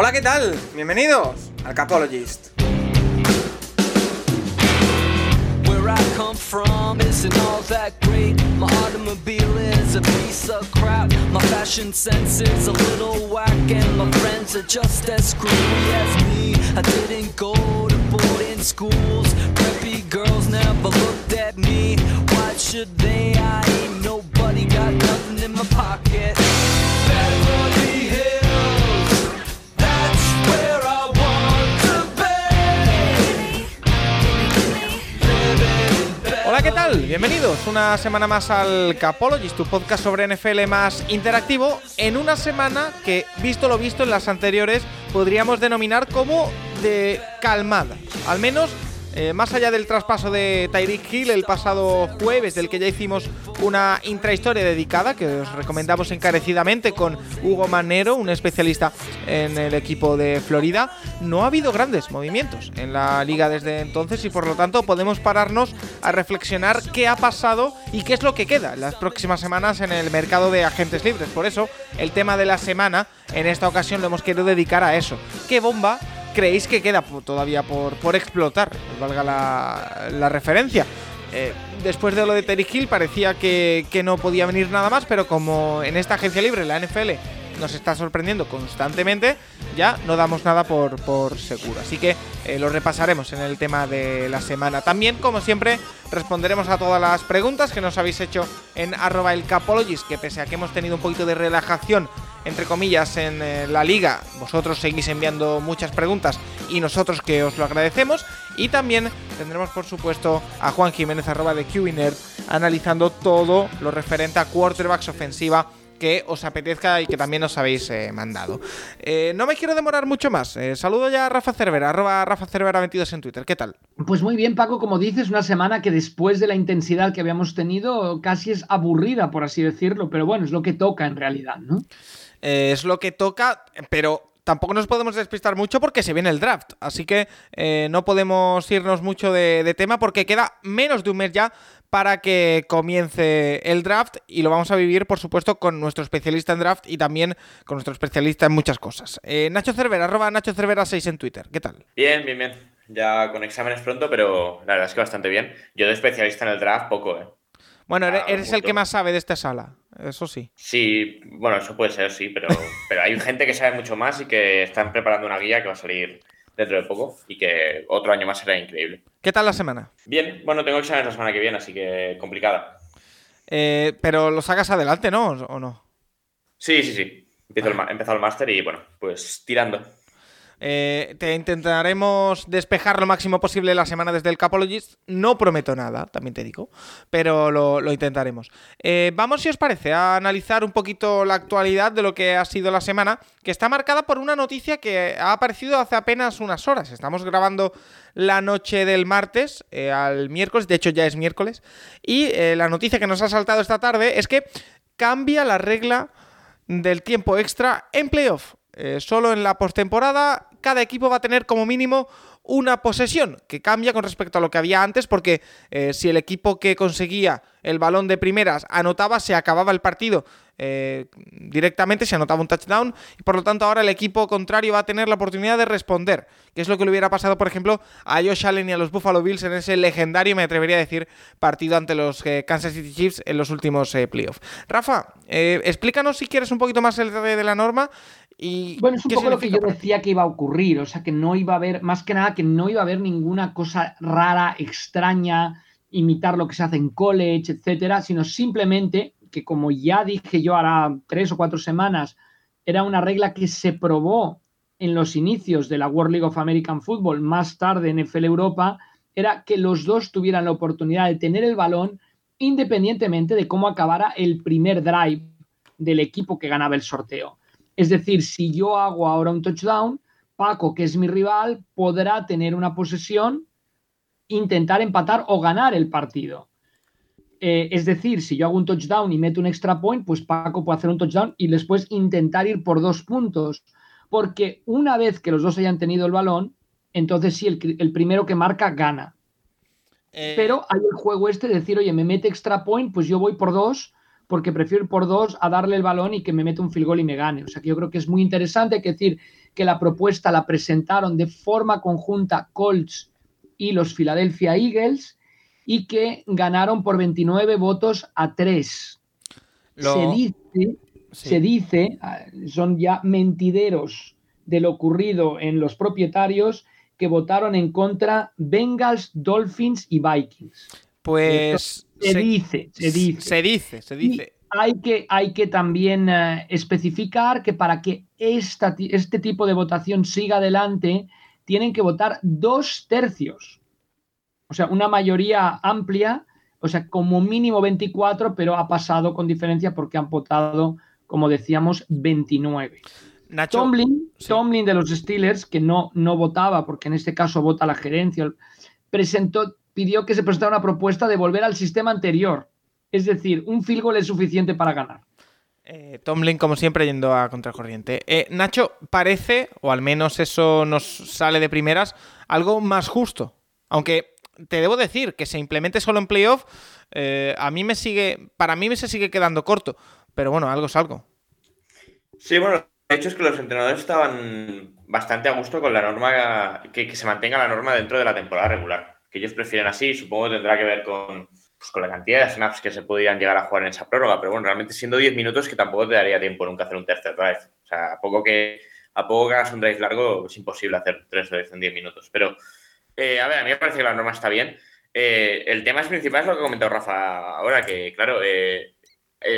Hola, ¿qué tal? Bienvenidos al Capologist. Where I come from isn't all that great. My automobile is a piece of crap. My fashion sense is a little whack, and my friends are just as screwy as me. I didn't go to boarding schools. Preppy girls never looked at me. Why should they? I ain't nobody got nothing in my pocket. Bienvenidos una semana más al Capologist, tu podcast sobre NFL más interactivo, en una semana que, visto lo visto en las anteriores, podríamos denominar como de calmada. Al menos eh, más allá del traspaso de Tyreek Hill el pasado jueves, del que ya hicimos una intrahistoria dedicada, que os recomendamos encarecidamente con Hugo Manero, un especialista en el equipo de Florida, no ha habido grandes movimientos en la liga desde entonces y por lo tanto podemos pararnos a reflexionar qué ha pasado y qué es lo que queda las próximas semanas en el mercado de agentes libres. Por eso, el tema de la semana en esta ocasión lo hemos querido dedicar a eso. ¿Qué bomba creéis que queda todavía por, por explotar? Valga la, referencia. Eh, después de lo de Terry Hill parecía que, que, no podía venir nada más, pero como en esta agencia libre, la NFL, nos está sorprendiendo constantemente, ya no damos nada por, por seguro. Así que eh, lo repasaremos en el tema de la semana. También, como siempre, responderemos a todas las preguntas que nos habéis hecho en arroba el Capologist, que pese a que hemos tenido un poquito de relajación entre comillas, en eh, la liga. Vosotros seguís enviando muchas preguntas y nosotros que os lo agradecemos. Y también tendremos, por supuesto, a Juan Jiménez, arroba de QINER, analizando todo lo referente a quarterbacks ofensiva que os apetezca y que también os habéis eh, mandado. Eh, no me quiero demorar mucho más. saludo ya a Rafa Cervera, arroba Rafa Cervera 22 en Twitter. ¿Qué tal? Pues muy bien, Paco. Como dices, una semana que después de la intensidad que habíamos tenido, casi es aburrida, por así decirlo. Pero bueno, es lo que toca en realidad, ¿no? Eh, es lo que toca, pero tampoco nos podemos despistar mucho porque se viene el draft. Así que eh, no podemos irnos mucho de, tema porque queda menos de un mes ya para que comience el draft y lo vamos a vivir, por supuesto, con nuestro especialista en draft y también con nuestro especialista en muchas cosas. Eh, Nacho Cervera, arroba Nacho Cervera 6 en Twitter. ¿Qué tal? Bien, bien, bien. Ya con exámenes pronto, pero la verdad es que bastante bien. Yo de especialista en el draft, poco, ¿eh? Bueno, eres el que más sabe de esta sala, eso sí. Sí, bueno, eso puede ser, sí, pero, pero hay gente que sabe mucho más y que están preparando una guía que va a salir dentro de poco y que otro año más será increíble. ¿Qué tal la semana? Bien, bueno, tengo exámenes la semana que viene, así que complicada. Eh, pero lo sacas adelante, ¿no? ¿O no? Sí, sí, sí. Empiezo el, empezado el máster y bueno, pues tirando. Eh, te intentaremos despejar lo máximo posible la semana desde el Capologist. No prometo nada, también te digo, pero lo, intentaremos. Eh, vamos, si os parece, a analizar un poquito la actualidad de lo que ha sido la semana, que está marcada por una noticia que ha aparecido hace apenas unas horas. Estamos grabando la noche del martes eh, al miércoles, de hecho ya es miércoles, y la noticia que nos ha saltado esta tarde es que cambia la regla del tiempo extra en playoff. Solo en la postemporada cada equipo va a tener como mínimo una posesión, que cambia con respecto a lo que había antes, porque eh, si el equipo que conseguía el balón de primeras anotaba, se acababa el partido eh, directamente, se anotaba un touchdown, y por lo tanto ahora el equipo contrario va a tener la oportunidad de responder, que es lo que le hubiera pasado, por ejemplo, a Josh Allen y a los Buffalo Bills en ese legendario, me atrevería a decir, partido ante los eh, Kansas City Chiefs en los últimos playoffs. Rafa, explícanos si quieres un poquito más el de la norma bueno, es un poco lo que yo decía que iba a ocurrir, o sea, que no iba a haber, más que nada, que no iba a haber ninguna cosa rara, extraña, imitar lo que se hace en college, etcétera, sino simplemente que, como ya dije yo ahora tres o cuatro semanas, era una regla que se probó en los inicios de la World League of American Football, más tarde en NFL Europa, era que los dos tuvieran la oportunidad de tener el balón independientemente de cómo acabara el primer drive del equipo que ganaba el sorteo. Es decir, si yo hago ahora un touchdown, Paco, que es mi rival, podrá tener una posesión, intentar empatar o ganar el partido. Eh, es decir, si yo hago un touchdown y meto un extra point, pues Paco puede hacer un touchdown y después intentar ir por dos puntos. Porque una vez que los dos hayan tenido el balón, entonces sí, el, primero que marca gana. Eh, Pero hay el juego este de decir, oye, me mete extra point, pues yo voy por dos porque prefiero ir por dos a darle el balón y que me meta un field goal y me gane. O sea que yo creo que es muy interesante, hay que decir que la propuesta la presentaron de forma conjunta Colts y los Philadelphia Eagles y que ganaron por 29 votos a 3. Se dice, se dice, ah, son ya mentideros de lo ocurrido en los propietarios que votaron en contra Bengals, Dolphins y Vikings. Pues se, dice, se dice. Se dice, se dice. hay que, hay que también eh, especificar que para que esta, este tipo de votación siga adelante, tienen que votar dos tercios. O sea, una mayoría amplia, o sea, como mínimo 24, pero ha pasado con diferencia porque han votado, como decíamos, 29. Tomlin, de los Steelers, que no, no votaba, porque en este caso vota la gerencia, presentó, pidió que se presentara una propuesta de volver al sistema anterior. Es decir, un field goal es suficiente para ganar. Eh, Tomlin, como siempre, yendo a contracorriente. Eh, Nacho, parece, o al menos eso nos sale de primeras, algo más justo. Aunque te debo decir que se implemente solo en playoff, eh, a mí me sigue, para mí me se sigue quedando corto. Pero bueno, algo es algo. Sí, bueno, de hecho es que los entrenadores estaban bastante a gusto con la norma, que, se mantenga la norma dentro de la temporada regular. Que ellos prefieren así, supongo que tendrá que ver con, pues, con la cantidad de snaps que se podrían llegar a jugar en esa prórroga. Pero bueno, realmente siendo 10 minutos que tampoco te daría tiempo nunca hacer un tercer drive. O sea, a poco que, a poco que hagas un drive largo es imposible hacer tres drives en 10 minutos. Pero, eh, a ver, a mí me parece que la norma está bien. Eh, el tema principal es lo que ha comentado Rafa ahora, que claro, eh,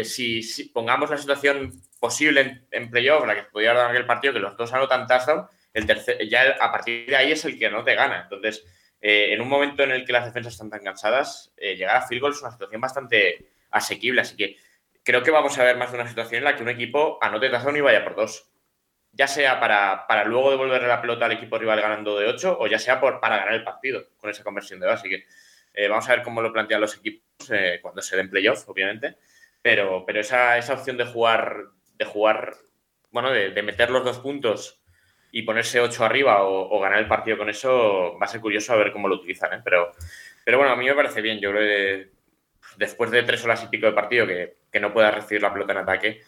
si, si, pongamos la situación posible en, playoff, la que podía dar el partido, que los dos anotan touchdown, el tercer, ya a partir de ahí es el que no te gana. Entonces, eh, en un momento en el que las defensas están tan cansadas, eh, llegar a field goal es una situación bastante asequible. Así que creo que vamos a ver más de una situación en la que un equipo anote touchdown y vaya por dos. Ya sea para, para luego devolverle la pelota al equipo rival ganando de 8 o ya sea por, para ganar el partido con esa conversión de dos. Así que eh, vamos a ver cómo lo plantean los equipos cuando se den playoff, obviamente. Pero, pero esa, esa opción de jugar de jugar, bueno, de, meter los dos puntos y ponerse ocho arriba o, ganar el partido con eso, va a ser curioso a ver cómo lo utilizan, ¿eh? Pero, pero bueno, a mí me parece bien. Yo creo que después de tres horas y pico de partido que, no pueda recibir la pelota en ataque,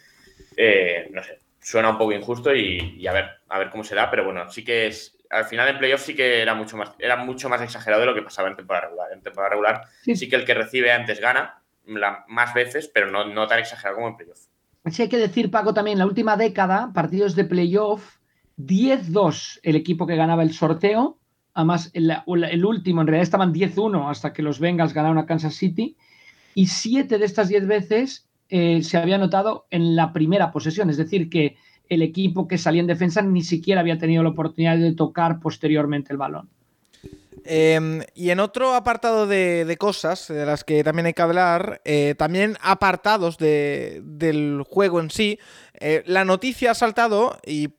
eh, no sé, suena un poco injusto y, a ver, a ver cómo se da, pero bueno, sí que es. Al final en playoff sí que era mucho más, era mucho más exagerado de lo que pasaba en temporada regular. En temporada regular sí, que el que recibe antes gana más veces, pero no, no tan exagerado como en playoff. Así hay que decir, Paco, también, la última década, partidos de playoff, 10-2 el equipo que ganaba el sorteo. Además, el, último, en realidad estaban 10-1 hasta que los Bengals ganaron a Kansas City. Y siete de estas 10 veces eh, se había notado en la primera posesión. Es decir, que el equipo que salía en defensa ni siquiera había tenido la oportunidad de tocar posteriormente el balón. Em, y en otro apartado de, cosas de las que también hay que hablar, eh, también apartados del juego en sí, eh, la noticia ha saltado y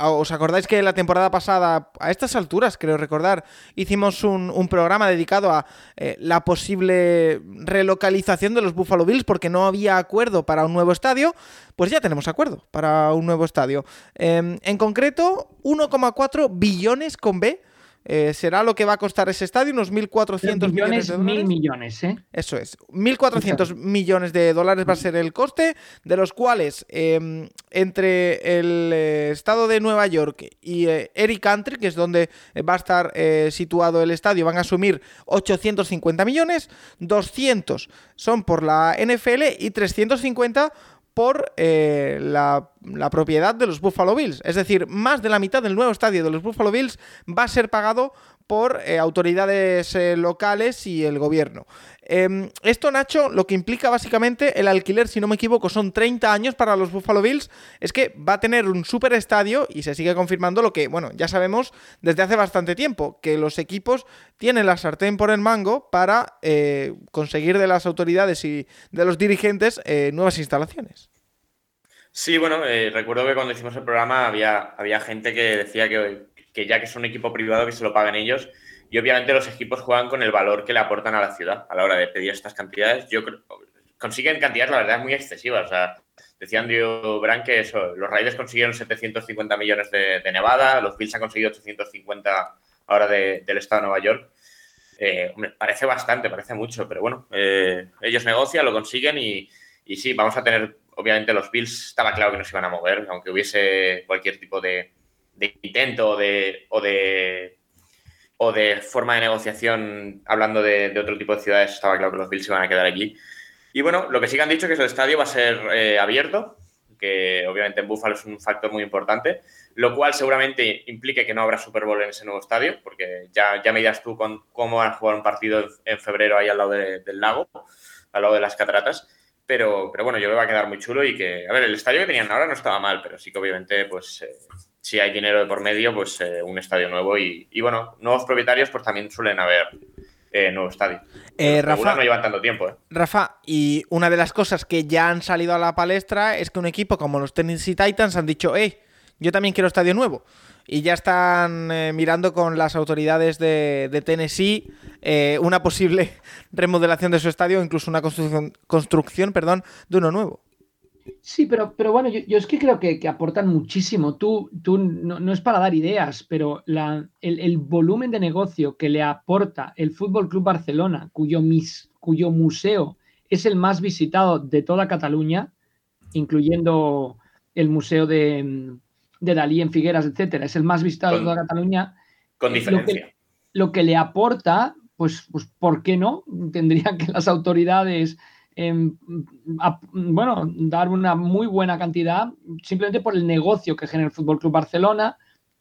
¿Os acordáis que la temporada pasada, a estas alturas, creo recordar, hicimos un, programa dedicado a eh, la posible relocalización de los Buffalo Bills porque no había acuerdo para un nuevo estadio? Pues ya tenemos acuerdo para un nuevo estadio. Em, en concreto, 1,4 billones con B eh, será lo que va a costar ese estadio, unos 1.400 millones de dólares. Mil millones, ¿eh? Eso es. 1.400 millones de dólares va a ser el coste, de los cuales em, entre el eh, estado de Nueva York y eh, Eric Country, que es donde va a estar situado el estadio, van a asumir 850 millones, 200 son por la NFL y 350 por eh, la, propiedad de los Buffalo Bills. Es decir, más de la mitad del nuevo estadio de los Buffalo Bills va a ser pagado por eh, autoridades eh, locales y el gobierno. Em, esto, Nacho, lo que implica básicamente el alquiler, si no me equivoco, son 30 años para los Buffalo Bills, es que va a tener un super estadio y se sigue confirmando lo que, bueno, ya sabemos desde hace bastante tiempo, que los equipos tienen la sartén por el mango para eh, conseguir de las autoridades y de los dirigentes eh, nuevas instalaciones. Sí, bueno, eh, recuerdo que cuando hicimos el programa había, había gente que decía que, que ya que es un equipo privado que se lo paguen ellos, y obviamente los equipos juegan con el valor que le aportan a la ciudad a la hora de pedir estas cantidades. Yo creo, consiguen cantidades, la verdad, muy excesivas. Decía Andrew Brand que los Raiders consiguieron 750 millones de, Nevada, los Bills han conseguido 850 ahora del estado de Nueva York. Eh, parece bastante, parece mucho, pero bueno, eh, ellos negocian, lo consiguen y, Y sí, vamos a tener, obviamente los Bills estaba claro que no se iban a mover, aunque hubiese cualquier tipo de, intento o de, o de forma de negociación hablando de, otro tipo de ciudades, estaba claro que los Bills iban a quedar allí. Y bueno, lo que sí que han dicho es que el estadio va a ser eh, abierto, que obviamente en Buffalo es un factor muy importante, lo cual seguramente implique que no habrá Super Bowl en ese nuevo estadio, porque ya, ya me dirás tú con, cómo van a jugar un partido en, febrero ahí al lado del lago, al lado de las cataratas. Pero, pero bueno, yo creo que va a quedar muy chulo y que, a ver, el estadio que tenían ahora no estaba mal, pero sí que obviamente, pues, eh, si hay dinero de por medio, pues eh, un estadio nuevo y, y, bueno, nuevos propietarios, pues también suelen haber eh, nuevo estadio. Rafa, no llevan tanto tiempo. ¿eh? Rafa, y una de las cosas que ya han salido a la palestra es que un equipo como los Tennessee Titans han dicho, hey, yo también quiero estadio nuevo. Y ya están eh, mirando con las autoridades de, Tennessee eh, una posible remodelación de su estadio, incluso una construcción, construcción perdón, de uno nuevo. Sí, pero, pero bueno, yo, es que creo que, aportan muchísimo. Tú, tú no, es para dar ideas, pero la, el, volumen de negocio que le aporta el Fútbol Club Barcelona, cuyo, mis, cuyo museo es el más visitado de toda Cataluña, incluyendo el museo de, de Dalí en Figueras, etcétera, es el más visitado de toda Cataluña. Con diferencia. Lo que, le aporta, pues, pues, ¿por qué no? Tendrían que las autoridades, em, bueno, dar una muy buena cantidad, simplemente por el negocio que genera el Fútbol Club Barcelona.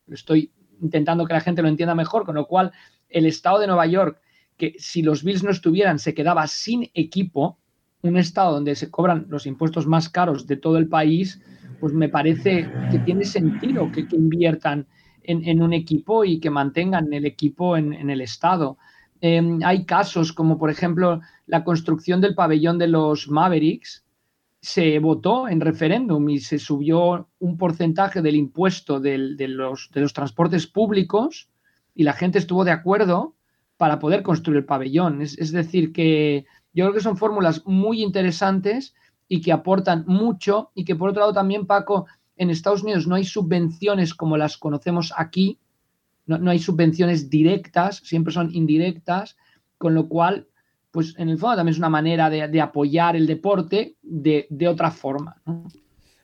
Estoy intentando que la gente lo entienda mejor, con lo cual el Estado de Nueva York, que si los Bills no estuvieran, se quedaba sin equipo, un Estado donde se cobran los impuestos más caros de todo el país, pues me parece que tiene sentido que, inviertan en, un equipo y que mantengan el equipo en, el estado. Em, hay casos como, por ejemplo, la construcción del pabellón de los Mavericks. Se votó en referéndum y se subió un porcentaje del impuesto de, los, de los transportes públicos y la gente estuvo de acuerdo para poder construir el pabellón. es decir, que yo creo que son fórmulas muy interesantes y que aportan mucho y que por otro lado también, Paco, en Estados Unidos no hay subvenciones como las conocemos aquí, no, hay subvenciones directas, siempre son indirectas, con lo cual, pues en el fondo también es una manera de, apoyar el deporte de, otra forma.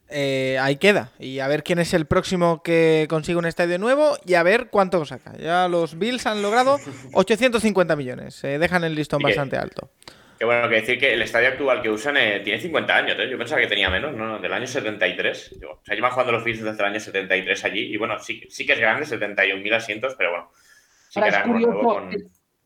Eh, ahí queda. Y a ver quién es el próximo que consigue un estadio nuevo y a ver cuánto saca. Ya los Bills han logrado 850 millones. Se dejan el listón bastante alto. Que bueno, que decir que el estadio actual que usan eh, tiene 50 años, ¿eh? Yo pensaba que tenía menos, ¿no? Del año 73. o sea, llevan jugando los Bills desde el año 73 allí. Y bueno, sí, sí que es grande, 71.000 asientos, pero bueno. es, curioso,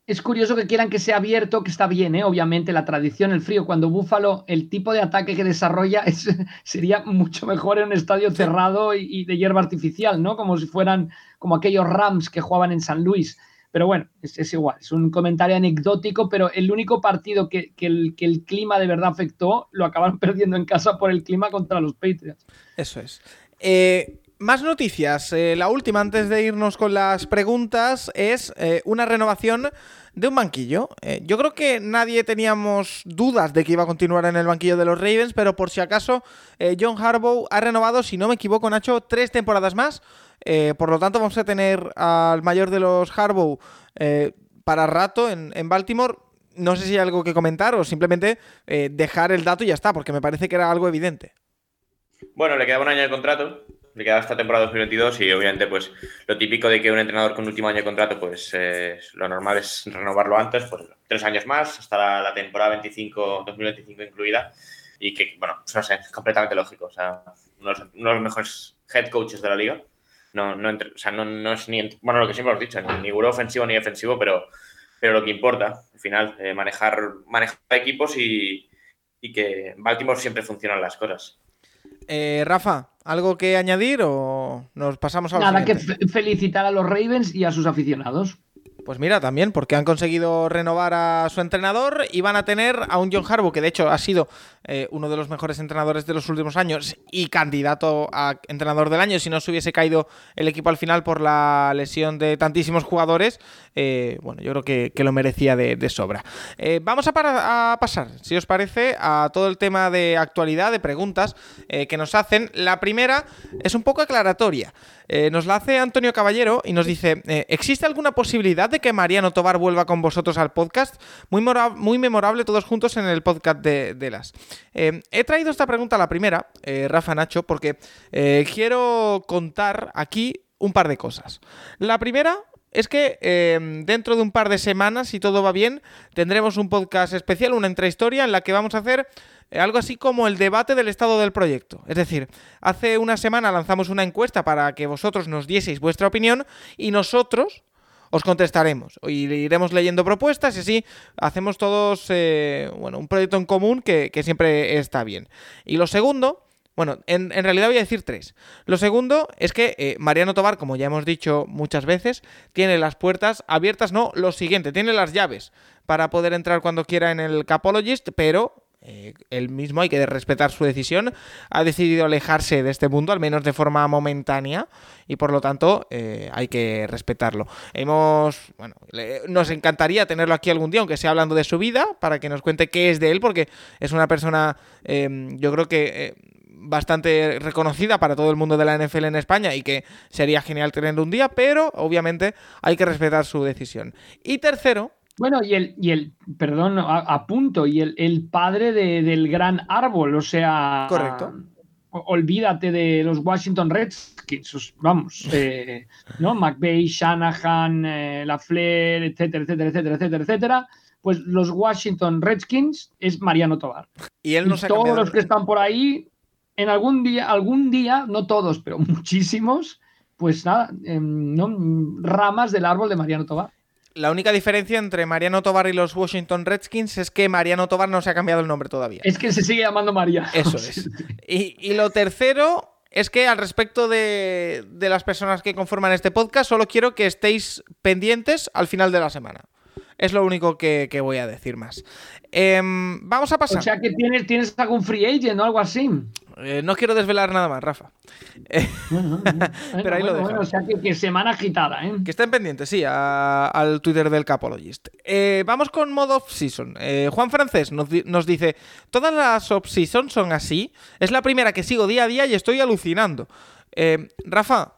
es curioso que quieran que sea abierto, que está bien, ¿eh? Obviamente, la tradición, el frío. Cuando Búfalo, el tipo de ataque que desarrolla es, sería mucho mejor en un estadio cerrado y, y de hierba artificial, ¿no? Como si fueran como aquellos Rams que jugaban en San Luis. Pero bueno, es, igual, es un comentario anecdótico, pero el único partido que, el, que el clima de verdad afectó lo acabaron perdiendo en casa por el clima contra los Patriots. Eso es. Eh, más noticias. Eh, la última, antes de irnos con las preguntas, es eh, una renovación de un banquillo. yo creo que nadie teníamos dudas de que iba a continuar en el banquillo de los Ravens, pero por si acaso, John Harbaugh ha renovado, si no me equivoco, Nacho, tres temporadas más. Eh, por lo tanto, vamos a tener al mayor de los Harbour eh, para rato en, Baltimore. No sé si hay algo que comentar o simplemente eh, dejar el dato y ya está, porque me parece que era algo evidente. Bueno, le quedaba un año de contrato, le quedaba hasta temporada 2022 y obviamente pues lo típico de que un entrenador con último año de contrato pues lo normal es renovarlo antes, pues tres años más, hasta la, temporada 25, 2025 incluida y que bueno, pues, no sé, es completamente lógico, o sea, uno de los mejores head coaches de la liga no, no, o sea, no, es ni, bueno, lo que siempre hemos dicho, ni, ni ofensivo ni defensivo, pero, pero lo que importa, al final, eh, manejar, manejar equipos y, que en Baltimore siempre funcionan las cosas. Eh, Rafa, ¿algo que añadir o nos pasamos a Nada, que felicitar a los Ravens y a sus aficionados. Pues mira, también, porque han conseguido renovar a su entrenador y van a tener a un John Harbaugh, que de hecho ha sido eh, uno de los mejores entrenadores de los últimos años y candidato a entrenador del año si no se hubiese caído el equipo al final por la lesión de tantísimos jugadores. Eh, bueno, yo creo que, lo merecía de, sobra. Eh, vamos a, pasar, si os parece, a todo el tema de actualidad, de preguntas que nos hacen. La primera es un poco aclaratoria. nos la hace Antonio Caballero y nos dice, ¿existe alguna posibilidad de que Mariano Tobar vuelva con vosotros al podcast. Muy, muy memorable todos juntos en el podcast de, las. Eh, he traído esta pregunta, la primera, eh, Rafa Nacho, porque eh, quiero contar aquí un par de cosas. La primera es que dentro de un par de semanas, si todo va bien, tendremos un podcast especial, una entrehistoria, en la que vamos a hacer algo así como el debate del estado del proyecto. Es decir, hace una semana lanzamos una encuesta para que vosotros nos dieseis vuestra opinión y nosotros os contestaremos. Y iremos leyendo propuestas y así hacemos todos eh, bueno, un proyecto en común que, siempre está bien. Y lo segundo, bueno, en, realidad voy a decir tres. Lo segundo es que eh, Mariano Tobar, como ya hemos dicho muchas veces, tiene las puertas abiertas, no, lo siguiente, tiene las llaves para poder entrar cuando quiera en el Capologist, pero eh, él mismo hay que respetar su decisión, ha decidido alejarse de este mundo, al menos de forma momentánea, y por lo tanto eh, hay que respetarlo. Hemos, bueno, nos encantaría tenerlo aquí algún día, aunque sea hablando de su vida, para que nos cuente qué es de él, porque es una persona, em, yo creo que... Bastante reconocida para todo el mundo de la NFL en España y que sería genial tenerlo un día, pero obviamente hay que respetar su decisión. Y tercero, bueno, y el, y el perdón, a, punto, y el, el padre del gran árbol, o sea. Correcto. Olvídate de los Washington Redskins, vamos, eh, ¿no? McVeigh, Shanahan, eh, LaFleur, etcétera, etcétera, etcétera, etcétera, etcétera. Pues los Washington Redskins es Mariano Tobar. Y él no se Todos los que están por ahí, en algún día, algún día, no todos, pero muchísimos, pues nada, em, ¿no? ramas del árbol de Mariano Tobar. La única diferencia entre Mariano Tobar y los Washington Redskins es que Mariano Tobar no se ha cambiado el nombre todavía. Es que se sigue llamando María. Eso es. Y, lo tercero es que al respecto de, las personas que conforman este podcast, solo quiero que estéis pendientes al final de la semana. Es lo único que, voy a decir más. Em, vamos a pasar. O sea que tienes, tienes algún free agent o algo así. Eh, no quiero desvelar nada más, Rafa. Pero ahí lo dejo. o sea que, semana agitada, ¿eh? Que estén pendientes, sí, al Twitter del Capologist. Eh, vamos con modo off-season. Eh, Juan Francés nos, nos, dice: Todas las off-season son así. Es la primera que sigo día a día y estoy alucinando. Rafa,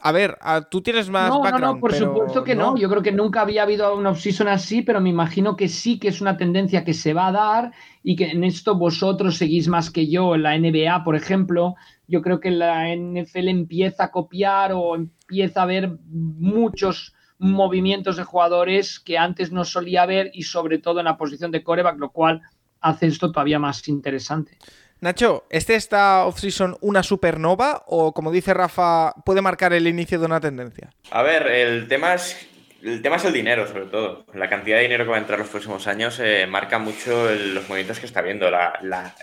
a ver, tú tienes más no, No, no, por supuesto que no. Yo creo que nunca había habido una off-season así, pero me imagino que sí que es una tendencia que se va a dar y que en esto vosotros seguís más que yo. En la NBA, por ejemplo, yo creo que la NFL empieza a copiar o empieza a ver muchos movimientos de jugadores que antes no solía ver y sobre todo en la posición de coreback, lo cual hace esto todavía más interesante. Nacho, ¿este está off-season una supernova o, como dice Rafa, puede marcar el inicio de una tendencia? A ver, el tema es, el, tema es el dinero, sobre todo. La cantidad de dinero que va a entrar los próximos años eh, marca mucho los movimientos que está viendo,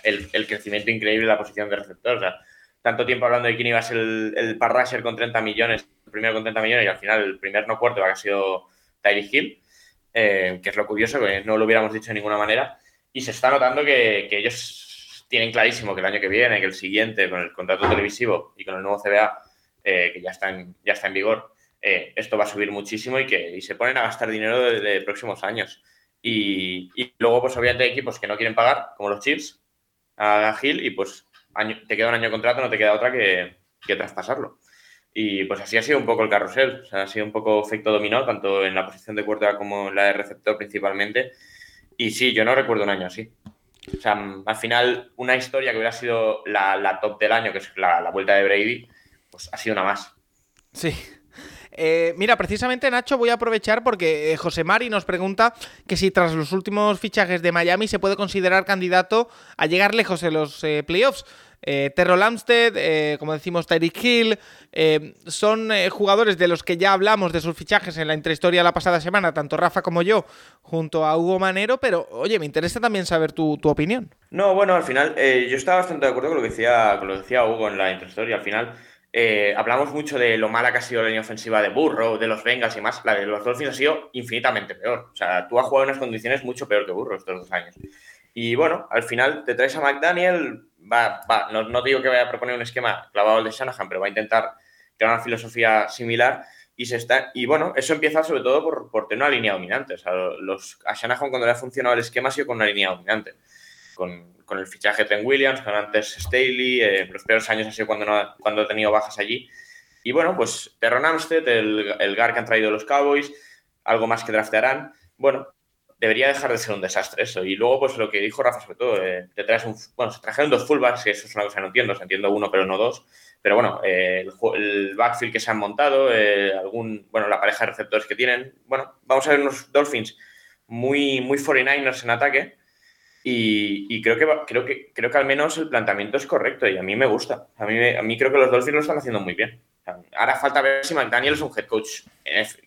el, crecimiento increíble de la posición de receptor. O sea, tanto tiempo hablando de quién iba a ser el, el con 30 millones, el primero con 30 millones y al final el primer no cuarto ha sido Tyree Hill, eh, que es lo curioso, que no lo hubiéramos dicho de ninguna manera. Y se está notando que ellos tienen clarísimo que el año que viene, que el siguiente, con el contrato televisivo y con el nuevo CBA, eh, que ya está en, ya está en vigor, eh, esto va a subir muchísimo y que se ponen a gastar dinero de, próximos años. Y, luego, pues obviamente hay equipos que no quieren pagar, como los Chiefs, a Gil, y pues te queda un año de contrato, no te queda otra que, que traspasarlo. Y pues así ha sido un poco el carrusel, ha sido un poco efecto dominó, tanto en la posición de cuerda como en la de receptor principalmente. Y sí, yo no recuerdo un año así. O sea, al final, una historia que hubiera sido la, top del año, que es la, vuelta de Brady, pues ha sido una más. Sí. Eh, mira, precisamente Nacho, voy a aprovechar porque eh, José Mari nos pregunta que si tras los últimos fichajes de Miami se puede considerar candidato a llegar lejos en los eh, playoffs. Eh, Terrell eh, como decimos, Tyreek Hill, eh, son eh, jugadores de los que ya hablamos de sus fichajes en la intrahistoria la pasada semana, tanto Rafa como yo, junto a Hugo Manero, pero oye, me interesa también saber tu, opinión. No, bueno, al final, yo estaba bastante de acuerdo con lo que decía, Hugo en la intrahistoria. Al final, hablamos mucho de lo mala que ha sido la línea ofensiva de Burro, de los Bengals y más. La de los Dolphins ha sido infinitamente peor. O sea, tú has jugado en unas condiciones mucho peor que Burro estos dos años. Y bueno, al final te traes a McDaniel, va, va, no, digo que vaya a proponer un esquema clavado al de Shanahan, pero va a intentar crear una filosofía similar y se está y bueno, eso empieza sobre todo por, por tener una línea dominante. O los, a Shanahan cuando le ha funcionado el esquema ha sido con una línea dominante. Con, con el fichaje de Trent Williams, con antes Staley, eh, los peores años ha sido cuando, no, cuando ha tenido bajas allí. Y bueno, pues Terron Amstead, el, el GAR que han traído los Cowboys, algo más que draftearán. Bueno, debería dejar de ser un desastre eso. Y luego, pues lo que dijo Rafa, sobre todo, eh, te traes un. Bueno, se trajeron dos fullbacks, que eso es una cosa que no entiendo, se entiendo uno, pero no dos. Pero bueno, eh, el, backfield que se han montado, eh, algún. Bueno, la pareja de receptores que tienen. Bueno, vamos a ver unos Dolphins muy, muy 49ers en ataque. Y, creo, que, creo, que, creo que al menos el planteamiento es correcto y a mí me gusta. A mí, a mí creo que los Dolphins lo están haciendo muy bien. Ahora falta ver si McDaniel es un head coach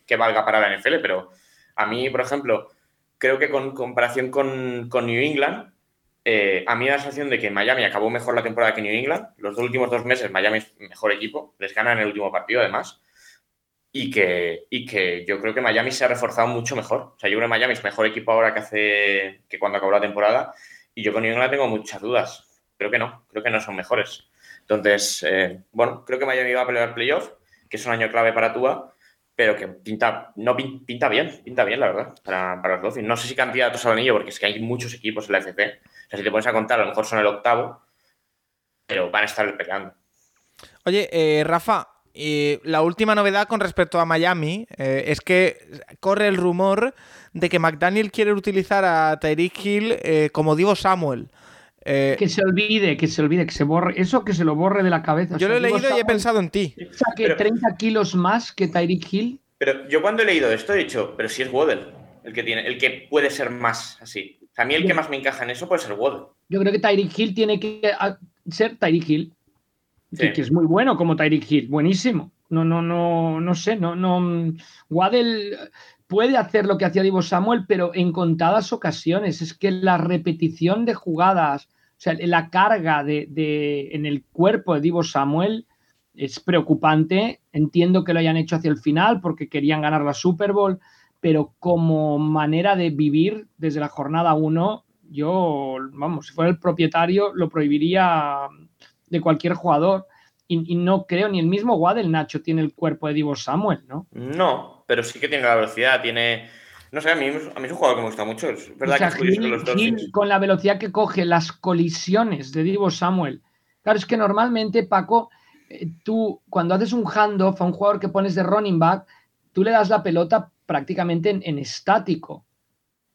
que valga para la NFL, pero a mí, por ejemplo, creo que con comparación con, New England, eh, a mí da la sensación de que Miami acabó mejor la temporada que New England. Los dos últimos dos meses Miami es mejor equipo, les ganan en el último partido además. Y que, y que yo creo que Miami se ha reforzado mucho mejor. O sea, yo creo que Miami es mejor equipo ahora que hace que cuando acabó la temporada. Y yo con New England tengo muchas dudas. Creo que no, creo que no son mejores. Entonces, eh, bueno, creo que Miami va a pelear playoff, que es un año clave para Tua pero que pinta, no pinta bien, pinta bien, la verdad, para, para los Dolphins. No sé si candidatos al anillo, porque es que hay muchos equipos en la FC. O sea, si te pones a contar, a lo mejor son el octavo, pero van a estar peleando. Oye, eh, Rafa, la última novedad con respecto a Miami eh, es que corre el rumor de que McDaniel quiere utilizar a Tyreek Hill eh, como Divo Samuel. Que se olvide, que se olvide, que se borre. Eso que se lo borre de la cabeza. Yo lo he leído y he pensado en ti. que 30 kilos más que Tyreek Hill. Pero yo cuando he leído esto he dicho, pero si es Waddle el que tiene, el que puede ser más así. a mí el que más me encaja en eso puede ser Waddle. Yo creo que Tyreek Hill tiene que ser Tyreek Hill. Que, es muy bueno como Tyreek Hill, buenísimo. No, no, no, no sé, no, no. Waddle puede hacer lo que hacía Divo Samuel, pero en contadas ocasiones. Es que la repetición de jugadas, o sea, la carga de, en el cuerpo de Divo Samuel es preocupante. Entiendo que lo hayan hecho hacia el final porque querían ganar la Super Bowl, pero como manera de vivir desde la jornada 1, yo, vamos, si fuera el propietario, lo prohibiría de cualquier jugador. Y, no creo, ni el mismo Waddell Nacho tiene el cuerpo de Divo Samuel, ¿no? No, pero sí que tiene la velocidad, tiene. No sé, a mí, a mí es un jugador que me gusta mucho. Es verdad que los dos. Con la velocidad que coge, las colisiones de Divo Samuel. Claro, es que normalmente, Paco, eh, tú cuando haces un handoff a un jugador que pones de running back, tú le das la pelota prácticamente en, estático.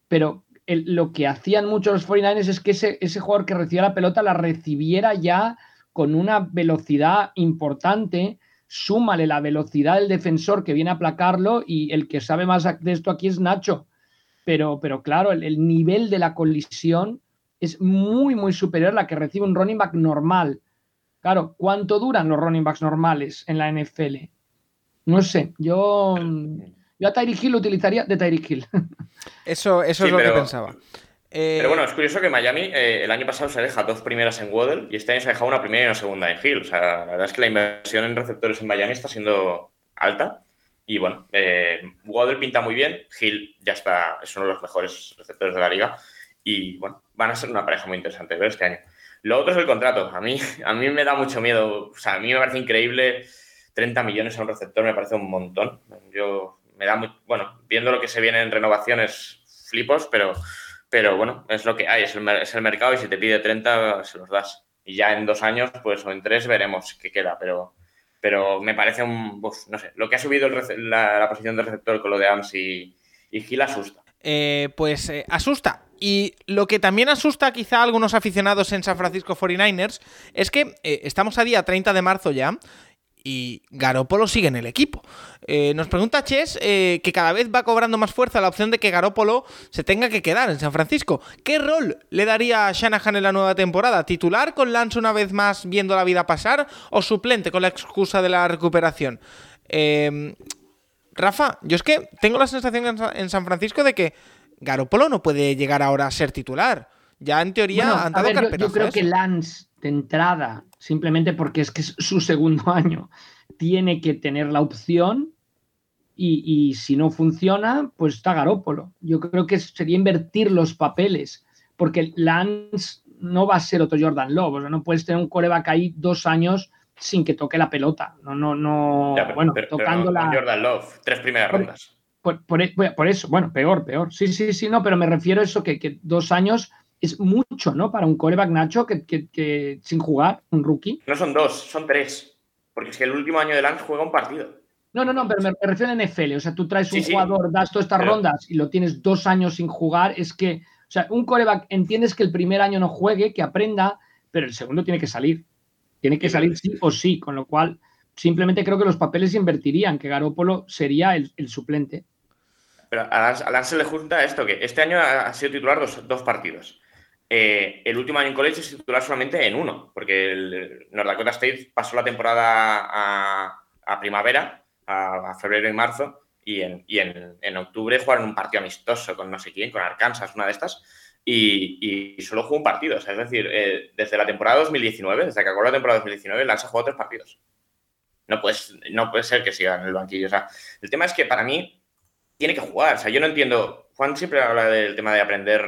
Pero lo que hacían muchos los 49ers es que ese, ese jugador que recibía la pelota la recibiera ya con una velocidad importante, súmale la velocidad del defensor que viene a aplacarlo y el que sabe más de esto aquí es Nacho. Pero, pero claro, el, nivel de la colisión es muy, muy superior a la que recibe un running back normal. Claro, ¿cuánto duran los running backs normales en la NFL? No sé, yo, yo a Tyreek Hill lo utilizaría de Tyreek Hill. Eso, eso es lo que pensaba. Pero bueno, es curioso que Miami eh, el año pasado se deja dos primeras en Waddle y este año se deja una primera y una segunda en Hill. O sea, la verdad es que la inversión en receptores en Miami está siendo alta. Y bueno, eh, Waddle pinta muy bien, Hill ya está, es uno de los mejores receptores de la liga. Y bueno, van a ser una pareja muy interesante ver este año. Lo otro es el contrato. A mí, a mí me da mucho miedo. O sea, a mí me parece increíble. 30 millones a un receptor me parece un montón. Yo me da muy. Bueno, viendo lo que se viene en renovaciones, flipos, pero pero bueno, es lo que hay, es el, mercado y si te pide 30 se los das. Y ya en dos años, pues o en tres veremos qué queda, pero, pero me parece un, no sé, lo que ha subido la, posición de receptor con lo de AMS y, y Gil asusta. Eh, pues eh, asusta. Y lo que también asusta quizá a algunos aficionados en San Francisco 49ers es que eh, estamos a día 30 de marzo ya y Garópolo sigue en el equipo. Eh, nos pregunta Ches eh, que cada vez va cobrando más fuerza la opción de que Garópolo se tenga que quedar en San Francisco. ¿Qué rol le daría a Shanahan en la nueva temporada? ¿Titular con Lance una vez más viendo la vida pasar o suplente con la excusa de la recuperación? Em, Rafa, yo es que tengo la sensación en San Francisco de que Garópolo no puede llegar ahora a ser titular. Ya en teoría han dado yo creo que Lance de entrada simplemente porque es que es su segundo año. Tiene que tener la opción y, si no funciona, pues está Garópolo. Yo creo que sería invertir los papeles, porque Lance no va a ser otro Jordan Love. O sea, no puedes tener un coreback ahí dos años sin que toque la pelota. No, no, no. bueno, tocando la. Jordan Love, tres primeras rondas. Por, eso, bueno, peor, peor. Sí, sí, sí, no, pero me refiero a eso que, que dos años es mucho, ¿no? Para un coreback Nacho que, sin jugar, un rookie. No son dos, son tres. Porque es que el último año de Lance juega un partido. No, no, no, pero me, refiero a NFL. O sea, tú traes un jugador, das todas estas rondas y lo tienes dos años sin jugar. Es que, o sea, un coreback, entiendes que el primer año no juegue, que aprenda, pero el segundo tiene que salir. Tiene que salir sí o sí, con lo cual simplemente creo que los papeles invertirían, que Garópolo sería el, suplente. Pero a Lance se le junta esto, que este año ha sido titular dos, partidos. Eh, el último año en college es titular solamente en uno, porque el North Dakota State pasó la temporada a, primavera, a, febrero y marzo, y, en, octubre jugaron un partido amistoso con no sé quién, con Arkansas, una de estas, y, solo jugó un partido. es decir, eh, desde la temporada 2019, desde que acabó la temporada 2019, Lance ha jugado tres partidos. No, no puede ser que siga en el banquillo. O sea, el tema es que para mí tiene que jugar. O sea, yo no entiendo. Juan siempre habla del tema de aprender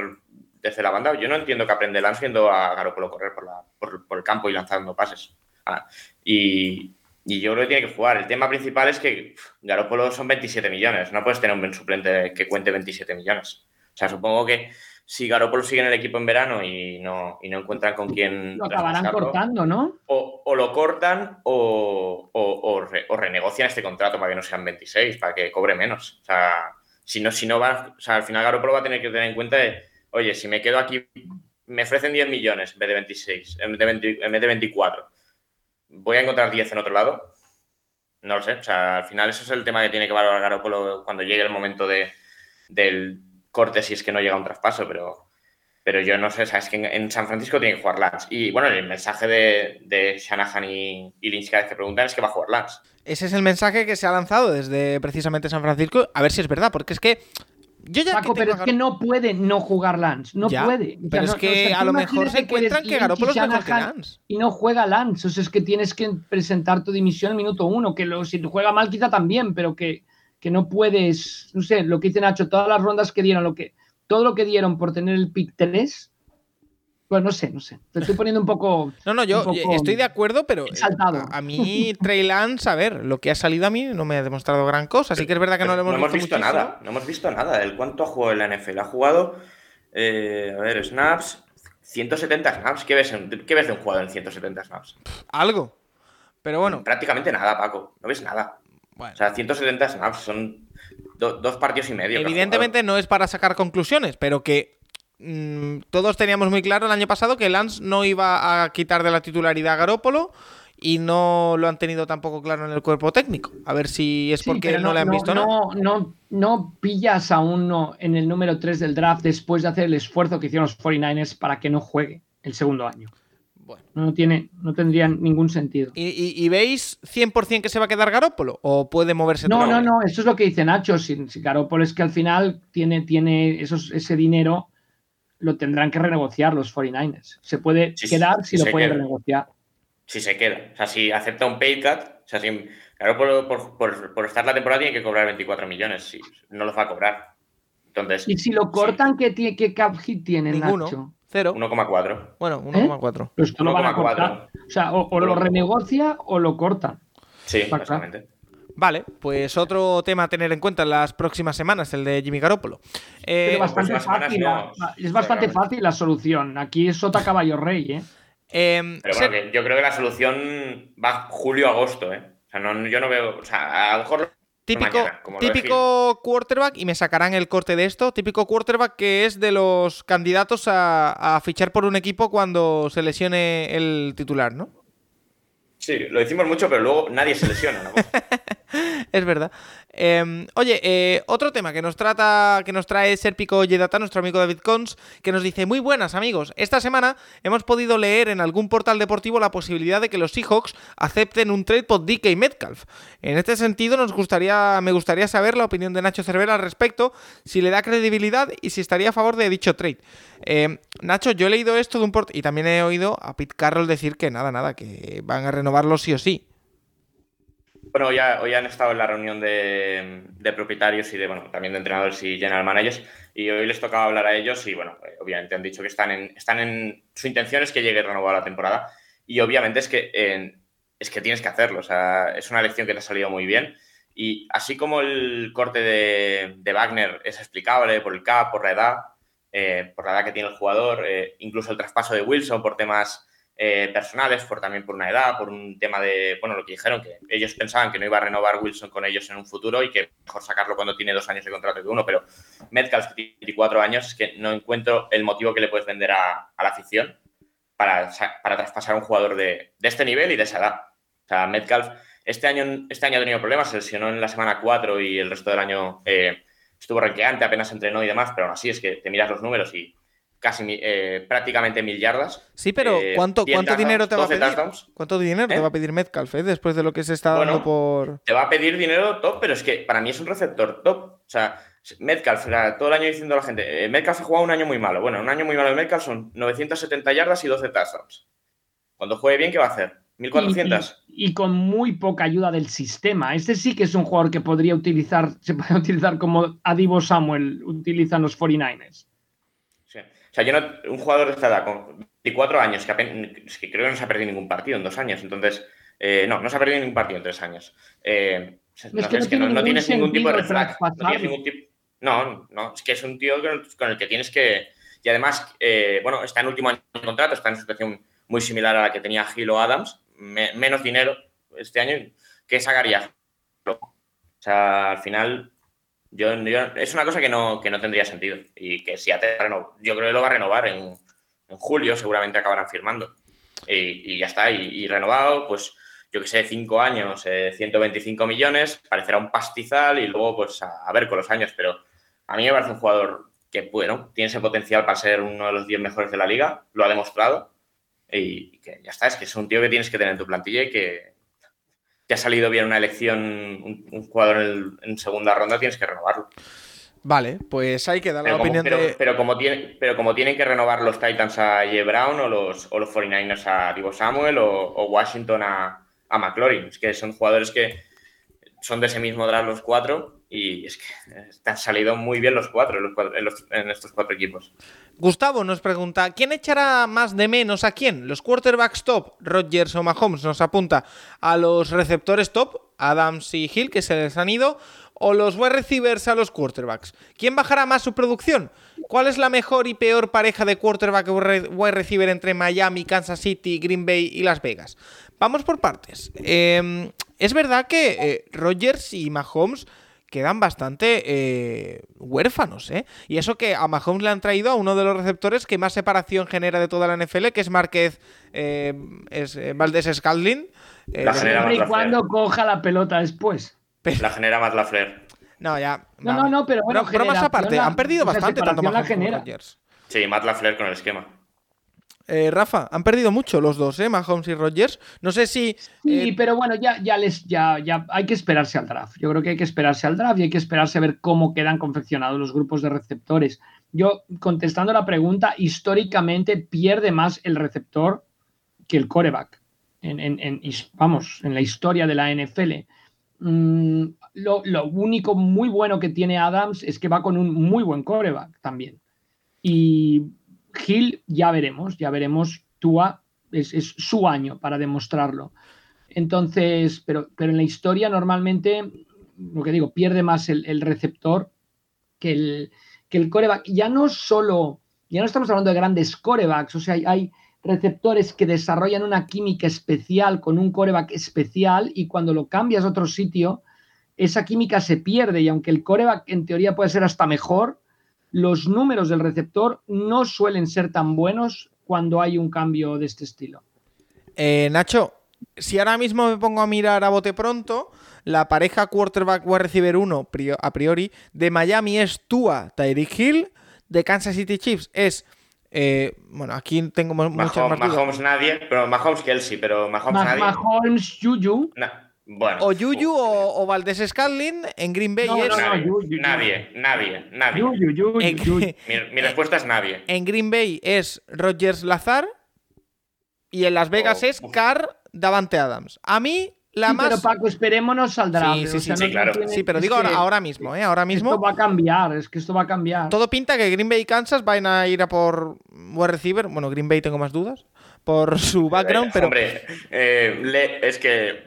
desde la banda. Yo no entiendo que aprende Lance viendo a Garoppolo correr por, la, por, el campo y lanzando pases. Ah, y, yo creo que tiene que jugar. El tema principal es que Garoppolo son 27 millones. No puedes tener un suplente que cuente 27 millones. O sea, supongo que si Garoppolo sigue en el equipo en verano y no, y no encuentran con quién. Lo acabarán cortando, ¿no? O, lo cortan o, o, renegocian este contrato para que no sean 26, para que cobre menos. O sea, si no, si no va. O sea, al final Garoppolo va a tener que tener en cuenta de, oye, si me quedo aquí, me ofrecen 10 millones en vez de 26, en vez de, en vez de 24. ¿Voy a encontrar 10 en otro lado? No lo sé. O sea, al final eso es el tema que tiene que valorar Garoppolo cuando llegue el momento de, del corte si es que no llega un traspaso, pero, pero yo no sé, sabes que en, San Francisco tiene que jugar Lance. Y bueno, el mensaje de, de Shanahan y, y Lynch cada vez que preguntan es que va a jugar Lance. Ese es el mensaje que se ha lanzado desde precisamente San Francisco, a ver si es verdad, porque es que yo ya pero es que no puede no jugar Lance, no puede. Pero es que a lo mejor se encuentran que, Garoppolo es mejor que Lance. Y no juega Lance, o sea, es que tienes que presentar tu dimisión en minuto uno, que lo, si juega mal quizá también, pero que, que no puedes, no sé, lo que dice Nacho, todas las rondas que dieron, lo que, todo lo que dieron por tener el pick 3, pues no sé, no sé. Te estoy poniendo un poco. No, no, yo estoy de acuerdo, pero a, mí Trey Lance, a ver, lo que ha salido a mí no me ha demostrado gran cosa. Así que es verdad que no lo hemos, visto, nada. No hemos visto nada. ¿El cuánto ha jugado en la NFL? Ha jugado, eh, a ver, snaps, 170 snaps. ¿Qué ves, ¿Qué ves de un jugador en 170 snaps? Algo. Pero bueno. Prácticamente nada, Paco. No ves nada. O sea, 170 snaps son dos partidos y medio. Evidentemente no es para sacar conclusiones, pero que mm, todos teníamos muy claro el año pasado que Lance no iba a quitar de la titularidad a Garópolo y no lo han tenido tampoco claro en el cuerpo técnico. A ver si es porque no, le han visto no, no, no pillas a uno en el número 3 del draft después de hacer el esfuerzo que hicieron los 49ers para que no juegue el segundo año. Bueno. No, tiene, no tendría ningún sentido. ¿Y, veis 100% que se va a quedar Garópolo? ¿O puede moverse? No, no, no. Eso es lo que dice Nacho. Si, Garópolo es que al final tiene, tiene esos, ese dinero, lo tendrán que renegociar los 49ers. Se puede quedar si, lo puede renegociar. Si se queda. O sea, si acepta un pay cut, o sea, si Garópolo por, estar la temporada tiene que cobrar 24 millones. Si, no los va a cobrar. Entonces, y si lo cortan, ¿qué, ¿qué cap hit tiene Nacho? 1,4. Bueno, 1,4. Pues esto lo van a cortar. O sea, o, lo renegocia o lo corta. Sí, exactamente. Vale, pues otro tema a tener en cuenta en las próximas semanas, el de Jimmy Garoppolo. Eh, bastante fácil, es bastante fácil la solución. Aquí es Sota Caballo Rey, ¿eh? Em, Pero bueno, yo creo que la solución va julio-agosto, ¿eh? O sea, no, yo no veo. O sea, a lo mejor Típico, típico quarterback, y me sacarán el corte de esto, típico quarterback que es de los candidatos a, fichar por un equipo cuando se lesione el titular, ¿no? Sí, lo decimos mucho, pero luego nadie se lesiona, ¿no? es verdad. Em, oye, eh, otro tema que nos trata, que nos trae Serpico Yedata, nuestro amigo David Cons, que nos dice, muy buenas amigos, esta semana hemos podido leer en algún portal deportivo la posibilidad de que los Seahawks acepten un trade por DK Metcalf. En este sentido, nos gustaría, me gustaría saber la opinión de Nacho Cervera al respecto, si le da credibilidad y si estaría a favor de dicho trade. Em, Nacho, yo he leído esto de un portal y también he oído a Pete Carroll decir que nada, nada, que van a renovarlo sí o sí. Bueno, hoy, han estado en la reunión de, propietarios y de, bueno, también de entrenadores y general managers y hoy les tocaba hablar a ellos y, bueno, eh, obviamente han dicho que están en, están en su intención es que llegue renovada la temporada y obviamente es que, es que tienes que hacerlo, o sea, es una lección que te ha salido muy bien y así como el corte de, Wagner es explicable por el CAP, por la edad, eh, por la edad que tiene el jugador, eh, incluso el traspaso de Wilson por temas eh, personales, por también por una edad, por un tema de, bueno, lo que dijeron, que ellos pensaban que no iba a renovar Wilson con ellos en un futuro y que mejor sacarlo cuando tiene dos años de contrato que uno, pero Metcalf tiene cuatro años, es que no encuentro el motivo que le puedes vender a, la afición para, para traspasar a un jugador de, este nivel y de esa edad. O sea, Metcalf este año, este año ha tenido problemas, se lesionó en la semana 4 y el resto del año eh, estuvo renqueante, apenas entrenó y demás, pero aún así es que te miras los números y casi eh, prácticamente mil yardas. Sí, pero eh, ¿cuánto, ¿cuánto dinero te va a pedir? ¿Cuánto dinero te va a pedir Metcalf después de lo que se está dando por...? Te va a pedir dinero top, pero es que para mí es un receptor top. O sea, Metcalf, todo el año diciendo a la gente, Metcalf ha jugado un año muy malo. Bueno, un año muy malo de Metcalf son 970 yardas y 12 touchdowns. Cuando juegue bien, ¿qué va a hacer? 1400. Y, con muy poca ayuda del sistema. Este sí que es un jugador que podría utilizar, se puede utilizar como Adivo Samuel utilizan los 49ers. O sea, yo no, un jugador de esta edad con 24 años, que, que creo que no se ha perdido ningún partido en dos años, entonces, eh, no, no se ha perdido ningún partido en tres años. Eh, no, es que no, tienes ningún tipo de reflex. No, no, es que es un tío con el, que tienes que. Y además, eh, bueno, está en último año de contrato, está en una situación muy similar a la que tenía Gil o Adams, menos dinero este año que sacaría. O sea, al final, es una cosa que no, que no tendría sentido. Y que si te yo creo que lo va a renovar en, julio, seguramente acabarán firmando. Y, ya está, y, renovado, pues yo que sé, cinco años, 125 eh, millones, parecerá un pastizal y luego, pues a, ver con los años. Pero a mí me parece un jugador que, bueno, tiene ese potencial para ser uno de los 10 mejores de la liga, lo ha demostrado y que ya está, es que es un tío que tienes que tener en tu plantilla y que te ha salido bien una elección, un, jugador en, segunda ronda, tienes que renovarlo. Vale, pues hay que dar la opinión pero, de... Pero como, tiene, pero como tienen que renovar los Titans a J. Brown o los, o los 49ers a Divo Samuel o, Washington a, a McLaurin, es que son jugadores que son de ese mismo draft los cuatro y es que te han salido muy bien los cuatro en estos cuatro equipos. Gustavo nos pregunta, ¿quién echará más de menos a quién? ¿Los quarterbacks top, Rodgers o Mahomes? Nos apunta a los receptores top, Adams y Hill, que se les han ido, o los wide receivers a los quarterbacks. ¿Quién bajará más su producción? ¿Cuál es la mejor y peor pareja de quarterback wide receiver entre Miami, Kansas City, Green Bay y Las Vegas? Vamos por partes. Em, es verdad que eh, Rodgers y Mahomes quedan bastante eh, huérfanos, ¿eh? Y eso que a Mahomes le han traído a uno de los receptores que más separación genera de toda la NFL, que es Márquez eh, es, eh, Valdés Scaldlin. la genera y cuando coja la pelota después. La genera más la Flair. No, ya. No, no, no, pero bueno. Pero, más aparte, han perdido bastante tanto Mahomes como Rodgers. Sí, Matt LaFleur con el esquema. Eh, Rafa, han perdido mucho los dos, ¿eh? Mahomes y Rodgers. No sé si. Sí, eh, pero bueno, ya, ya les. Ya, ya hay que esperarse al draft. Yo creo que hay que esperarse al draft y hay que esperarse a ver cómo quedan confeccionados los grupos de receptores. Yo, contestando la pregunta, históricamente pierde más el receptor que el coreback. En, vamos, en la historia de la NFL. Mm, lo, lo único muy bueno que tiene Adams es que va con un muy buen coreback también. Y Gil ya veremos, ya veremos. Tua es, su año para demostrarlo. Entonces, pero, pero en la historia normalmente, lo que digo, pierde más el, receptor que el, que el coreback. Ya no solo, ya no estamos hablando de grandes corebacks, o sea, hay, receptores que desarrollan una química especial con un coreback especial y cuando lo cambias a otro sitio, esa química se pierde y aunque el coreback en teoría puede ser hasta mejor, los números del receptor no suelen ser tan buenos cuando hay un cambio de este estilo. Eh, Nacho, si ahora mismo me pongo a mirar a bote pronto, la pareja quarterback wide receiver 1 a priori de Miami es Tua Tyreek Hill, de Kansas City Chiefs es eh, bueno, aquí tengo muchas Mahomes, Mahomes nadie, pero Mahomes Kelsey, pero Mahomes nadie. Mahomes Juju. O Yuyu o, o Valdés Scarlin en Green Bay es. nadie, nadie, nadie, mi, respuesta es nadie. En Green Bay es Rogers Lazar y en Las Vegas oh, es Carr Davante Adams. A mí la más. Pero Paco, esperémonos al draft. Sí, sí, sí, claro. sí pero digo ahora, mismo, ¿eh? Ahora mismo. Esto va a cambiar, es que esto va a cambiar. Todo pinta que Green Bay y Kansas van a ir a por wide receiver. Bueno, Green Bay tengo más dudas por su background, pero. Hombre, eh, es que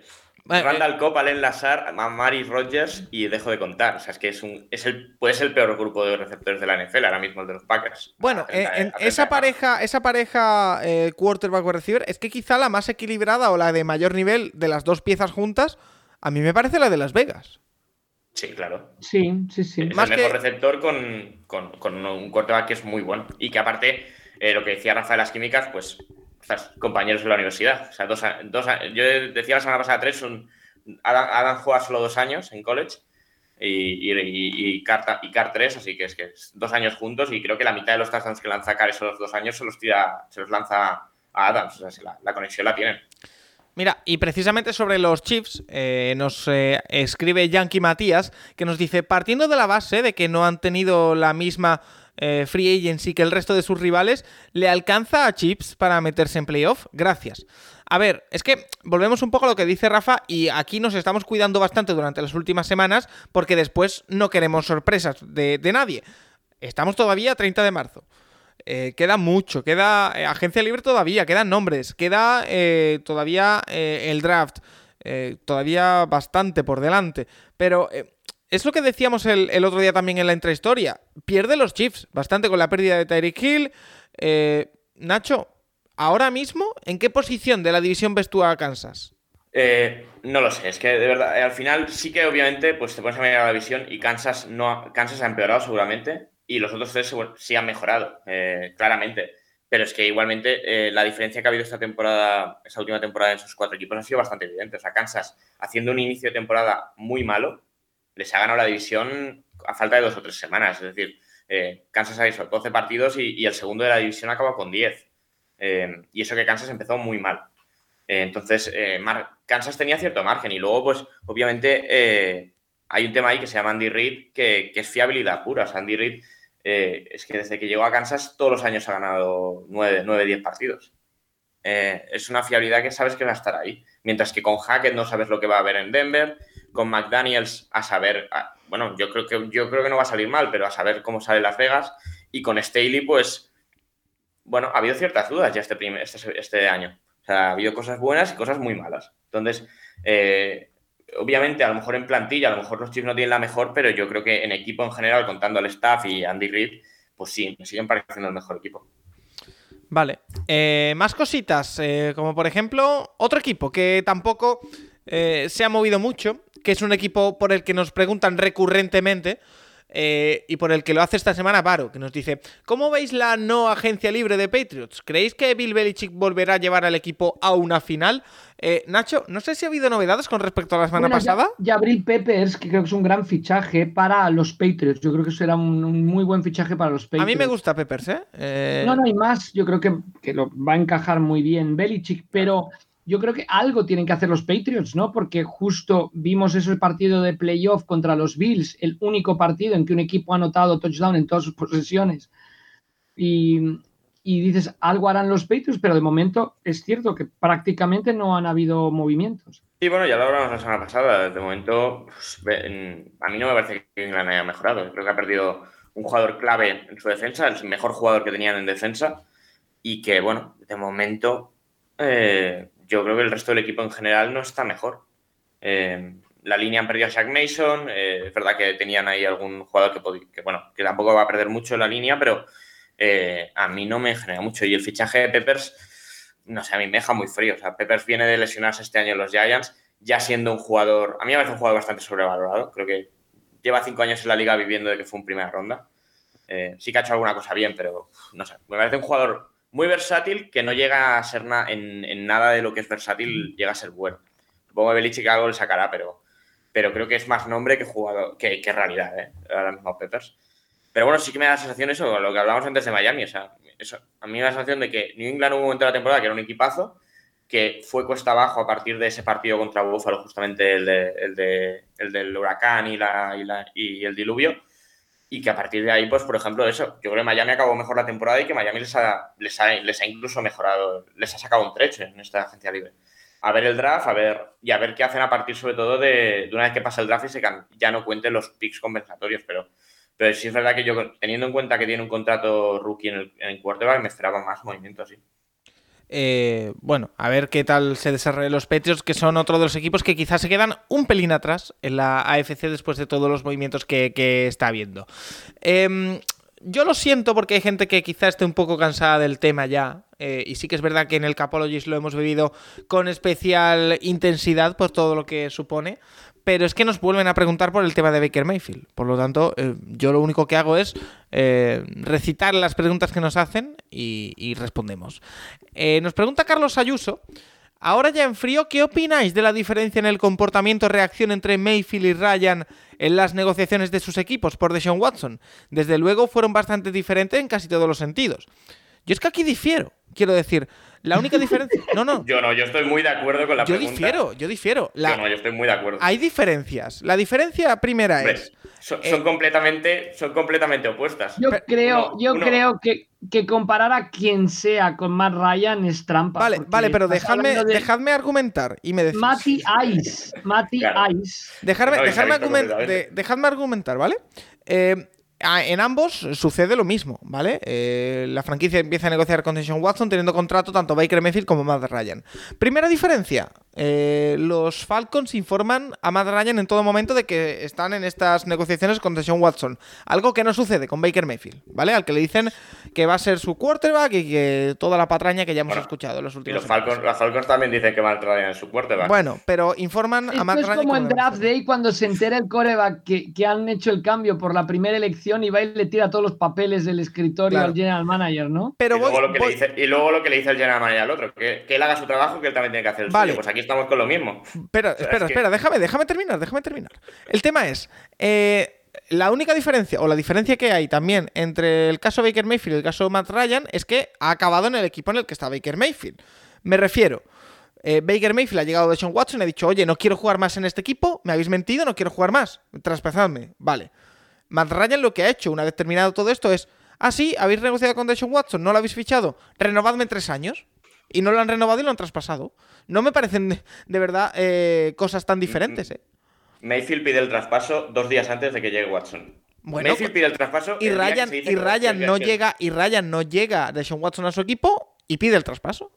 Randall Cobb, Allen Lazar, Mari Rogers y dejo de contar. O sea, es que es un, es el, puede ser el peor grupo de receptores de la NFL ahora mismo, el de los Packers. Bueno, en, esa, pareja, esa pareja eh, quarterback o receiver es que quizá la más equilibrada o la de mayor nivel de las dos piezas juntas, a mí me parece la de Las Vegas. Sí, claro. Sí, sí, sí. Es el mejor receptor con, un quarterback que es muy bueno. Y que aparte, eh, lo que decía Rafa de las químicas, pues compañeros de la universidad. O sea, dos, dos, yo decía la semana pasada tres, son, Adam, juega solo dos años en college y, y, y, y Car tres, así que es que dos años juntos y creo que la mitad de los touchdowns que lanza Car esos dos años se los tira, se los lanza a Adams. O sea, la, conexión la tienen. Mira, y precisamente sobre los Chiefs, eh, nos eh, escribe Yankee Matías, que nos dice, partiendo de la base de que no han tenido la misma eh, free agency que el resto de sus rivales, ¿le alcanza a Chips para meterse en playoff? Gracias. A ver, es que volvemos un poco a lo que dice Rafa y aquí nos estamos cuidando bastante durante las últimas semanas porque después no queremos sorpresas de, nadie. Estamos todavía a 30 de marzo. Eh, queda mucho, queda eh, agencia libre todavía, quedan nombres, queda todavía el draft, todavía bastante por delante. Pero es lo que decíamos el, otro día también en la intrahistoria. Pierde los Chiefs bastante con la pérdida de Tyreek Hill. Eh, Nacho, ahora mismo, ¿en qué posición de la división ves tú a Kansas? Eh, no lo sé, es que de verdad, eh, al final sí que obviamente pues te pones a mirar la división y Kansas no Kansas ha empeorado seguramente y los otros tres sí han mejorado, claramente. Pero es que igualmente la diferencia que ha habido esta temporada, esta última temporada en esos cuatro equipos ha sido bastante evidente. O sea, Kansas haciendo un inicio de temporada muy malo, les ha ganado la división a falta de dos o tres semanas. Es decir, eh, Kansas ha hecho 12 partidos y, el segundo de la división acaba con 10. Eh, y eso que Kansas empezó muy mal. Eh, entonces, Kansas tenía cierto margen y luego, pues, obviamente, hay un tema ahí que se llama Andy Reid, que, es fiabilidad pura. O sea, Andy Reid es que desde que llegó a Kansas todos los años ha ganado 9, 9 10 partidos. Es una fiabilidad que sabes que va a estar ahí. Mientras que con Hackett no sabes lo que va a haber en Denver, con McDaniels a saber, bueno, yo creo, que, yo creo que no va a salir mal, pero a saber cómo sale Las Vegas. Y con Staley, pues, bueno, ha habido ciertas dudas ya este, este, este, año. O sea, ha habido cosas buenas y cosas muy malas. Entonces, eh, obviamente, a lo mejor en plantilla, a lo mejor los Chiefs no tienen la mejor, pero yo creo que en equipo en general, contando al staff y Andy Reid, pues sí, me siguen pareciendo el mejor equipo. Vale. Eh, más cositas, eh, como por ejemplo, otro equipo que tampoco se ha movido mucho que es un equipo por el que nos preguntan recurrentemente. Eh, y por el que lo hace esta semana Varo, que nos dice: ¿Cómo veis la no agencia libre de Patriots? ¿Creéis que Bill Belichick volverá a llevar al equipo a una final? Eh, Nacho, no sé si ha habido novedades con respecto a la semana pasada. Ya, Abril Peppers, que creo que es un gran fichaje para los Patriots. Yo creo que será un, muy buen fichaje para los Patriots. A mí me gusta Peppers, ¿eh? ¿eh? No, no hay más. Yo creo que, que, lo va a encajar muy bien Belichick, pero yo creo que algo tienen que hacer los Patriots, ¿no? Porque justo vimos ese partido de playoff contra los Bills, el único partido en que un equipo ha anotado touchdown en todas sus posesiones. Y, dices, algo harán los Patriots, pero de momento es cierto que prácticamente no han habido movimientos. Sí, bueno, ya lo hablamos la semana pasada. De momento, pues, a mí no me parece que England haya mejorado. Creo que ha perdido un jugador clave en su defensa, el mejor jugador que tenían en defensa, y que, bueno, de momento eh, yo creo que el resto del equipo en general no está mejor. Eh, la línea han perdido a Shaq Mason, eh, es verdad que tenían ahí algún jugador que, bueno, que tampoco va a perder mucho la línea, pero eh, a mí no me genera mucho. Y el fichaje de Peppers, no sé, a mí me deja muy frío. O sea, Peppers viene de lesionarse este año en los Giants, ya siendo un jugador, a mí me parece un jugador bastante sobrevalorado. Creo que lleva cinco años en la liga viviendo de que fue un primera ronda. sí que ha hecho alguna cosa bien, pero no sé, me parece un jugador muy versátil que no llega a ser en, nada de lo que es versátil, llega a ser bueno. Supongo que Belichick algo le sacará, pero, pero creo que es más nombre que jugador, que, realidad, ¿eh? ahora mismo Peppers. Pero bueno, sí que me da la sensación eso, lo que hablábamos antes de Miami, o sea, eso, a mí me da la sensación de que New England hubo un momento de la temporada que era un equipazo, que fue cuesta abajo a partir de ese partido contra Buffalo, justamente el, de, el, del huracán y, la, y, la, y el diluvio, y que a partir de ahí, pues, por ejemplo, eso, yo creo que Miami acabó mejor la temporada y que Miami les ha, les ha, les ha incluso mejorado, les ha sacado un trecho en esta agencia libre. A ver el draft, a ver, y a ver qué hacen a partir sobre todo de, una vez que pasa el draft y se ya no cuenten los picks compensatorios, pero, pero sí es verdad que yo, teniendo en cuenta que tiene un contrato rookie en el, en el quarterback, me esperaba más movimiento así. Eh, bueno, a ver qué tal se desarrollan los Patriots, que son otro de los equipos que quizás se quedan un pelín atrás en la AFC después de todos los movimientos que, está habiendo. Em, yo lo siento porque hay gente que quizás esté un poco cansada del tema ya. Eh, y sí que es verdad que en el Capologist lo hemos vivido con especial intensidad por todo lo que supone pero es que nos vuelven a preguntar por el tema de Baker Mayfield. Por lo tanto, eh, yo lo único que hago es eh, recitar las preguntas que nos hacen y, respondemos. Eh, nos pregunta Carlos Ayuso. Ahora ya en frío, ¿qué opináis de la diferencia en el comportamiento-reacción entre Mayfield y Ryan en las negociaciones de sus equipos por Deshaun Watson? Desde luego fueron bastante diferentes en casi todos los sentidos. Yo es que aquí difiero. Quiero decir, la única diferencia. No, no. Yo no, yo estoy muy de acuerdo con la yo pregunta. Yo difiero, yo difiero. yo no, yo estoy muy de acuerdo. Hay diferencias. La diferencia primera es. Son, eh, completamente, son completamente opuestas. Yo creo, yo creo que, que, comparar a quien sea con Matt Ryan es trampa. Vale, vale, pero dejadme, dejadme argumentar y me decís. Matty Ice. Matty Ice. Dejadme, dejadme argumentar, ¿vale? Eh, en ambos sucede lo mismo, ¿vale? Eh, la franquicia empieza a negociar con Deshaun Watson teniendo contrato tanto Baker Mayfield como Matt Ryan. Primera diferencia, eh, los Falcons informan a Matt Ryan en todo momento de que están en estas negociaciones con Deshaun Watson, algo que no sucede con Baker Mayfield, ¿vale? Al que le dicen que va a ser su quarterback y que toda la patraña que ya hemos escuchado en los últimos y los Falcons, los Falcons también dicen que Matt Ryan es su quarterback. Bueno, pero informan a Matt Ryan. Es como en Draft Day cuando se entera el quarterback que, que han hecho el cambio por la primera elección y va y le tira todos los papeles del escritorio al general manager, ¿no? Pero y, luego lo que le dice, y luego lo que le dice el general manager al otro, que, él haga su trabajo que él también tiene que hacer el vale. Pues aquí estamos con lo mismo. Pero, espera, espera, déjame, déjame terminar, déjame terminar. El tema es. Eh, la única diferencia, o la diferencia que hay también entre el caso Baker Mayfield y el caso Matt Ryan, es que ha acabado en el equipo en el que está Baker Mayfield. Me refiero, eh, Baker Mayfield ha llegado de Sean Watson y ha dicho, oye, no quiero jugar más en este equipo, me habéis mentido, no quiero jugar más, traspasadme. Vale. Matt Ryan lo que ha hecho una vez terminado todo esto es, ah, sí, habéis negociado con Deshaun Watson, no lo habéis fichado, renovadme en tres años. Y no lo han renovado y lo han traspasado. No me parecen de, verdad eh, cosas tan diferentes. ¿eh? Mayfield pide el traspaso dos días antes de que llegue Watson.Mayfield pide el traspaso. Y Ryan, y Ryan no llega, y Ryan no llega Deshaun Watson a su equipo y pide el traspaso.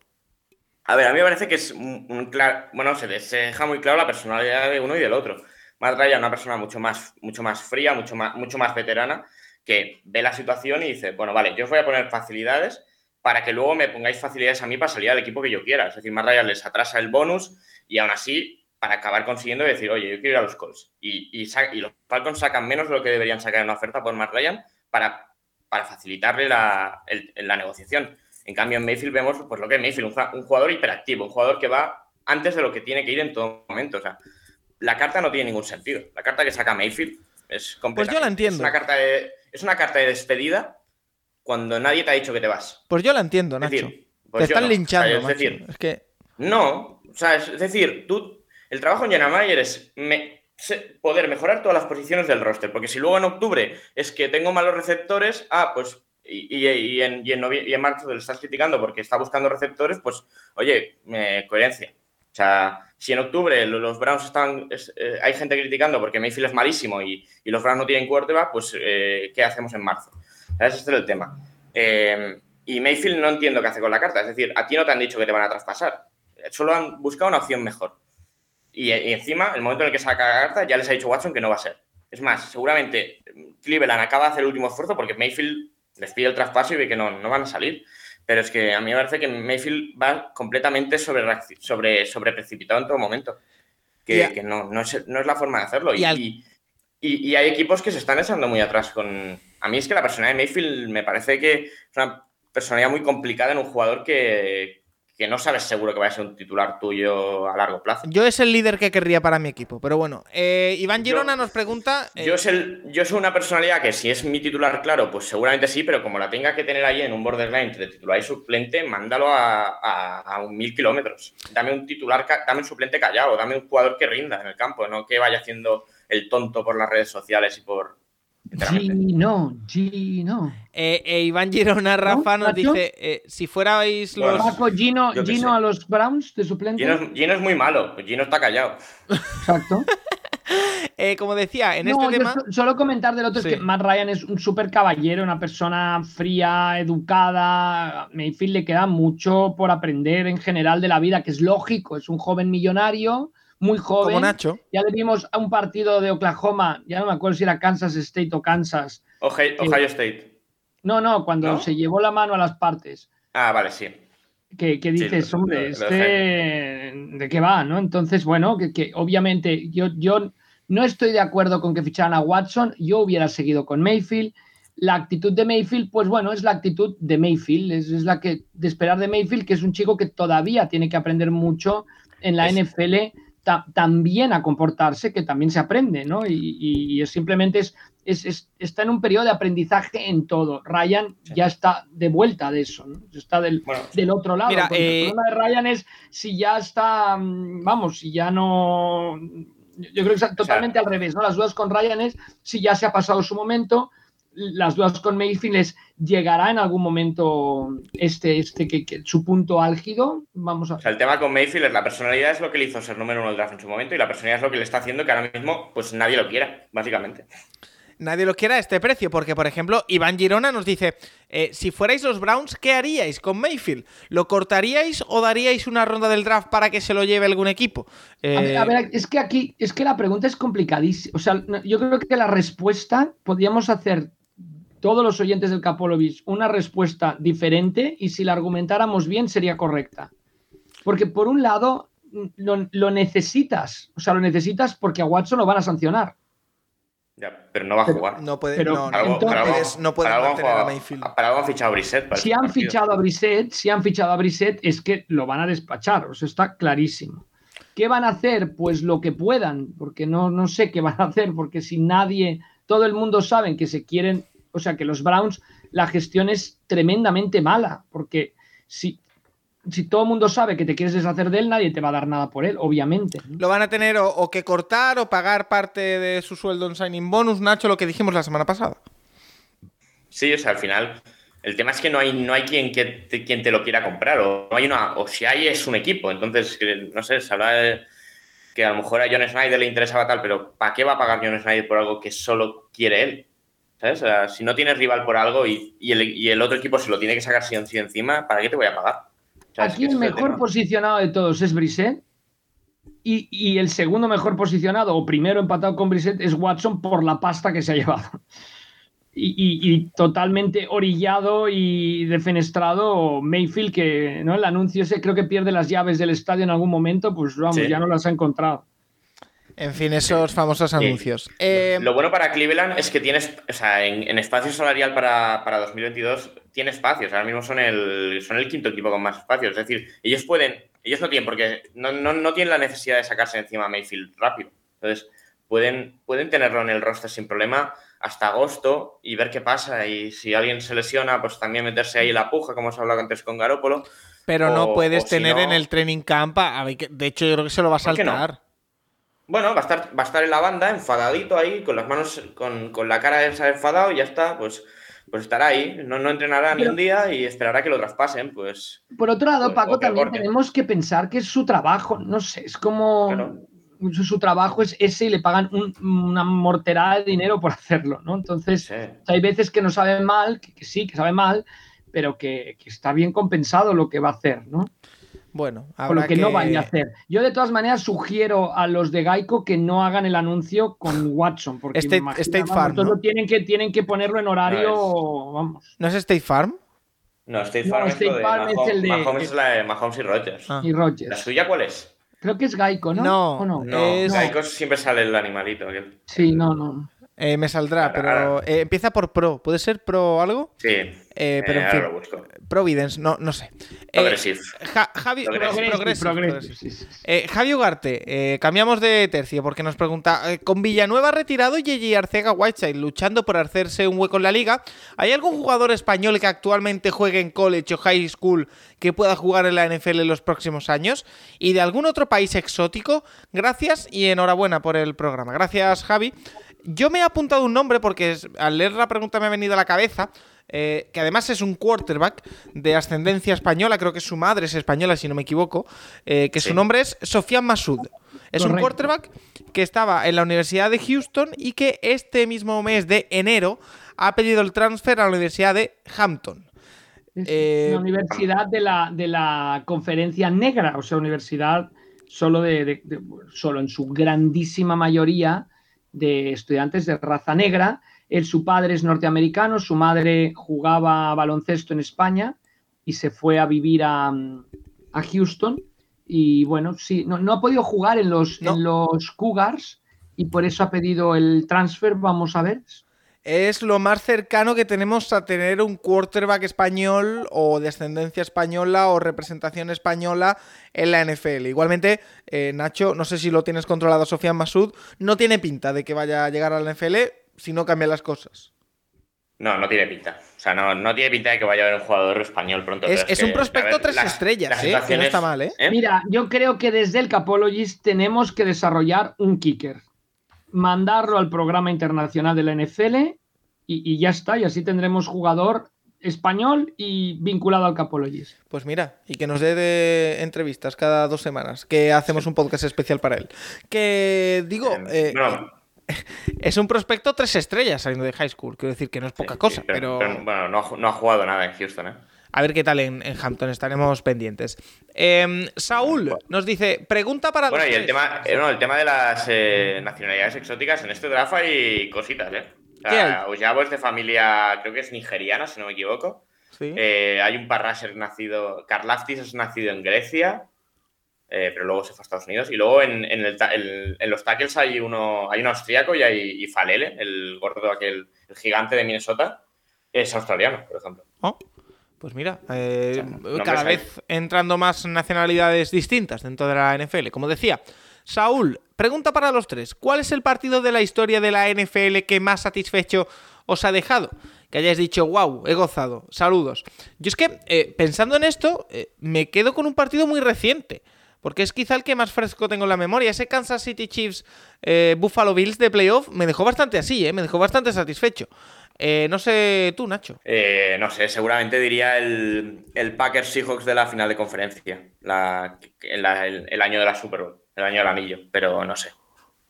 A ver, a mí me parece que es un, claro. Bueno, se, deja muy claro la personalidad de uno y del otro. Matt Ryan, una persona mucho más, mucho más fría, mucho más, mucho más veterana, que ve la situación y dice, bueno, vale, yo os voy a poner facilidades para que luego me pongáis facilidades a mí para salir al equipo que yo quiera. Es decir, Matt Ryan les atrasa el bonus y aún así, para acabar consiguiendo decir, oye, yo quiero ir a los Colts. Y, los Falcons sacan menos de lo que deberían sacar en una oferta por Matt Ryan para, facilitarle la, la negociación. En cambio, en Mayfield vemos pues, lo que es Mayfield, un, un jugador hiperactivo, un jugador que va antes de lo que tiene que ir en todo momento. O sea, la carta no tiene ningún sentido. La carta que saca Mayfield es Pues yo la entiendo. Es una carta de, es una carta de despedida cuando nadie te ha dicho que te vas. pues yo la entiendo, Nacho. Pues te están linchando, es decir, es que... No, o sea, es, decir, tú, el trabajo en Mayer es poder mejorar todas las posiciones del roster, porque si luego en octubre es que tengo malos receptores, ah, pues y, en, y, en, marzo te lo estás criticando porque está buscando receptores, pues oye, coherencia. O sea, si en octubre los Browns están, eh, hay gente criticando porque Mayfield es malísimo y, los Browns no tienen quarterback, pues eh, ¿qué hacemos en marzo? Ese es el tema. Eh, y Mayfield no entiendo qué hace con la carta. Es decir, a ti no te han dicho que te van a traspasar. Solo han buscado una opción mejor. Y, encima, el momento en el que saca la carta, ya les ha dicho Watson que no va a ser. Es más, seguramente Cleveland acaba de hacer el último esfuerzo porque Mayfield les pide el traspaso y ve que no, no van a salir. Pero es que a mí me parece que Mayfield va completamente sobre, sobre, sobre precipitado en todo momento. Que, no, no, es, la forma de hacerlo. Y, y, hay equipos que se están echando muy atrás con... A mí es que la personalidad de Mayfield me parece que es una personalidad muy complicada en un jugador que, que no sabes seguro que va a ser un titular tuyo a largo plazo. Yo es el líder que querría para mi equipo, pero bueno. Eh, Iván Girona nos pregunta. Eh, yo, el, yo soy una personalidad que si es mi titular, claro, pues seguramente sí, pero como la tenga que tener ahí en un borderline entre titular y suplente, mándalo a, a, un mil kilómetros. Dame un titular, dame un suplente callado, dame un jugador que rinda en el campo, no que vaya haciendo el tonto por las redes sociales y por, Gino, Gino. Eh, eh, Iván Girona Rafa nos dice: eh, si fuerais los. Gino, Gino a los Browns de suplente. Gino, Gino, es muy malo, pues Gino está callado. Exacto. Eh, como decía, en este tema. Solo comentar del otro es que Matt Ryan es un súper caballero, una persona fría, educada. Mayfield le queda mucho por aprender en general de la vida, que es lógico. Es un joven millonario, muy joven. Como Nacho. Ya le vimos a un partido de Oklahoma, ya no me acuerdo si era Kansas State o Kansas. Ohio, State. No, no, cuando se llevó la mano a las partes. Ah, vale, sí. Que, dices, hombre, este, ¿de qué va? ¿no? Entonces, bueno, que, obviamente yo, yo no estoy de acuerdo con que ficharan a Watson, yo hubiera seguido con Mayfield. La actitud de Mayfield, pues bueno, es la actitud de Mayfield, es, la que de esperar de Mayfield, que es un chico que todavía tiene que aprender mucho en la NFL también a comportarse, que también se aprende, ¿no? Y, es simplemente es, es, está en un periodo de aprendizaje en todo. Ryan ya está de vuelta de eso, ¿no? Está del, del otro lado. Mira, El eh, problema de Ryan es si ya está, mm, vamos, si ya no... Yo creo que es totalmente al revés, ¿no? Las dudas con Ryan es si ya se ha pasado su momento, las dudas con Mayfield es, ¿llegará en algún momento este, este que, su punto álgido? Vamos a... O sea, el tema con Mayfield es la personalidad es lo que le hizo ser número uno del draft en su momento y la personalidad es lo que le está haciendo que ahora mismo pues nadie lo quiera, básicamente nadie lo quiera a este precio. Porque, por ejemplo, Iván Girona nos dice: eh, si fuerais los Browns, ¿qué haríais con Mayfield? ¿Lo cortaríais o daríais una ronda del draft para que se lo lleve algún equipo? A, ver, eh, es que aquí, es que la pregunta es complicadísima. O sea, yo creo que la respuesta podríamos hacer todos los oyentes del Capolovis una respuesta diferente y si la argumentáramos bien sería correcta. Porque por un lado lo, lo necesitas, o sea, lo necesitas porque a Watson lo van a sancionar pero no va a jugar. No puede, no, no puede mantener a Mayfield. Para algo han fichado a Brissett. Si han fichado a Brissett, si han fichado a Brissett, es que lo van a despachar. O sea, está clarísimo. ¿Qué van a hacer? Pues lo que puedan, porque no, no sé qué van a hacer, porque si nadie, todo el mundo sabe que se quieren, o sea, que los Browns, la gestión es tremendamente mala, porque si, si todo el mundo sabe que te quieres deshacer de él, nadie te va a dar nada por él, obviamente. Lo van a tener o, que cortar o pagar parte de su sueldo en signing bonus, Nacho, lo que dijimos la semana pasada. Sí, o sea, al final, el tema es que no hay, no hay quien, que te, quien te lo quiera comprar, o no hay una, o si hay es un equipo. Entonces, no sé, se habla de que a lo mejor a John Snyder le interesaba tal, pero ¿para qué va a pagar John Snyder por algo que solo quiere él? ¿Sabes? O sea, si no tienes rival por algo y, el, otro equipo se lo tiene que sacar sí encima, ¿para qué te voy a pagar? Aquí el mejor posicionado de todos es Brissett. Y, el segundo mejor posicionado, o primero empatado con Brissett, es Watson por la pasta que se ha llevado. Y, totalmente orillado y defenestrado Mayfield, que ¿no? el anuncio ese creo que pierde las llaves del estadio en algún momento, pues vamos, ya no las ha encontrado. En fin, esos famosos anuncios. Eh, lo bueno para Cleveland es que tienes, o sea, en, espacio salarial para, para 2022 tiene espacios. Ahora mismo son el, son el quinto equipo con más espacios. Es decir, ellos pueden, ellos no tienen, porque no, no, tienen la necesidad de sacarse encima a Mayfield rápido. Entonces, pueden, pueden tenerlo en el roster sin problema hasta agosto y ver qué pasa. Y si alguien se lesiona, pues también meterse ahí la puja, como os hablado antes con Garópolo. Pero no puedes tener en el training camp. A, de hecho, yo creo que se lo va a saltar. Bueno, va a estar, va a estar en la banda, enfadadito ahí, con las manos, con, la cara esa enfadado y ya está, pues, pues estará ahí. No, no entrenará ni un día y esperará que lo traspasen, pues. Por otro lado, Paco, también tenemos que pensar que es su trabajo, no sé, es como. Su, trabajo es ese y le pagan una morterada de dinero por hacerlo, ¿no? Entonces, hay veces que no sabe mal, que, sí, que sabe mal, pero que, que, está bien compensado lo que va a hacer, ¿no? Bueno, habrá lo que, no vaya a hacer. Yo de todas maneras sugiero a los de Geico que no hagan el anuncio con Watson, porque State, Farm, ¿no? tienen, que, tienen que ponerlo en horario, no es, vamos. ¿No es State Farm? No, State Farm, es, el de Mahomes, es la de Mahomes y Rogers. Ah. Y Rogers. ¿La suya cuál es? Creo que es Geico, ¿no? No, no? no, Geico siempre sale el animalito. Sí, no, no. Eh, me saldrá, pero eh, empieza por Pro. ¿Puede ser Pro algo? Sí. Eh, pero en fin, Providence, no, no sé. Progressive. Javi, Javi Ugarte, cambiamos de tercio porque nos pregunta: con Villanueva retirado y Gigi Arcega Whiteside luchando por hacerse un hueco en la liga, ¿hay algún jugador español que actualmente juegue en college o high school que pueda jugar en la NFL en los próximos años? ¿Y de algún otro país exótico? Gracias y enhorabuena por el programa. Gracias, Javi. Yo me he apuntado un nombre porque al leer la pregunta me ha venido a la cabeza. Eh, que además es un quarterback de ascendencia española, creo que su madre es española, si no me equivoco, eh, que su nombre es Sofía Masud. Es un quarterback que estaba en la Universidad de Houston y que este mismo mes de enero ha pedido el transfer a la Universidad de Hampton. Eh, la universidad de la, de la conferencia negra, o sea, universidad solo, de, solo en su grandísima mayoría de estudiantes de raza negra. Él, su padre es norteamericano, su madre jugaba baloncesto en España y se fue a vivir a, a Houston. Y bueno, sí, no, no ha podido jugar en los, en los Cougars y por eso ha pedido el transfer. Vamos a ver es lo más cercano que tenemos a tener un quarterback español o descendencia española o representación española en la NFL. Igualmente, eh, Nacho, no sé si lo tienes controlado, Sofía Masud, no tiene pinta de que vaya a llegar a la NFL si no cambian las cosas. No, no tiene pinta. O sea, no, tiene pinta de que vaya a haber un jugador español pronto. Es, un prospecto tres estrellas, ¿eh? Que no está mal, ¿eh? ¿eh? Mira, yo creo que desde el Capologist tenemos que desarrollar un kicker mandarlo al programa internacional de la NFL y, ya está, y así tendremos jugador español y vinculado al Capologis. Pues mira, y que nos dé de entrevistas cada dos semanas, que hacemos un podcast especial para él. Que digo, eh, es un prospecto tres estrellas saliendo de high school, quiero decir que no es poca cosa, pero, bueno, no ha, jugado nada en Houston, ¿eh? A ver qué tal en, Hampton, estaremos pendientes. Em, Saúl nos dice, pregunta para Bueno, y el tema, eh, el tema de las eh, nacionalidades exóticas, en este draft hay cositas, ¿eh? O es de familia, creo que es nigeriana, si no me equivoco. Eh, hay un Parrasher nacido, Karlaftis es nacido en Grecia, pero luego se fue a Estados Unidos. Y luego en, los tackles hay uno, hay un austríaco y hay Falele, el gordo aquel, el gigante de Minnesota, es australiano, por ejemplo. Oh. Pues mira, eh, cada vez entrando más nacionalidades distintas dentro de la NFL. Como decía, Saúl, pregunta para los tres. ¿Cuál es el partido de la historia de la NFL que más satisfecho os ha dejado? Que hayáis dicho, wow, he gozado. Saludos. Yo es que, eh, pensando en esto, eh, me quedo con un partido muy reciente. Porque es quizá el que más fresco tengo en la memoria. Ese Kansas City Chiefs Buffalo Bills de playoff me dejó bastante así, me dejó bastante satisfecho. Eh, no sé tú, Nacho. Eh, no sé, seguramente diría el, el Packers Seahawks de la final de conferencia, el, año de la Super Bowl, el año del anillo, pero no sé.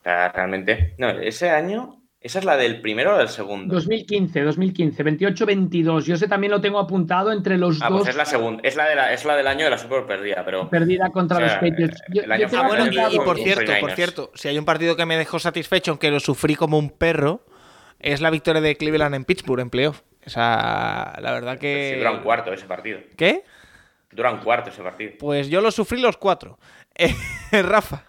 realmente. No, ese año. ¿Esa es la del primero o del segundo? 2015, 2015, 28-22. Yo sé también lo tengo apuntado entre los ah, pues dos. Pues es la segunda, es la, de la, es la del año de la Super Bowl perdida, pero. Perdida contra los Patriots. y, por cierto, por cierto, si hay un partido que me dejó satisfecho, aunque lo sufrí como un perro, es la victoria de Cleveland en Pittsburgh en playoff. Esa, la verdad que. dura un cuarto ese partido. ¿Qué? Dura un cuarto ese partido. Pues yo lo sufrí los cuatro. Eh, Rafa.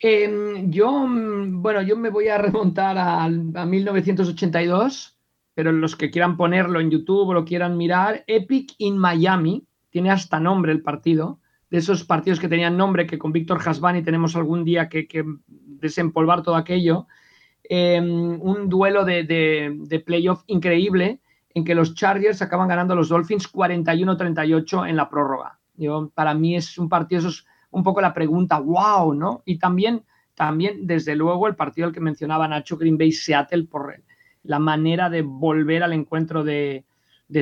Em, yo, bueno, yo me voy a remontar a, a 1982, pero los que quieran ponerlo en YouTube o lo quieran mirar, Epic in Miami, tiene hasta nombre el partido, de esos partidos que tenían nombre, que con Víctor Hasbani tenemos algún día que, que desempolvar todo aquello. Em, un duelo de, playoff increíble en que los Chargers acaban ganando a los Dolphins 41-38 en la prórroga. Yo, para mí es un partido, eso es un poco la pregunta, wow, ¿no? Y también, también, desde luego, el partido al que mencionaba Nacho Green Bay Seattle por la manera de volver al encuentro de,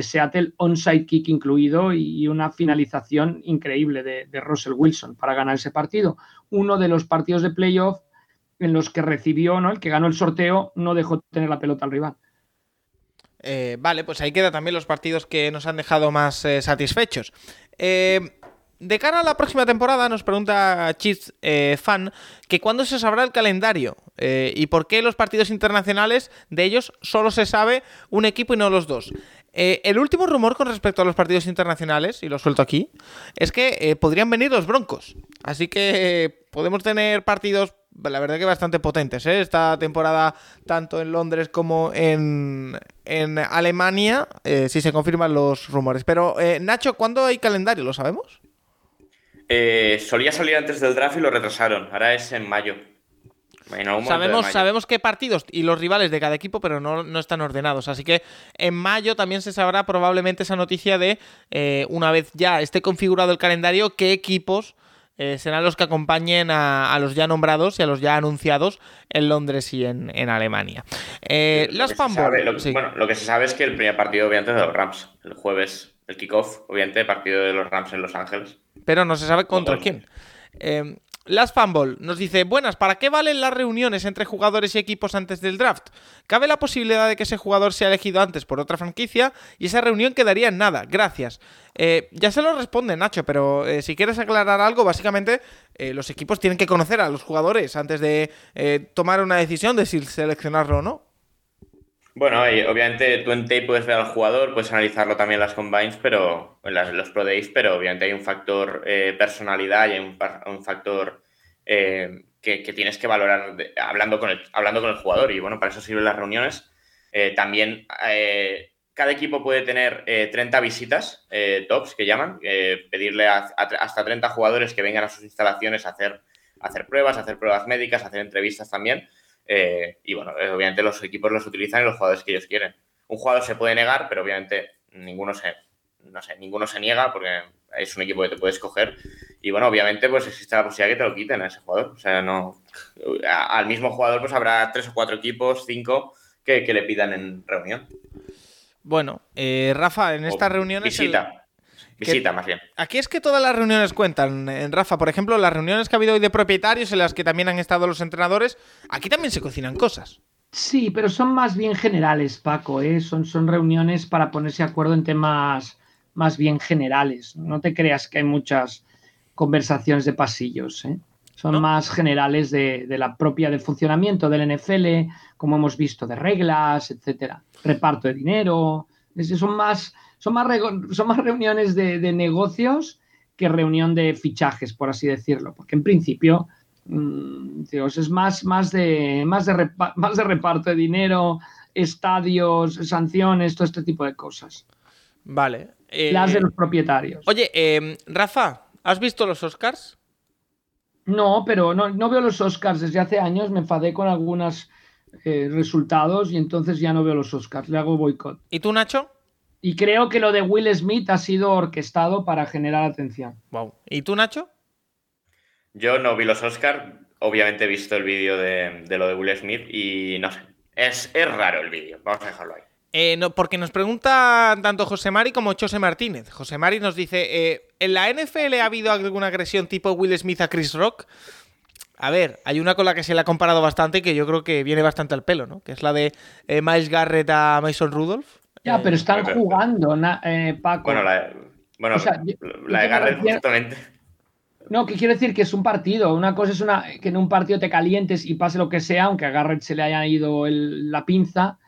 Seattle, onside kick incluido y una finalización increíble de, de Russell Wilson para ganar ese partido. Uno de los partidos de playoff en los que recibió, ¿no? El que ganó el sorteo no dejó tener la pelota al rival. Eh, vale, pues ahí queda también los partidos que nos han dejado más eh, satisfechos. Eh, de cara a la próxima temporada, nos pregunta Cheats Fan que cuándo se sabrá el calendario y por qué los partidos internacionales de ellos solo se sabe un equipo y no los dos. el último rumor con respecto a los partidos internacionales, y lo suelto aquí, es que podrían venir los Broncos. Así que podemos tener partidos la verdad que bastante potentes, ¿eh? Esta temporada, tanto en Londres como en, Alemania, eh, si se confirman los rumores. Pero, eh, Nacho, ¿cuándo hay calendario? ¿Lo sabemos? Eh, solía salir antes del draft y lo retrasaron. Ahora es en mayo. sabemos, sabemos qué partidos y los rivales de cada equipo, pero no, no, están ordenados. Así que en mayo también se sabrá probablemente esa noticia de, una vez ya esté configurado el calendario, qué equipos eh, serán los que acompañen a, los ya nombrados y a los ya anunciados en Londres y en, Alemania. Eh, los Bueno, lo que se sabe es que el primer partido, obviamente, es de los Rams. El jueves, el kickoff, obviamente, partido de los Rams en Los Ángeles. Pero no se sabe contra quién. Eh, Last Fumble nos dice, buenas, ¿para qué valen las reuniones entre jugadores y equipos antes del draft? Cabe la posibilidad de que ese jugador sea elegido antes por otra franquicia y esa reunión quedaría en nada. Gracias. Eh, ya se lo responde Nacho, pero eh, si quieres aclarar algo, básicamente eh, los equipos tienen que conocer a los jugadores antes de tomar una decisión de si seleccionarlo o no. Bueno, obviamente tú en tape puedes ver al jugador, puedes analizarlo también en las combines, pero en los pro pero obviamente hay un factor eh, personalidad y hay un, factor eh, que, tienes que valorar hablando, con el, hablando con el jugador. Y bueno, para eso sirven las reuniones. Eh, también cada equipo puede tener 30 visitas tops que llaman, pedirle hasta 30 jugadores que vengan a sus instalaciones a hacer, pruebas, hacer pruebas médicas, hacer entrevistas también. Eh, y bueno, eh, obviamente los equipos los utilizan y los jugadores que ellos quieren. Un jugador se puede negar, pero obviamente ninguno se, no sé, ninguno se niega porque es un equipo que te puedes coger. Y bueno, obviamente pues existe la posibilidad que te lo quiten a ese jugador. O sea, no. al mismo jugador pues habrá tres o cuatro equipos, cinco, que, le pidan en reunión. Bueno, eh, Rafa, en esta reunión Visita. Visita, más bien. Aquí es que todas las reuniones cuentan, en Rafa. Por ejemplo, las reuniones que ha habido hoy de propietarios, en las que también han estado los entrenadores, aquí también se cocinan cosas. Sí, pero son más bien generales, Paco. ¿eh? Son, son reuniones para ponerse de acuerdo en temas más bien generales. No te creas que hay muchas conversaciones de pasillos. ¿eh? Son más generales de, de, la propia del funcionamiento del NFL, como hemos visto, de reglas, etcétera. Reparto de dinero. Son más son más, son más reuniones de, negocios que reunión de fichajes, por así decirlo, porque en principio mm, es más, más, de, más, de más de reparto de dinero, estadios, sanciones, todo este tipo de cosas. Vale. Las de eh, los propietarios. Oye, em, Rafa, ¿has visto los Oscars? No, pero no, no, veo los Oscars desde hace años, me enfadé con algunos eh, resultados y entonces ya no veo los Oscars, le hago boicot. ¿Y tú, Nacho? Y creo que lo de Will Smith ha sido orquestado para generar atención. Wow. ¿Y tú, Nacho? Yo no vi los Oscars. Obviamente he visto el vídeo de, lo de Will Smith y no sé. Es, es raro el vídeo. Vamos a dejarlo ahí. Eh, no, porque nos pregunta tanto José Mari como José Martínez. José Mari nos dice: eh, ¿En la NFL ha habido alguna agresión tipo Will Smith a Chris Rock? A ver, hay una con la que se le ha comparado bastante y que yo creo que viene bastante al pelo, ¿no? Que es la de eh, Miles Garrett a Mason Rudolph. Ya, pero están jugando, eh, Paco. Bueno, la, bueno, la de Garrett justamente. No, que quiero decir que es un partido. Una cosa es una que en un partido te calientes y pase lo que sea, aunque a Garrett se le haya ido la pinza.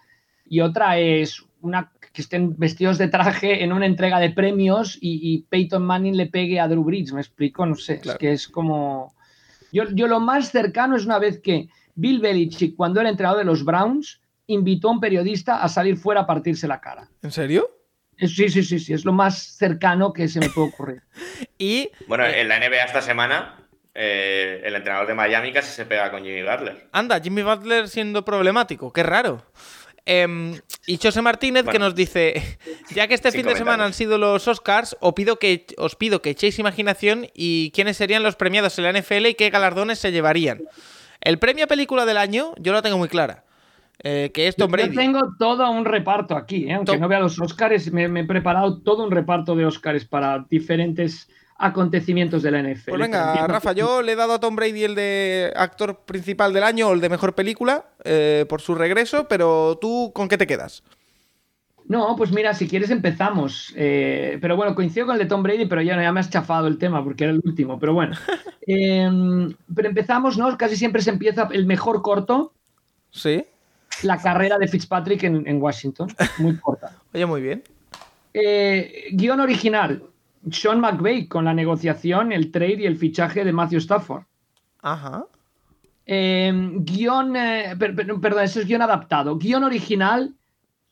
Y otra es una que estén vestidos de traje en una entrega de premios y, Peyton Manning le pegue a Drew Brees. ¿Me explico? No sé. Es que es como. Yo, yo lo más cercano es una vez que Bill Belichick, cuando era entrenador de los Browns, invitó a un periodista a salir fuera a partirse la cara. ¿En serio? Sí, sí, sí, sí, es lo más cercano que se me puede ocurrir. y bueno, en la NBA esta semana eh, el entrenador de Miami casi se pega con Jimmy Butler. Anda, Jimmy Butler siendo problemático, qué raro. Em, y José Martínez que nos dice, ya que este fin de semana han sido los Oscars, os pido, que, os pido que echéis imaginación y quiénes serían los premiados en la NFL y qué galardones se llevarían. El premio a película del año yo lo tengo muy clara. Eh, que es Tom Brady. Yo tengo todo un reparto aquí, ¿eh? aunque no vea los Oscars, me, he preparado todo un reparto de Oscars para diferentes acontecimientos de la NFL. Pues venga, Rafa, yo le he dado a Tom Brady el de actor principal del año o el de mejor película eh, por su regreso, pero tú, ¿con qué te quedas? No, pues mira, si quieres empezamos. pero bueno, coincido con el de Tom Brady, pero ya, ya me has chafado el tema porque era el último. Pero bueno, em, pero empezamos, ¿no? Casi siempre se empieza el mejor corto. Sí la carrera de Fitzpatrick en, Washington. Muy corta. Oye, muy bien. Eh, guion original. Sean McVeigh con la negociación, el trade y el fichaje de Matthew Stafford. Ajá. Eh, guion, eh, perdón, eso es guion adaptado. Guión original,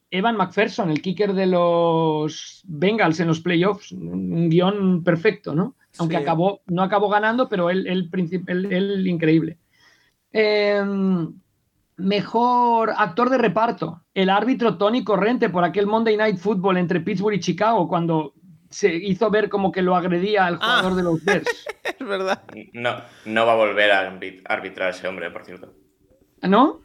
Evan McPherson, el kicker de los Bengals en los playoffs. Un guion perfecto, ¿no? Aunque acabó, no acabó ganando, pero él, él, él increíble. Eh, Mejor actor de reparto, el árbitro Tony Corrente por aquel Monday Night Football entre Pittsburgh y Chicago cuando se hizo ver como que lo agredía al jugador ah. de los Bears. es verdad. No, no va a volver a arbitrar ese hombre, por cierto. ¿No?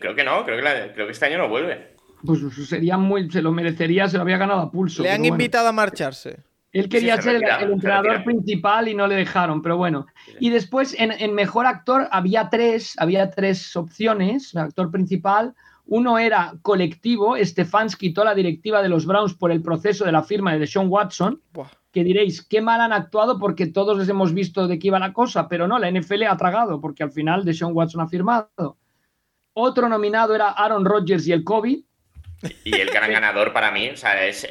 Creo que no, creo que, creo que este año no vuelve. Pues sería muy, se lo merecería, se lo había ganado a pulso. Le han invitado a marcharse. Él quería ser el, entrenador principal y no le dejaron, pero bueno. Y después en, mejor actor había tres, había tres opciones, actor principal. Uno era colectivo, Stefanski quitó la directiva de los Browns por el proceso de la firma de Deshaun Watson, que diréis, qué mal han actuado porque todos les hemos visto de qué iba la cosa, pero no, la NFL ha tragado porque al final Deshaun Watson ha firmado. Otro nominado era Aaron Rodgers y el COVID, y el gran ganador para mí, o sea, es,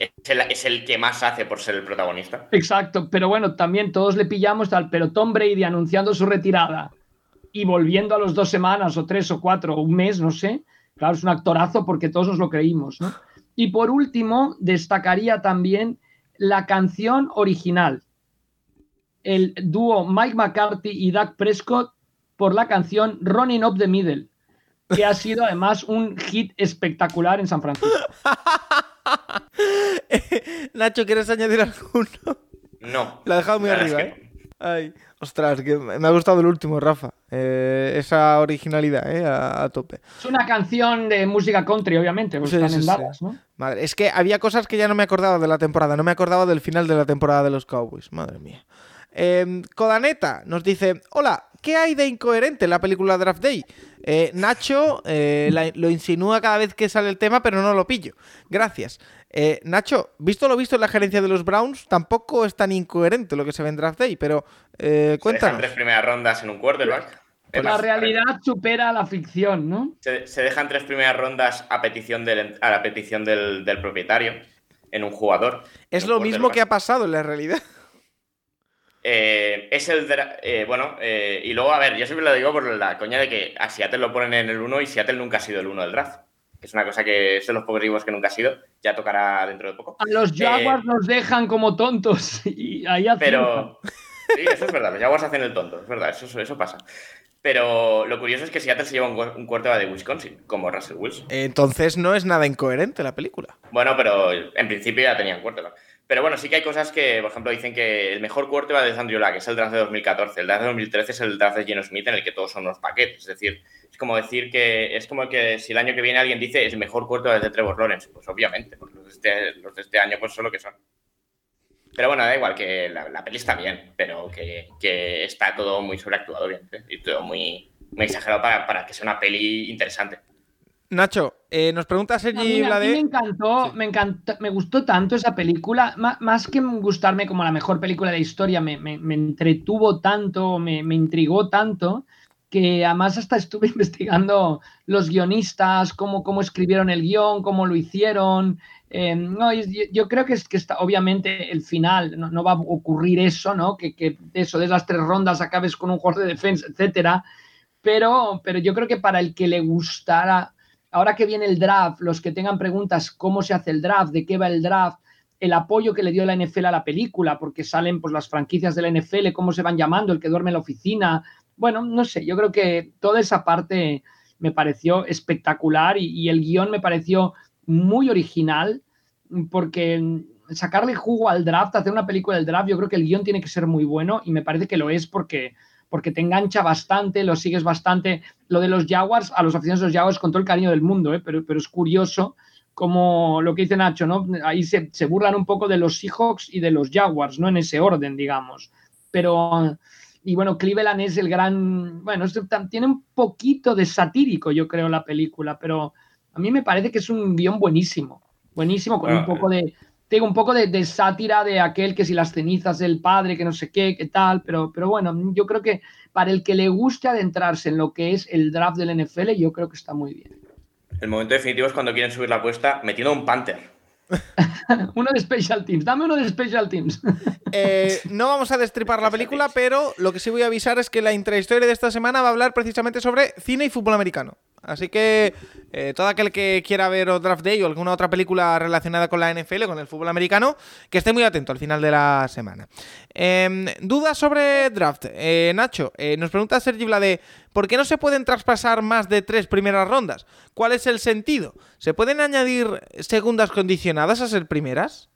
el, que más hace por ser el protagonista. Exacto, pero bueno, también todos le pillamos tal, pero Tom Brady anunciando su retirada y volviendo a los dos semanas o tres o cuatro o un mes, no sé, claro, es un actorazo porque todos nos lo creímos, ¿no? Y por último, destacaría también la canción original. El dúo Mike McCarthy y Doug Prescott por la canción Running Up the Middle que ha sido además un hit espectacular en San Francisco. Nacho, ¿quieres añadir alguno? No. La ha dejado muy arriba, ¿eh? Ay, ostras, que me ha gustado el último, Rafa. Eh, esa originalidad, ¿eh? A, tope. Es una canción de música country, obviamente, pues están en Dallas, ¿no? Madre, es que había cosas que ya no me acordaba de la temporada. No me acordaba del final de la temporada de los Cowboys. Madre mía. Eh, Codaneta nos dice: Hola, ¿qué hay de incoherente en la película Draft Day? Eh, Nacho eh, lo insinúa cada vez que sale el tema, pero no lo pillo. Gracias. Eh, Nacho, visto lo visto en la gerencia de los Browns, tampoco es tan incoherente lo que se ve en Draft Day, pero cuéntanos. Se dejan tres primeras rondas en un quarterback. la realidad supera la ficción, ¿no? Se, dejan tres primeras rondas a petición del, a la petición del, propietario en un jugador. Es lo mismo que ha pasado en la realidad. Eh, es el. Eh, bueno, eh, y luego, a ver, yo siempre lo digo por la coña de que a Seattle lo ponen en el 1 y Seattle nunca ha sido el 1 del draft. es una cosa que es de los pocos que nunca ha sido. Ya tocará dentro de poco. A los Jaguars nos dejan como tontos. Y ahí Pero. Sí, eso es verdad. Los Jaguars hacen el tonto. Es verdad, eso, eso pasa. Pero lo curioso es que Seattle se lleva un, un cuarto de Wisconsin, como Russell Wilson. Entonces no es nada incoherente la película. Bueno, pero en principio ya tenían cuarto. Pero bueno, sí que hay cosas que, por ejemplo, dicen que el mejor va de Andrew Luck es el draft de 2014. El draft de 2013 es el draft de Geno Smith en el que todos son los paquetes. Es decir, es como decir que es como que si el año que viene alguien dice es el mejor va de Trevor Lawrence, pues obviamente, pues los, de este, de este año pues son lo que son. Pero bueno, da igual que la, peli está bien, pero que, que, está todo muy sobreactuado bien y todo muy, muy exagerado para, para que sea una peli interesante. Nacho, eh, nos pregunta Sergi a mí, me encantó, me encantó, me gustó tanto esa película, más, que gustarme como la mejor película de historia, me, entretuvo tanto, me, intrigó tanto, que además hasta estuve investigando los guionistas, cómo, cómo escribieron el guion, cómo lo hicieron. Eh, no, yo, creo que, es, que está, obviamente el final no, va a ocurrir eso, ¿no? Que, que eso de las tres rondas acabes con un juego de defensa, etcétera. Pero, pero yo creo que para el que le gustara ahora que viene el draft, los que tengan preguntas, cómo se hace el draft, de qué va el draft, el apoyo que le dio la NFL a la película, porque salen pues, las franquicias de la NFL, cómo se van llamando, el que duerme en la oficina. Bueno, no sé, yo creo que toda esa parte me pareció espectacular y, el guion me pareció muy original, porque sacarle jugo al draft, hacer una película del draft, yo creo que el guion tiene que ser muy bueno y me parece que lo es porque porque te engancha bastante, lo sigues bastante. Lo de los Jaguars, a los aficionados de los Jaguars con todo el cariño del mundo, ¿eh? pero, pero es curioso como lo que dice Nacho, ¿no? Ahí se, burlan un poco de los Seahawks y de los Jaguars, ¿no? En ese orden, digamos. Pero, y bueno, Cleveland es el gran, bueno, tiene un poquito de satírico, yo creo, la película, pero a mí me parece que es un guion buenísimo, buenísimo, con un poco de, tengo un poco de, sátira de aquel que si las cenizas del padre, que no sé qué, qué tal, pero, pero bueno, yo creo que para el que le guste adentrarse en lo que es el draft del NFL, yo creo que está muy bien. El momento definitivo es cuando quieren subir la apuesta metiendo un Panther. uno de Special Teams, dame uno de Special Teams. Eh, no vamos a destripar la película, pero lo que sí voy a avisar es que la intrahistoria de esta semana va a hablar precisamente sobre cine y fútbol americano. Así que eh, todo aquel que quiera ver o Draft Day o alguna otra película relacionada con la NFL, con el fútbol americano, que esté muy atento al final de la semana. Em, dudas sobre Draft. Eh, Nacho, eh, nos pregunta Sergi ¿por qué no se pueden traspasar más de tres primeras rondas? ¿Cuál es el sentido? ¿Se pueden añadir segundas condicionadas a ser primeras?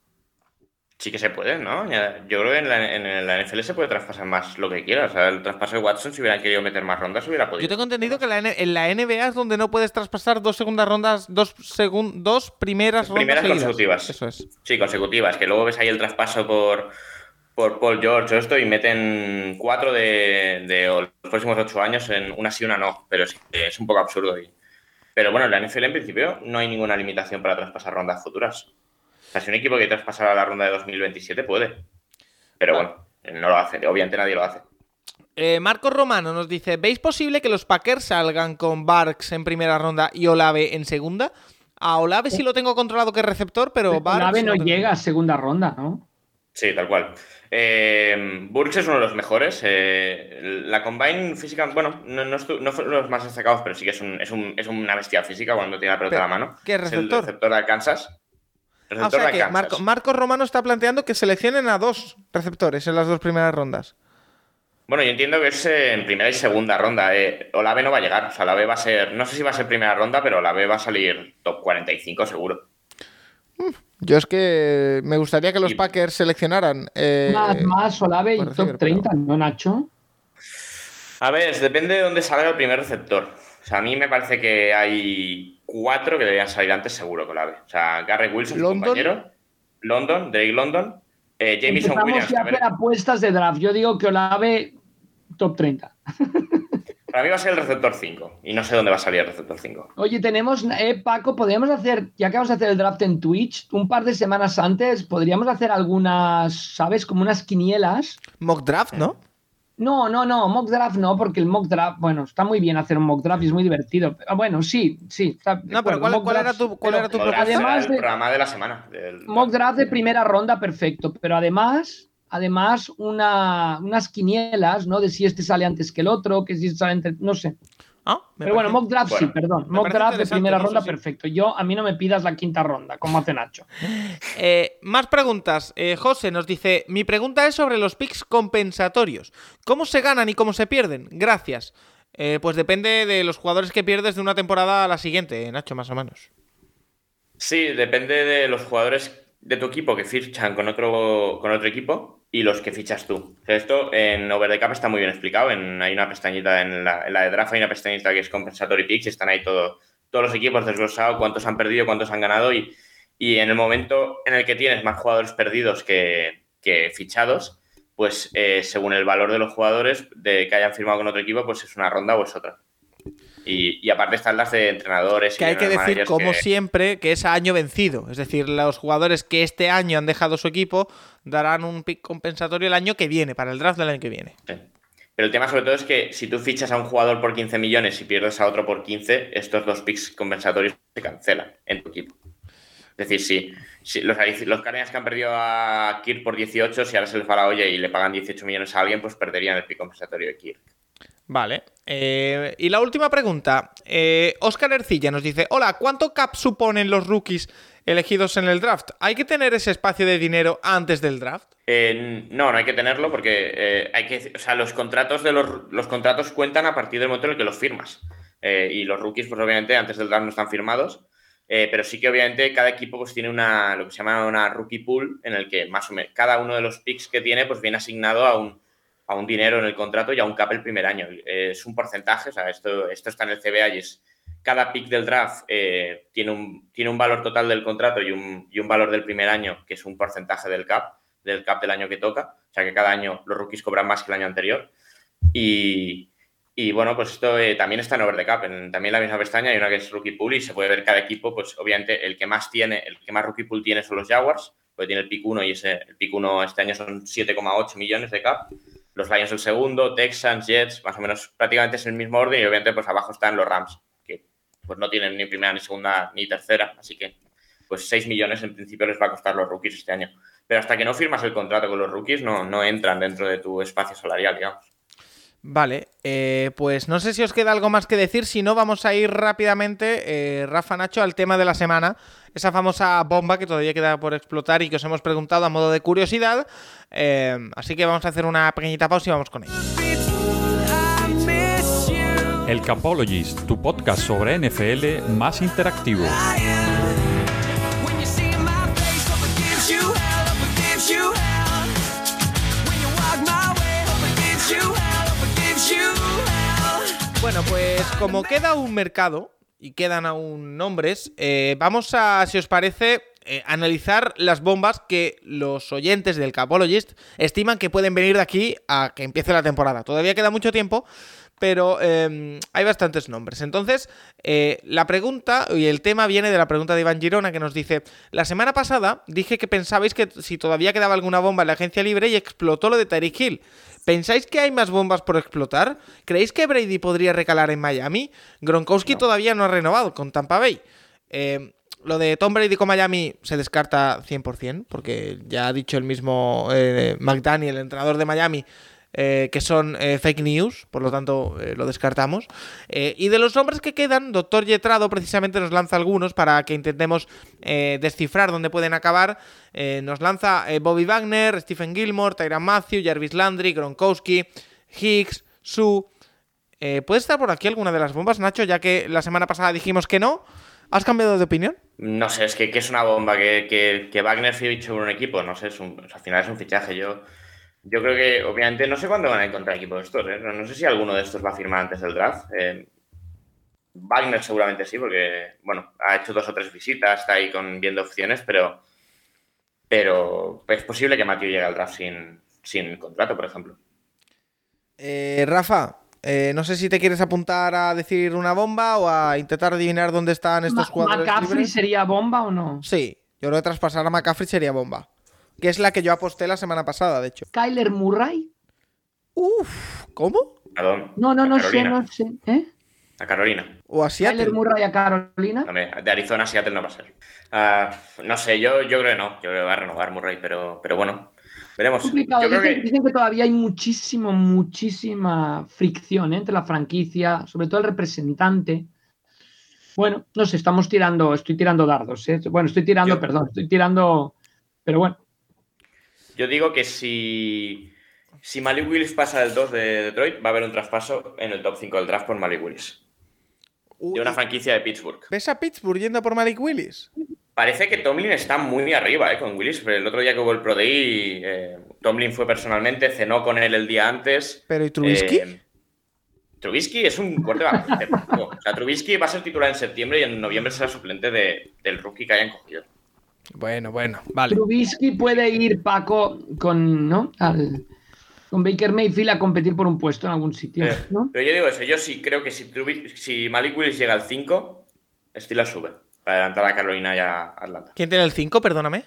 Sí que se puede, ¿no? Yo creo que en la, en la, NFL se puede traspasar más lo que quiera. O sea, el traspaso de Watson, si hubieran querido meter más rondas, hubiera podido. Yo tengo entendido que en la NBA es donde no puedes traspasar dos segundas rondas, dos, dos primeras rondas. Primeras consecutivas. Eso es. Sí, consecutivas. Que luego ves ahí el traspaso por, por Paul George o esto y meten cuatro de, los próximos ocho años en una sí una no. Pero es, es un poco absurdo. Y... Pero bueno, en la NFL en principio no hay ninguna limitación para traspasar rondas futuras. O sea, si un equipo que traspasara la ronda de 2027 puede. Pero bueno, no lo hace. Obviamente nadie lo hace. Eh, Marcos Romano nos dice: ¿Veis posible que los Packers salgan con Barks en primera ronda y Olave en segunda? A Olave sí lo tengo controlado que es receptor, pero Barks. Olave no, llega a segunda ronda, ¿no? Sí, tal cual. Eh, Burks es uno de los mejores. Eh, la Combine física, bueno, no, no, no fue uno de los más destacados, pero sí que es, un, es, un, es una bestia física cuando tiene la pelota en la mano. ¿Qué receptor? el receptor de Kansas. O sea que Marco, Romano está planteando que seleccionen a dos receptores en las dos primeras rondas. Bueno, yo entiendo que es en primera y segunda ronda. Eh. B no va a llegar. O sea, la B va a ser. No sé si va a ser primera ronda, pero la B va a salir top 45 seguro. Mm, yo es que me gustaría que los Packers seleccionaran. Eh, más, más Olave y top 30, ¿no, Nacho? A ver, depende de dónde salga el primer receptor. O sea, a mí me parece que hay cuatro que deberían salir antes seguro con la B. O sea, Garrett Wilson, London. compañero. London, Drake London. Eh, Jameson Williams. a hacer apuestas de draft. Yo digo que Olave top 30. Para mí va a ser el receptor 5 y no sé dónde va a salir el receptor 5. Oye, tenemos, eh, Paco, podríamos hacer, ya que vamos a hacer el draft en Twitch, un par de semanas antes, podríamos hacer algunas, ¿sabes? Como unas quinielas. Mock draft, ¿no? No, no, no, mock draft no, porque el mock draft, bueno, está muy bien hacer un mock draft y es muy divertido. Bueno, sí, sí. no, pero ¿cuál, era tu, cuál era tu Además el programa de la semana. mock draft de primera ronda, perfecto. Pero además, además una, unas quinielas, ¿no? De si este sale antes que el otro, que si este sale entre, no sé. Ah, Pero bueno, mock draft sí, perdón. Mock draft de primera ronda, perfecto. Yo, a mí no me pidas la quinta ronda, como hace Nacho. Eh, más preguntas. Eh, José nos dice: Mi pregunta es sobre los picks compensatorios. ¿Cómo se ganan y cómo se pierden? Gracias. Eh, pues depende de los jugadores que pierdes de una temporada a la siguiente, Nacho, más o menos. Sí, depende de los jugadores de tu equipo que fichan con otro, con otro equipo y los que fichas tú. Esto en Over the Cap está muy bien explicado. Hay una pestañita en la, de draft, hay una pestañita que es Compensatory Picks, están ahí todo, todos los equipos desglosados, cuántos han perdido, cuántos han ganado y, y en el momento en el que tienes más jugadores perdidos que, fichados, pues eh, según el valor de los jugadores que hayan firmado con otro equipo, pues es una ronda o es otra. Y, aparte están las de entrenadores. Que hay que decir, como siempre, que es año vencido. Es decir, los jugadores que este año han dejado su equipo darán un pick compensatorio el año que viene, para el draft del año que viene. Pero el tema sobre todo es que si tú fichas a un jugador por 15 millones y pierdes a otro por 15, estos dos picks compensatorios se cancelan en tu equipo. Es decir, si, los, los Cardinals que han perdido a Kirk por 18, si ahora se les va la olla y le pagan 18 millones a alguien, pues perderían el pick compensatorio de Kirk. Vale. Eh, y la última pregunta. Oscar eh, Ercilla nos dice: Hola, ¿cuánto cap suponen los rookies elegidos en el draft? ¿Hay que tener ese espacio de dinero antes del draft? Eh, no, no hay que tenerlo porque hay que. O sea, los contratos de los, los, contratos cuentan a partir del momento en el que los firmas. y los rookies, pues obviamente, antes del draft no están firmados. pero sí que obviamente cada equipo pues tiene una lo que se llama una rookie pool en el que más o menos cada uno de los picks que tiene pues viene asignado a un a un dinero en el contrato y a un cap el primer año. Es un porcentaje, o sea, esto, esto está en el CBA y es cada pick del draft eh, tiene, un, tiene un valor total del contrato y un, y un, valor del primer año, que es un porcentaje del cap, del cap del año que toca. O sea que cada año los rookies cobran más que el año anterior. Y, y bueno, pues esto eh, también está en over the cap. En, también la misma pestaña hay una que es rookie pool y se puede ver cada equipo, pues obviamente el que más tiene, el que más rookie pool tiene son los Jaguars, porque tiene el pick 1 y ese, el pick 1 este año son 7,8 millones de cap los Lions el segundo, Texans, Jets, más o menos prácticamente es el mismo orden y obviamente pues abajo están los Rams, que pues no tienen ni primera, ni segunda, ni tercera, así que pues 6 millones en principio les va a costar los rookies este año. Pero hasta que no firmas el contrato con los rookies no, no entran dentro de tu espacio salarial, digamos. Vale, eh, pues no sé si os queda algo más que decir, si no vamos a ir rápidamente, eh, Rafa Nacho, al tema de la semana, esa famosa bomba que todavía queda por explotar y que os hemos preguntado a modo de curiosidad, eh, así que vamos a hacer una pequeñita pausa y vamos con ello. El Capologist, tu podcast sobre NFL más interactivo. Bueno, pues como queda un mercado y quedan aún nombres, eh, vamos a, si os parece, eh, analizar las bombas que los oyentes del Capologist estiman que pueden venir de aquí a que empiece la temporada. Todavía queda mucho tiempo, pero em, hay bastantes nombres. Entonces, eh, la pregunta y el tema viene de la pregunta de Iván Girona que nos dice, la semana pasada dije que pensabais que si todavía quedaba alguna bomba en la agencia libre y explotó lo de Tyreek Hill. ¿Pensáis que hay más bombas por explotar? ¿Creéis que Brady podría recalar en Miami? Gronkowski todavía no ha renovado con Tampa Bay. Em, lo de Tom Brady con Miami se descarta 100%, porque ya ha dicho el mismo eh, McDaniel, el entrenador de Miami, eh, que son eh, fake news, por lo tanto eh, lo descartamos. y de los nombres que quedan, Doctor Yetrado precisamente nos lanza algunos para que intentemos descifrar dónde pueden acabar. nos lanza Bobby Wagner, Stephen Gilmore, Tyron Matthew, Jarvis Landry, Gronkowski, Hicks, Sue. ¿Puede estar por aquí alguna de las bombas, Nacho? Ya que la semana pasada dijimos que no. ¿Has cambiado de opinión? No sé, es que, es una bomba que, que, que Wagner fiche un equipo. No sé, es un, al final es un fichaje. Yo yo creo que, obviamente, no sé cuándo van a encontrar equipos estos. ¿eh? No, sé si alguno de estos va a firmar antes del draft. Eh, Wagner seguramente sí, porque, bueno, ha hecho dos o tres visitas, está ahí con, viendo opciones, pero, pero es posible que Matthew llegue al draft sin, sin contrato, por ejemplo. Eh, Rafa, no sé si te quieres apuntar a decir una bomba o a intentar adivinar dónde están estos jugadores. ¿McCaffrey sería bomba o no? Sí, yo creo que traspasar a McCaffrey sería bomba que es la que yo aposté la semana pasada, de hecho. ¿Kyler Murray? Uf, ¿cómo? Perdón. No, no, no sé, no sé. ¿Eh? A Carolina. ¿O a Seattle? ¿Kyler Murray a Carolina? de Arizona a Seattle no va a ser. Ah, no sé, yo, yo creo que no. Yo creo que va a renovar Murray, pero, pero bueno. Veremos. Yo dicen, que... todavía hay muchísimo, muchísima fricción ¿eh? entre la franquicia, sobre todo el representante. Bueno, no sé, estamos tirando, estoy tirando dardos. ¿eh? Bueno, estoy tirando, perdón, estoy tirando. Pero bueno, yo digo que si, si Malik Willis pasa del 2 de Detroit, va a haber un traspaso en el top 5 del draft por Malik Willis. de una franquicia de Pittsburgh. ¿Ves a Pittsburgh yendo por Malik Willis? Parece que Tomlin está muy arriba eh, con Willis. El otro día que hubo el Pro Day, eh, Tomlin fue personalmente, cenó con él el día antes. ¿Pero y Trubisky? Eh, Trubisky es un corte O sea, Trubisky va a ser titular en septiembre y en noviembre será suplente del rookie que hayan cogido. Bueno, bueno, vale. Trubisky puede ir, Paco, con, ¿no? con Baker Mayfield a competir por un puesto en algún sitio. Eh, pero yo digo eso, yo sí creo que si, si Malik Willis llega al 5, Steelers sube para adelantar a Carolina y a Atlanta. ¿Quién tiene el 5, perdóname?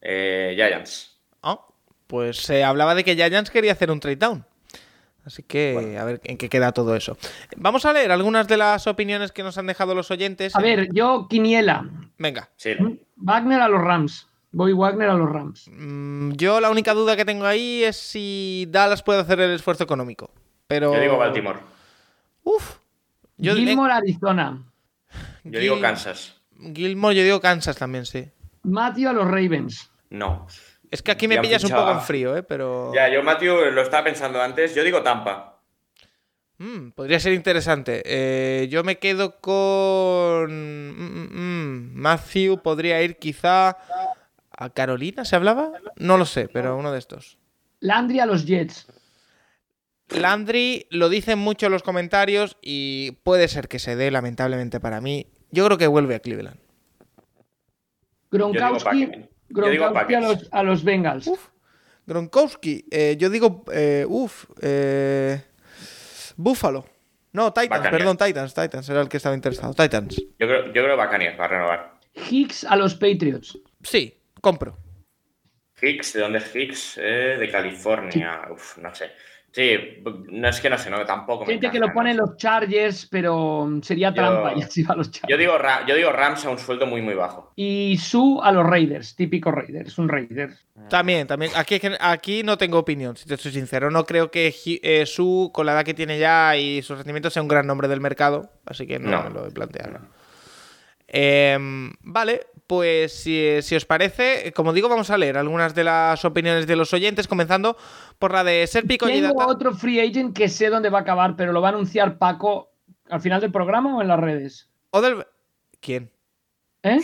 Eh, Giants. Ah, pues se hablaba de que Giants quería hacer un trade down. Así que a ver en qué queda todo eso. Vamos a leer algunas de las opiniones que nos han dejado los oyentes. A ver, yo, Quiniela. Venga. Sí. Wagner a los Rams. Voy Wagner a los Rams. Mm, yo la única duda que tengo ahí es si Dallas puede hacer el esfuerzo económico. Pero... Yo digo Baltimore. Uf. Gilmore, Arizona. Yo digo Kansas. Gilmore, yo digo Kansas también, sí. Matthew a los Ravens. No. Es que aquí me pillas un poco en frío, ¿eh? Pero... Ya, yo Matthew lo estaba pensando antes. Yo digo Tampa. Mm, podría ser interesante. Eh, yo me quedo con... Mm, mm, Matthew podría ir quizá a Carolina, ¿se hablaba? No lo sé, pero uno de estos. Landry a los Jets. Landry lo dicen mucho en los comentarios y puede ser que se dé, lamentablemente para mí. Yo creo que vuelve a Cleveland. Gronkowski, Gronkowski a, los, a, los, Bengals. Gronkowski, eh, yo digo, eh, uff, eh, Buffalo. No, Titans, perdón, Titans, Titans era el que estaba interesado. Titans. Yo creo, yo creo Bacanias va a renovar. Hicks a los Patriots. Sí, compro. Hicks, ¿de dónde es Hicks? Eh, de California. Uf, no sé. Sí, no es que no sé, no, tampoco. Gente que lo pone en los Chargers, pero sería trampa y así va los Chargers. Yo digo, yo digo Rams a un sueldo muy, muy bajo. Y Su a los Raiders, típico Raiders, un Raider. También, también. Aquí, aquí no tengo opinión, si te soy sincero. No creo que eh, Su, con la edad que tiene ya y sus rendimientos, sea un gran nombre del mercado. Así que no, me lo he planteado. Em, vale, pues si, os parece, como digo, vamos a leer algunas de las opiniones de los oyentes, comenzando por la de Serpico Tengo otro free agent que sé dónde va a acabar, pero lo va a anunciar Paco al final del programa o en las redes. ¿O del... ¿Quién? ¿Eh?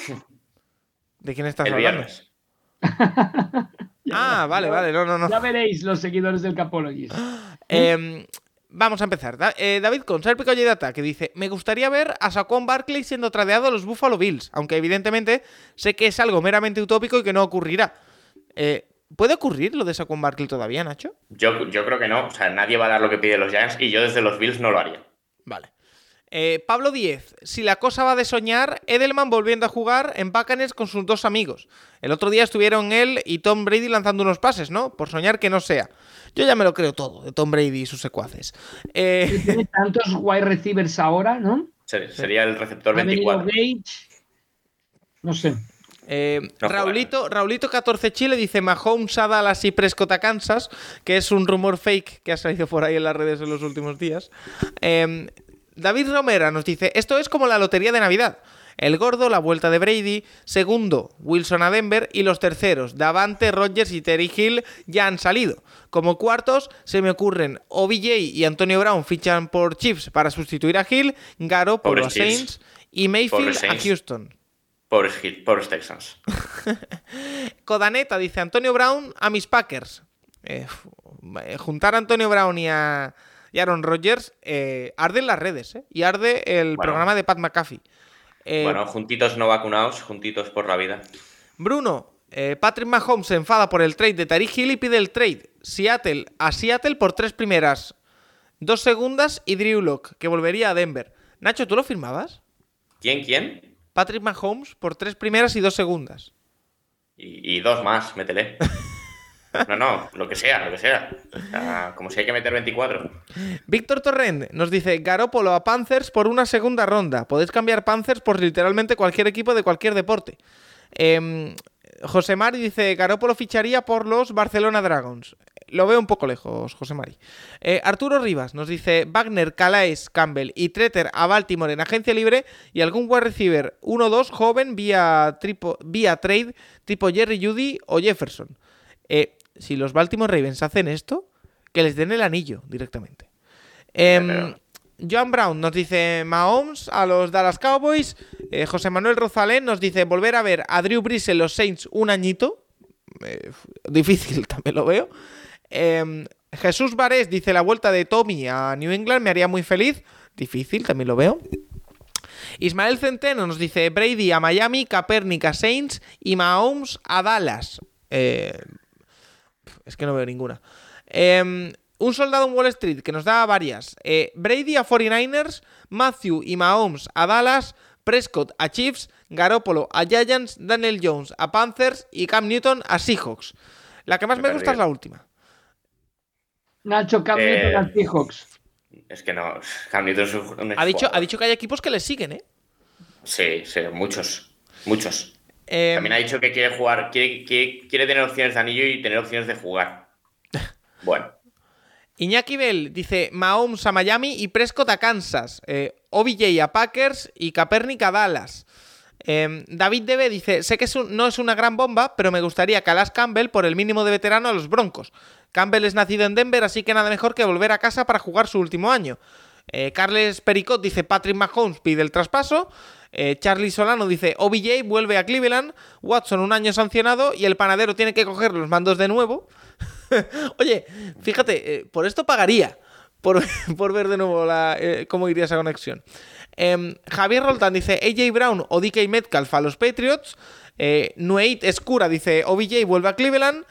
¿De quién estás hablando? ah, vale, vale, no, no, no. Ya veréis los seguidores del Capologist. Em, vamos a empezar. Eh, David con Serpico Data, que dice: Me gustaría ver a Saquon Barkley siendo tradeado a los Buffalo Bills, aunque evidentemente sé que es algo meramente utópico y que no ocurrirá. Eh, ¿Puede ocurrir lo de Saquon Barkley todavía, Nacho? Yo, yo creo que no. O sea, nadie va a dar lo que piden los Giants y yo desde los Bills no lo haría. Vale. Eh, Pablo 10. Si la cosa va de soñar, Edelman volviendo a jugar en Buccaneers con sus dos amigos. El otro día estuvieron él y Tom Brady lanzando unos pases, ¿no? Por soñar que no sea. Yo ya me lo creo todo de Tom Brady y sus secuaces. Eh... Tiene tantos wide receivers ahora, ¿no? Sería el receptor 24. No sé. Eh, Raulito, Raulito 14 Chile dice Mahomes a Dallas y Prescott a Kansas, que es un rumor fake que ha salido por ahí en las redes en los últimos días. Eh, David Romera nos dice, esto es como la lotería de Navidad. El gordo, la vuelta de Brady. Segundo, Wilson a Denver. Y los terceros, Davante, Rodgers y Terry Hill ya han salido. Como cuartos, se me ocurren OBJ y Antonio Brown fichan por Chiefs para sustituir a Hill, Garo por los Saints y Mayfield a Houston. Pobres, pobres Texans. Codaneta dice Antonio Brown a mis Packers. Eh, juntar a Antonio Brown y a y Aaron Rodgers, eh, arden las redes, ¿eh? Y arde el programa de Pat McAfee. Eh, bueno, juntitos no vacunados, juntitos por la vida. Bruno, eh, Patrick Mahomes se enfada por el trade de Tariq Hill y pide el trade. Seattle a Seattle por tres primeras, dos segundas y Drew Lock, que volvería a Denver. Nacho, ¿tú lo firmabas? ¿Quién, quién? Patrick Mahomes por tres primeras y dos segundas. Y, y dos más, métele. No, no, lo que sea, lo que sea. como si hay que meter 24. Víctor Torrent nos dice Garópolo a Panthers por una segunda ronda. Podéis cambiar Panthers por literalmente cualquier equipo de cualquier deporte. Eh, José Mari dice Garópolo ficharía por los Barcelona Dragons. Lo veo un poco lejos, José Mari. Eh, Arturo Rivas nos dice Wagner, Calais, Campbell y Treter a Baltimore en agencia libre y algún wide receiver 1-2 joven vía, vía trade tipo Jerry Judy o Jefferson. Eh, si los Baltimore Ravens hacen esto, que les den el anillo directamente. Eh, Joan Brown nos dice Mahomes a los Dallas Cowboys. Eh, José Manuel Rozalén nos dice volver a ver a Drew Brees en los Saints un añito. Eh, difícil, también lo veo. Em, Jesús Varés dice la vuelta de Tommy a New England me haría muy feliz. Difícil, también lo veo. Ismael Centeno nos dice Brady a Miami, Capernica Saints y Mahomes a Dallas. Eh, es que no veo ninguna. Em, un soldado en Wall Street que nos da varias. Eh, Brady a 49ers, Matthew y Mahomes a Dallas, Prescott a Chiefs, Garoppolo a Giants, Daniel Jones a Panthers y Cam Newton a Seahawks. La que más me, gusta es la última. Nacho, Cam Newton eh, a Seahawks. Es que no, Cam Newton es un ha dicho, ha dicho que hay equipos que le siguen, ¿eh? Sí, sí, muchos. Muchos. Em, También ha dicho que quiere jugar, quiere, quiere, tener opciones de anillo y tener opciones de jugar. Bueno. Iñaki Bell dice Mahomes a Miami y Prescott a Kansas. Eh, OBJ a Packers y Kaepernick a Dallas. Em, David Debe dice: Sé que no es una gran bomba, pero me gustaría que Alas Campbell por el mínimo de veterano a los Broncos. Campbell es nacido en Denver, así que nada mejor que volver a casa para jugar su último año. Eh, Carles Pericot dice: Patrick Mahomes pide el traspaso. Eh, Charlie Solano dice, OBJ vuelve a Cleveland, Watson un año sancionado y el panadero tiene que coger los mandos de nuevo. Oye, fíjate, eh, por esto pagaría, por, ver de nuevo eh, cómo iría esa conexión. Em, Javier Roltan dice, AJ Brown o DK Metcalf a los Patriots. Nueit Escura dice, OBJ vuelve a Cleveland.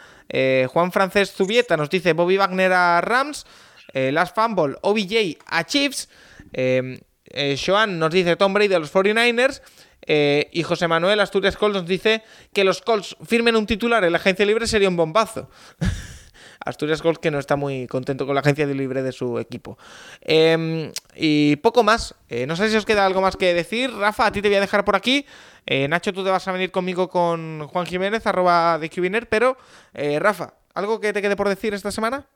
Juan Francés Zubieta nos dice, Bobby Wagner a Rams. Last Fumble, OBJ a Chiefs. Eh, Joan nos dice Tom Brady a los 49ers. Eh, y José Manuel Asturias Colts nos dice que los Colts firmen un titular en la agencia libre sería un bombazo. Asturias Colts que no está muy contento con la agencia libre de su equipo. Em, y poco más. Eh, no sé si os queda algo más que decir. Rafa, a ti te voy a dejar por aquí. Nacho, tú te vas a venir conmigo con Juan Jiménez, arroba de Qbiner. Pero, Rafa, ¿algo que te quede por decir esta semana?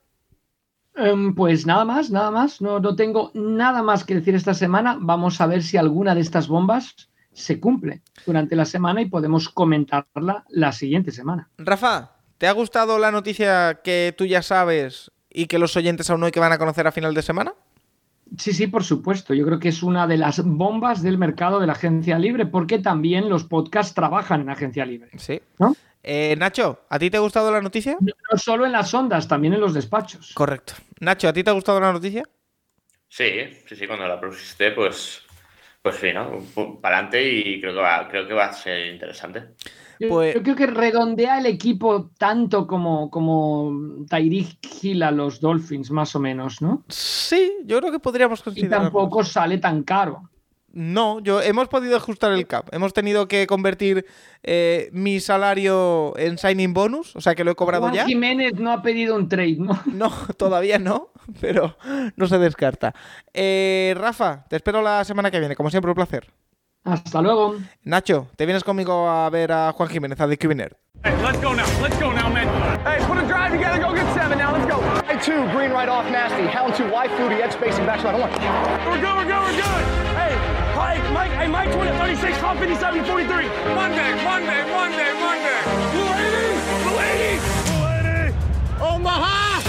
Em, pues nada más, nada más. No, no tengo nada más que decir esta semana. Vamos a ver si alguna de estas bombas se cumple durante la semana y podemos comentarla la siguiente semana. Rafa, ¿te ha gustado la noticia que tú ya sabes y que los oyentes aún no hay que van a conocer a final de semana? Sí, sí, por supuesto. Yo creo que es una de las bombas del mercado de la agencia libre, porque también los podcasts trabajan en agencia libre. Sí. Eh, Nacho, ¿a ti te ha gustado la noticia? No, solo en las ondas, también en los despachos. Correcto. Nacho, ¿a ti te ha gustado la noticia? Sí, sí, sí, cuando la pusiste, pues, pues sí, ¿no? Para adelante y creo que va, creo que va a ser interesante. Pues yo, creo que redondea el equipo tanto como, como Tyreek Hill a los Dolphins, más o menos, ¿no? Sí, yo creo que podríamos considerar. Y tampoco sale tan caro. No, yo hemos podido ajustar el cap. Hemos tenido que convertir eh, mi salario en signing bonus, o sea que lo he cobrado Juan ya. Jiménez no ha pedido un trade, ¿no? No, todavía no, pero no se descarta. Eh, Rafa, te espero la semana que viene, como siempre, un placer. Hasta luego. Nacho, te vienes conmigo a ver a Juan Jiménez, a The Cubiner. Hey, let's go now. Let's go now, man. Hey, put a drive together. Go get seven now. Let's go. Right two, green right off, nasty. Hound two, wide fluty, edge spacing, back slide. Hold on. We're good. We're good. We're good. Hey, Mike, Mike, hey, Mike, 20, 36, call 57, 43. Monday, Monday, Monday, Monday. Blue 80, Blue 80, Blue 80. Omaha.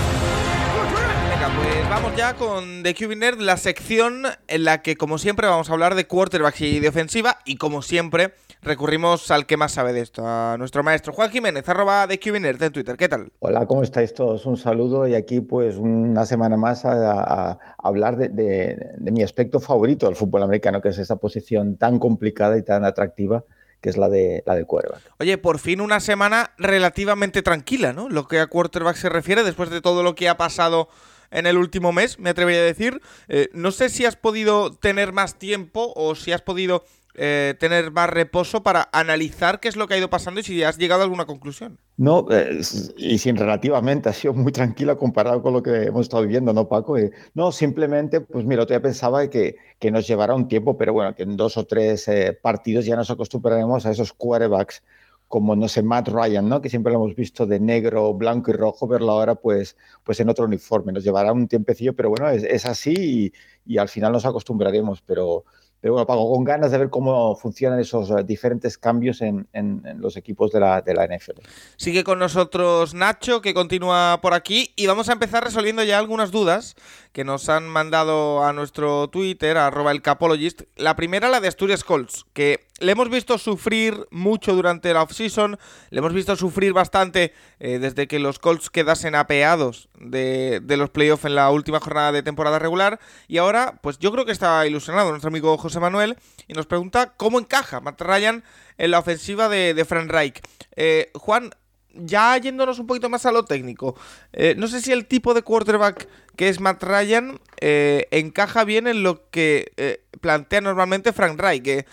Venga, pues vamos ya con The QB Nerd, la sección en la que, como siempre, vamos a hablar de quarterbacks y de ofensiva. Y como siempre, recurrimos al que más sabe de esto, a nuestro maestro Juan Jiménez, arroba The QB Nerd en Twitter. ¿Qué tal? Hola, ¿cómo estáis todos? Un saludo y aquí, pues, una semana más a, a hablar de, de, de mi aspecto favorito del fútbol americano, que es esa posición tan complicada y tan atractiva que es la de la de quarterback. Oye, por fin una semana relativamente tranquila, ¿no? Lo que a quarterback se refiere, después de todo lo que ha pasado en el último mes, me atrevería a decir. Eh, no sé si has podido tener más tiempo o si has podido eh, tener más reposo para analizar qué es lo que ha ido pasando y si has llegado a alguna conclusión. No, eh, y sin relativamente, ha sido muy tranquila comparado con lo que hemos estado viviendo, ¿no, Paco? Eh, no, simplemente, pues mira, yo pensaba que, que, nos llevará un tiempo, pero bueno, que en dos o tres eh, partidos ya nos acostumbraremos a esos quarterbacks como, no sé, Matt Ryan, ¿no? Que siempre lo hemos visto de negro, blanco y rojo, verlo ahora pues, pues en otro uniforme. Nos llevará un tiempecillo, pero bueno, es, es así y, y al final nos acostumbraremos, pero... Pero bueno, Paco, con ganas de ver cómo funcionan esos uh, diferentes cambios en, en, en, los equipos de la, de la NFL. Sigue con nosotros Nacho, que continúa por aquí, y vamos a empezar resolviendo ya algunas dudas que nos han mandado a nuestro Twitter, arroba el Capologist. La primera, la de Asturias Colts, que le hemos visto sufrir mucho durante la offseason, le hemos visto sufrir bastante eh, desde que los Colts quedasen apeados de, de los playoffs en la última jornada de temporada regular, y ahora, pues yo creo que está ilusionado nuestro amigo José Manuel, y nos pregunta cómo encaja Matt Ryan en la ofensiva de, Frank Reich. Eh, Juan, ya yéndonos un poquito más a lo técnico, eh, no sé si el tipo de quarterback que es Matt Ryan eh, encaja bien en lo que plantea normalmente Frank Reich,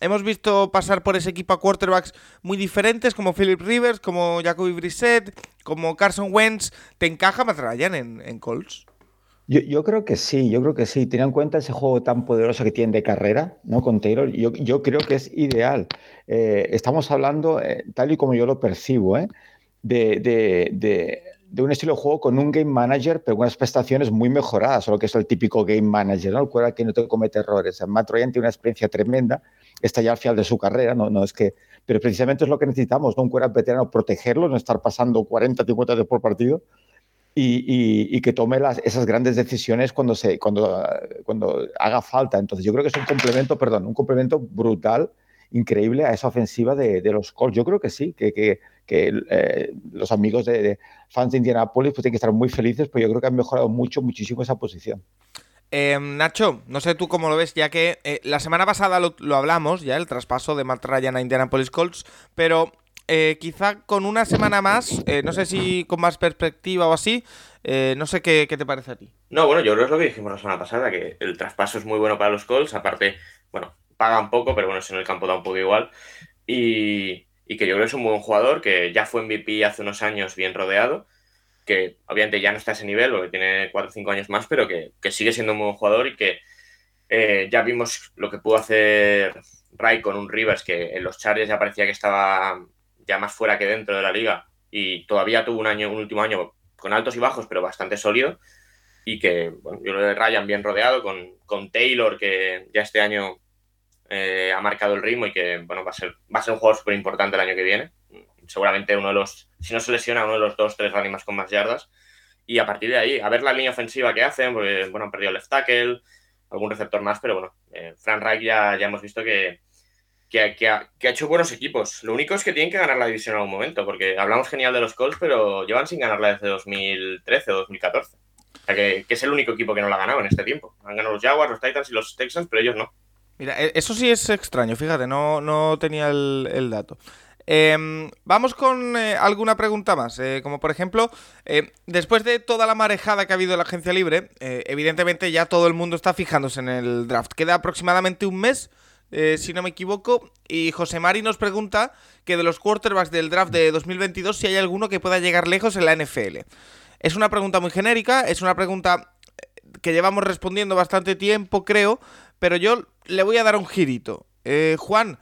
hemos visto pasar por ese equipo a quarterbacks muy diferentes, como Philip Rivers, como Jacoby Brissett, como Carson Wentz. ¿Te encaja Matt Ryan en, Colts? Yo, creo que sí, yo creo que sí. Teniendo en cuenta ese juego tan poderoso que tiene de carrera, ¿no? Con Taylor, yo, creo que es ideal. Eh, estamos hablando, eh, tal y como yo lo percibo, ¿eh? de, un estilo de juego con un game manager, pero con unas prestaciones muy mejoradas, solo que es el típico game manager, ¿no? El cual que no te comete errores. Matt Ryan tiene una experiencia tremenda, está ya al final de su carrera, no, no es que. Pero precisamente es lo que necesitamos, ¿no? Un cuerpo veterano, protegerlo, no estar pasando 40, 50 veces por partido y, y, y, que tome las, esas grandes decisiones cuando, se, cuando, cuando haga falta. Entonces, yo creo que es un complemento, perdón, un complemento brutal, increíble a esa ofensiva de, de los Colts. Yo creo que sí, que, que, que eh, los amigos de, de, fans de Indianapolis pues, tienen que estar muy felices, pero yo creo que han mejorado mucho, muchísimo esa posición. Eh, Nacho, no sé tú cómo lo ves, ya que eh, la semana pasada lo, hablamos, ya el traspaso de Matt Ryan a Indianapolis Colts, pero eh, quizá con una semana más, eh, no sé si con más perspectiva o así, eh, no sé qué, qué, te parece a ti. No, bueno, yo creo que es lo que dijimos la semana pasada, que el traspaso es muy bueno para los Colts, aparte, bueno, pagan poco, pero bueno, eso en el campo da un poco igual, y, y, que yo creo que es un buen jugador, que ya fue MVP hace unos años bien rodeado, que obviamente ya no está a ese nivel, porque tiene 4 o 5 años más, pero que, que, sigue siendo un buen jugador y que ya vimos lo que pudo hacer Ray con un Rivers, que en los Chargers ya parecía que estaba ya más fuera que dentro de la liga y todavía tuvo un año, un último año con altos y bajos, pero bastante sólido y que, bueno, yo lo de Ryan bien rodeado con, con Taylor, que ya este año eh, ha marcado el ritmo y que, bueno, va a ser, va a ser un jugador súper importante el año que viene. Seguramente uno de los, si no se lesiona, uno de los dos, tres más con más yardas. Y a partir de ahí, a ver la línea ofensiva que hacen, porque, bueno, han perdido el left tackle, algún receptor más, pero bueno, eh, Frank Reich ya, ya hemos visto que, que, que, ha, que, ha, hecho buenos equipos. Lo único es que tienen que ganar la división en algún momento, porque hablamos genial de los Colts, pero llevan sin ganarla desde 2013 o 2014. O sea, que, es el único equipo que no lo ha ganado en este tiempo. Han ganado los Jaguars, los Titans y los Texans, pero ellos no. Mira, e, eso sí es extraño, fíjate, no, no tenía el, dato. Em, vamos con eh, alguna pregunta más, eh, como por ejemplo, eh, después de toda la marejada que ha habido en la agencia libre, evidentemente ya todo el mundo está fijándose en el draft. Queda aproximadamente un mes, si no me equivoco, y José Mari nos pregunta que de los quarterbacks del draft de 2022 si hay alguno que pueda llegar lejos en la NFL. Es una pregunta muy genérica, es una pregunta que llevamos respondiendo bastante tiempo, creo, pero yo le voy a dar un girito. Juan,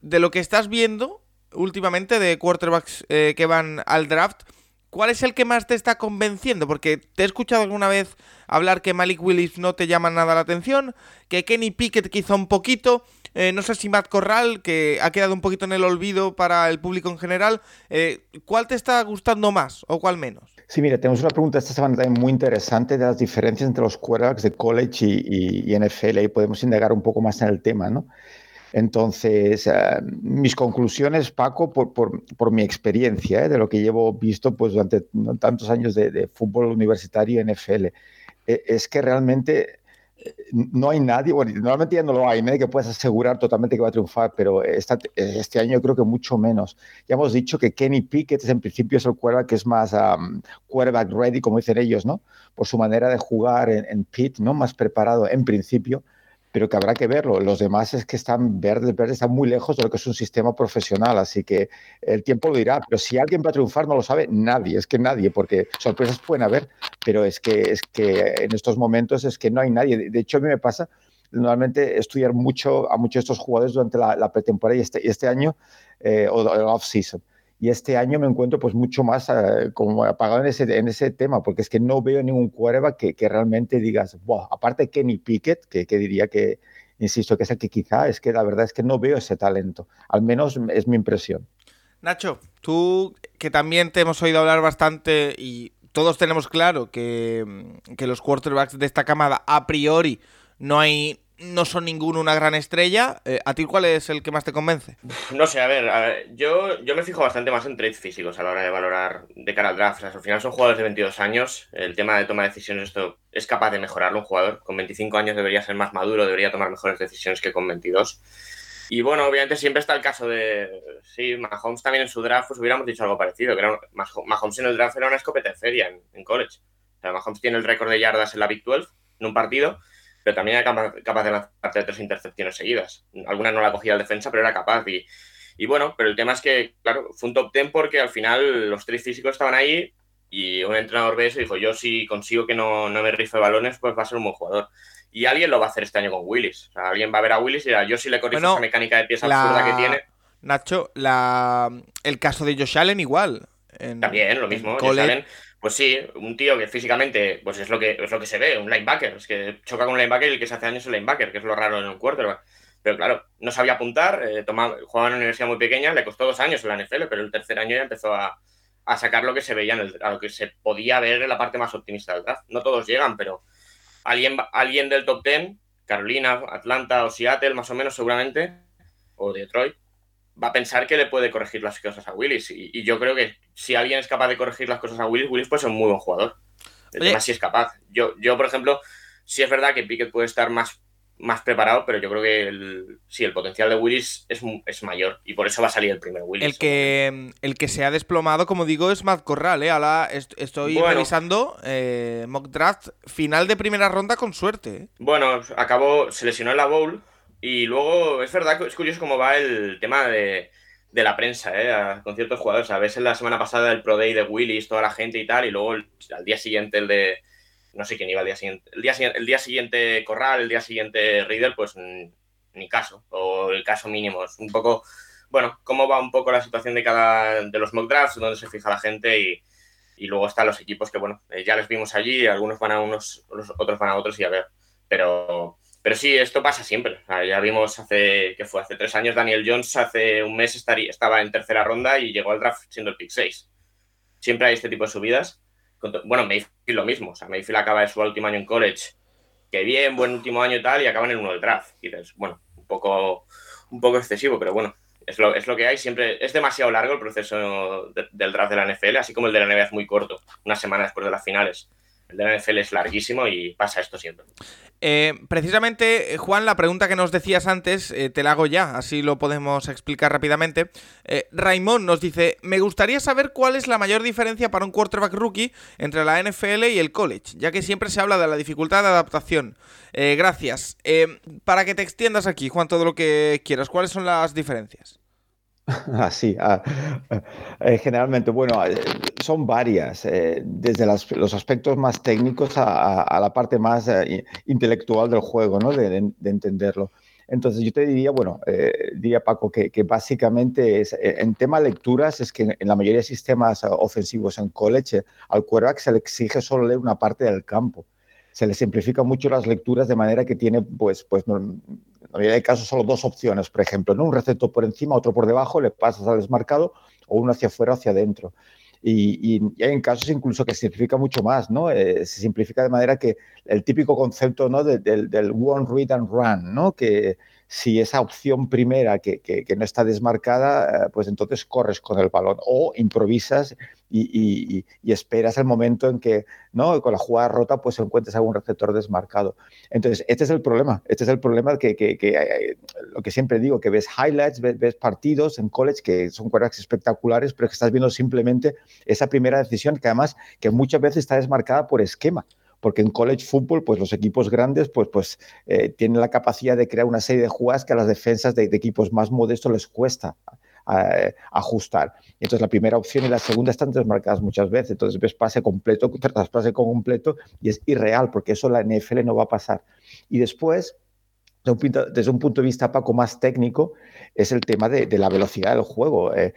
de lo que estás viendo últimamente de quarterbacks eh, que van al draft, ¿cuál es el que más te está convenciendo? Porque te he escuchado alguna vez hablar que Malik Willis no te llama nada la atención, que Kenny Pickett quizá un poquito, eh, no sé si Matt Corral, que ha quedado un poquito en el olvido para el público en general, ¿cuál te está gustando más o cuál menos? Sí, mira, tenemos una pregunta esta semana también muy interesante de las diferencias entre los quarterbacks de college y, NFL y podemos indagar un poco más en el tema, ¿no? Entonces, eh, mis conclusiones, Paco, por, por, por mi experiencia, ¿eh? de lo que llevo visto pues, durante tantos años de, fútbol universitario y NFL, eh, es que realmente no hay nadie, bueno, normalmente ya no lo hay, nadie que puedas asegurar totalmente que va a triunfar, pero este año creo que mucho menos. Ya hemos dicho que Kenny Pickett en principio es el quarterback que es más um, quarterback ready, como dicen ellos, ¿no? Por su manera de jugar en, en pit, ¿no? Más preparado en principio pero que habrá que verlo. Los demás es que están verdes, verdes, están muy lejos de lo que es un sistema profesional, así que el tiempo lo dirá. Pero si alguien va a triunfar, no lo sabe nadie, es que nadie, porque sorpresas pueden haber, pero es que, es que en estos momentos es que no hay nadie. De hecho, a mí me pasa normalmente estudiar mucho a muchos de estos jugadores durante la, pretemporada y este, este año, eh, o el off-season y este año me encuentro pues mucho más eh, como apagado en ese, en ese tema, porque es que no veo ningún quarterback que, que realmente digas, wow, aparte Kenny Pickett, que, que, diría que, insisto, que es el que quizá, es que la verdad es que no veo ese talento, al menos es mi impresión. Nacho, tú que también te hemos oído hablar bastante y todos tenemos claro que, que los quarterbacks de esta camada a priori no hay no son ninguno una gran estrella. Eh, ¿A ti cuál es el que más te convence? No sé, a ver, yo, yo me fijo bastante más en traits físicos a la hora de valorar de cara al draft. al final son jugadores de 22 años. El tema de toma de decisiones, esto es capaz de mejorarlo un jugador. Con 25 años debería ser más maduro, debería tomar mejores decisiones que con 22. Y bueno, obviamente siempre está el caso de. Sí, Mahomes también en su draft, pues hubiéramos dicho algo parecido. Que era Mahomes en el draft era una escopeta de feria en, college. O sea, Mahomes tiene el récord de yardas en la Big 12 en un partido pero también era capaz, de lanzarte tres intercepciones seguidas. Algunas no la cogía el defensa, pero era capaz. Y, y bueno, pero el tema es que, claro, fue un top ten porque al final los tres físicos estaban ahí y un entrenador ve eso y dijo, yo si consigo que no, no me rife balones, pues va a ser un buen jugador. Y alguien lo va a hacer este año con Willis. O sea, alguien va a ver a Willis y dirá, yo si le corrijo esa mecánica de pies absurda que tiene. Nacho, la... el caso de Josh Allen igual. También, lo mismo. Josh Allen pues sí, un tío que físicamente pues es lo que, es lo que se ve, un linebacker. Es que choca con un linebacker y el que se hace años es el linebacker, que es lo raro en un quarterback. Pero claro, no sabía apuntar, eh, tomaba, jugaba en una universidad muy pequeña, le costó dos años en la NFL, pero el tercer año ya empezó a, sacar lo que se veía, en el, a lo que se podía ver en la parte más optimista del draft. No todos llegan, pero alguien, alguien del top 10, Carolina, Atlanta o Seattle, más o menos seguramente, o Detroit, va a pensar que le puede corregir las cosas a Willis. Y, yo creo que si alguien es capaz de corregir las cosas a Willis, Willis puede ser un muy buen jugador. El tema si es capaz. Yo, yo, por ejemplo, sí es verdad que Pickett puede estar más, más preparado, pero yo creo que el, sí, el potencial de Willis es, es mayor y por eso va a salir el primer Willis. El que, el que se ha desplomado, como digo, es Matt Corral. ¿eh? Ahora estoy revisando eh, mock draft final de primera ronda con suerte. ¿eh? Bueno, acabó, se lesionó en la Bowl y luego, es verdad es curioso cómo va el tema de, la prensa, ¿eh? con ciertos jugadores. A veces la semana pasada el Pro Day de Willis, toda la gente y tal, y luego al día siguiente el de. No sé quién iba al día siguiente. El día, el día siguiente Corral, el día siguiente Reader, pues ni caso. O el caso mínimo. Es un poco. Bueno, cómo va un poco la situación de cada. de los mock drafts, donde se fija la gente y. Y luego están los equipos que, bueno, eh, ya les vimos allí, algunos van a unos, otros van a otros y a ver. Pero, pero sí, esto pasa siempre. ya vimos hace, ¿qué fue? Hace tres años Daniel Jones, hace un mes estaría, estaba en tercera ronda y llegó al draft siendo el pick 6. Siempre hay este tipo de subidas. Bueno, Mayfield lo mismo. O sea, Mayfield acaba de su último año en college. Que bien, buen último año y tal, y acaba en uno del draft. Y dices, bueno, un poco, un poco excesivo, pero bueno, es lo, es lo que hay. Siempre es demasiado largo el proceso del draft de la NFL, así como el de la NBA es muy corto, una semana después de las finales. El de la NFL es larguísimo y pasa esto siempre. Eh, precisamente, Juan, la pregunta que nos decías antes, eh, te la hago ya, así lo podemos explicar rápidamente. Eh, Raimón nos dice, me gustaría saber cuál es la mayor diferencia para un quarterback rookie entre la NFL y el college, ya que siempre se habla de la dificultad de adaptación. gracias. para que te extiendas aquí, Juan, todo lo que quieras, ¿cuáles son las diferencias? Así, ah, eh, generalmente, bueno, eh, son varias, eh, desde los aspectos más técnicos a, la parte más intelectual del juego, ¿no? De, entenderlo. Entonces, yo te diría, bueno, diría Paco, que, básicamente en tema lecturas, es que en la mayoría de sistemas ofensivos en college, al quarterback se le exige solo leer una parte del campo se le simplifica mucho las lecturas de manera que tiene, pues, pues la mayoría de casos, solo dos opciones, por ejemplo, ¿no? un receptor por encima, otro por debajo, le pasas al desmarcado o uno hacia afuera hacia adentro. Y, hay en casos incluso que simplifica mucho más, ¿no? Eh, se simplifica de manera que el típico concepto ¿no? del, del one read and run, ¿no? Que, si esa opción primera que, no está desmarcada, eh, pues entonces corres con el balón o improvisas y, esperas el momento en que, ¿no? Con la jugada rota, pues encuentres algún receptor desmarcado. Entonces, este es el problema. Este es el problema que, eh, lo que siempre digo, que ves highlights, ves, partidos en college que son quarterbacks espectaculares, pero que estás viendo simplemente esa primera decisión que además que muchas veces está desmarcada por esquema porque en college football, pues los equipos grandes, pues, pues eh, tienen la capacidad de crear una serie de jugadas que a las defensas de, equipos más modestos les cuesta eh, ajustar. Entonces la primera opción y la segunda están desmarcadas muchas veces. Entonces ves pase completo, tras pase completo y es irreal porque eso la NFL no va a pasar. Y después, desde un punto de vista, Paco, más técnico, es el tema de, la velocidad del juego, eh,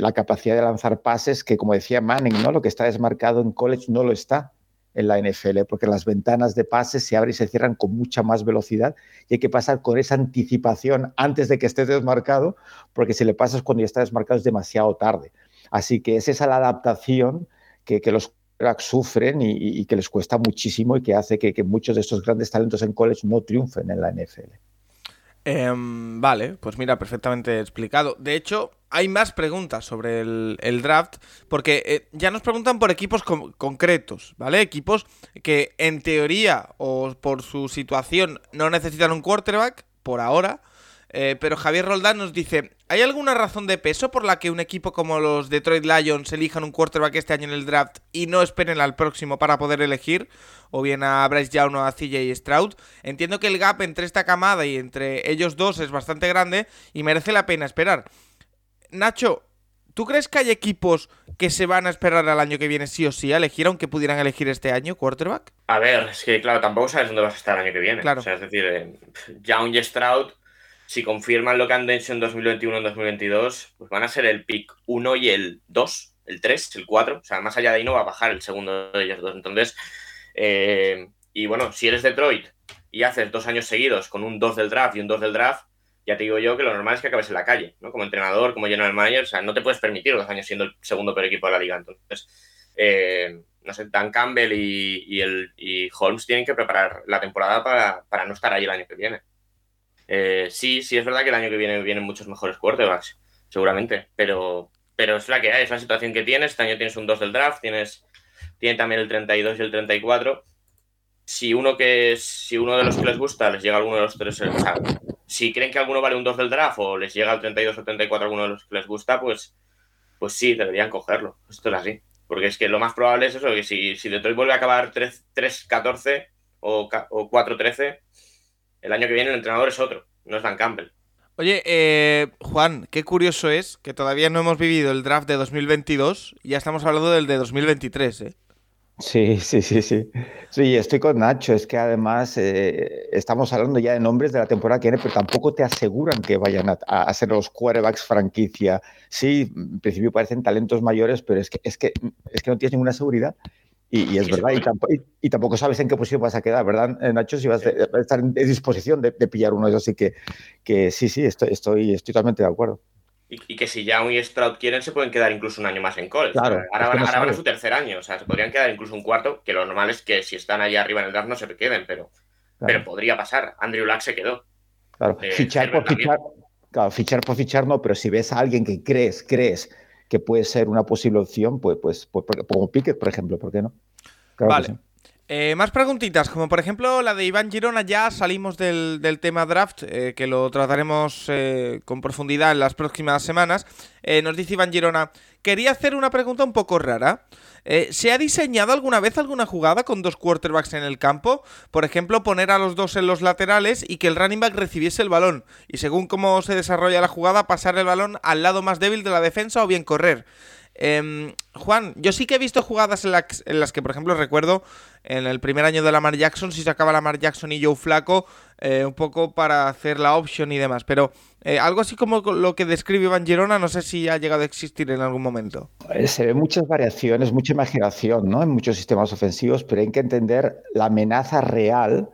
la capacidad de lanzar pases, que como decía Manning, ¿no? lo que está desmarcado en college no lo está en la NFL, porque las ventanas de pases se abren y se cierran con mucha más velocidad y hay que pasar con esa anticipación antes de que esté desmarcado, porque si le pasas cuando ya está desmarcado es demasiado tarde. Así que es esa la adaptación que, los cracks sufren y, que les cuesta muchísimo y que hace que, que muchos de estos grandes talentos en college no triunfen en la NFL. Em, vale, pues mira, perfectamente explicado. De hecho, hay más preguntas sobre el, draft, porque eh, ya nos preguntan por equipos concretos, ¿vale? Equipos que en teoría o por su situación no necesitan un quarterback, por ahora, eh, pero Javier Roldán nos dice, ¿hay alguna razón de peso por la que un equipo como los Detroit Lions elijan un quarterback este año en el draft y no esperen al próximo para poder elegir? O bien a Bryce Young o a CJ Stroud. Entiendo que el gap entre esta camada y entre ellos dos es bastante grande y merece la pena esperar. Nacho, ¿tú crees que hay equipos que se van a esperar al año que viene sí o sí a elegir, aunque pudieran elegir este año quarterback? A ver, es que claro, tampoco sabes dónde vas a estar el año que viene. Claro. O sea, es decir, eh, Young y Stroud si confirman lo que han hecho en 2021 en 2022, pues van a ser el pick 1 y el 2, el 3, el 4. O sea, más allá de ahí no va a bajar el segundo de ellos dos. Entonces, eh, y bueno, si eres Detroit y haces dos años seguidos con un 2 del draft y un 2 del draft, ya te digo yo que lo normal es que acabes en la calle, ¿no? Como entrenador, como general manager, o sea, no te puedes permitir dos años siendo el segundo peor equipo de la liga. Entonces, eh, no sé, Dan Campbell y, y Holmes tienen que preparar la temporada para, para no estar ahí el año que viene. Eh, sí, sí es verdad que el año que viene vienen muchos mejores quarterbacks, seguramente, pero, pero es la que hay, es la situación que tienes. Este año tienes un 2 del draft, tienes, tiene también el 32 y el 34. Si uno, que, si uno de los que les gusta les llega alguno de los tres, o sea, si creen que alguno vale un 2 del draft o les llega el 32 o 34 alguno de los que les gusta, pues, pues sí, deberían cogerlo. Esto es así. Porque es que lo más probable es eso, que si, si Detroit vuelve a acabar 3-14 o, o 4-13, el año que viene el entrenador es otro, no es Dan Campbell. Oye, eh, Juan, qué curioso es que todavía no hemos vivido el draft de 2022 y ya estamos hablando del de 2023, ¿eh? Sí, sí, sí, sí. Sí, estoy con Nacho. Es que además eh, estamos hablando ya de nombres de la temporada que viene, pero tampoco te aseguran que vayan a, ser los quarterbacks franquicia. Sí, en principio parecen talentos mayores, pero es que, es que, es que no tienes ninguna seguridad. Y, es verdad, y tampoco, sabes en qué posición vas a quedar, ¿verdad, eh, Nacho? Si vas a estar en disposición de, pillar uno de esos. Así que, que sí, sí, estoy, estoy, estoy totalmente de acuerdo. Y, que si ya y Stroud quieren, se pueden quedar incluso un año más en college. ahora, van, a su tercer año, o sea, se podrían quedar incluso un cuarto, que lo normal es que si están ahí arriba en el draft no se queden, pero, pero podría pasar. Andrew Luck se quedó. Claro, eh, fichar por fichar, claro, fichar por fichar no, pero si ves a alguien que crees, crees que puede ser una posible opción, pues, pues, pues como Pickett, por ejemplo, ¿por qué no? vale. Eh, más preguntitas, como por ejemplo la de Iván Girona, ya salimos del, tema draft, eh, que lo trataremos eh, con profundidad en las próximas semanas. nos dice Iván Girona, quería hacer una pregunta un poco rara. ¿Se ha diseñado alguna vez alguna jugada con dos quarterbacks en el campo? Por ejemplo, poner a los dos en los laterales y que el running back recibiese el balón. Y según cómo se desarrolla la jugada, pasar el balón al lado más débil de la defensa o bien correr. Em, Juan, yo sí que he visto jugadas en, las que, por ejemplo, recuerdo en el primer año de Lamar Jackson, si sacaba Lamar Jackson y Joe Flaco, eh, un poco para hacer la option y demás. Pero eh, algo así como lo que describe Iván Girona, no sé si ha llegado a existir en algún momento. Eh, se ven muchas variaciones, mucha imaginación ¿no? en muchos sistemas ofensivos, pero hay que entender la amenaza real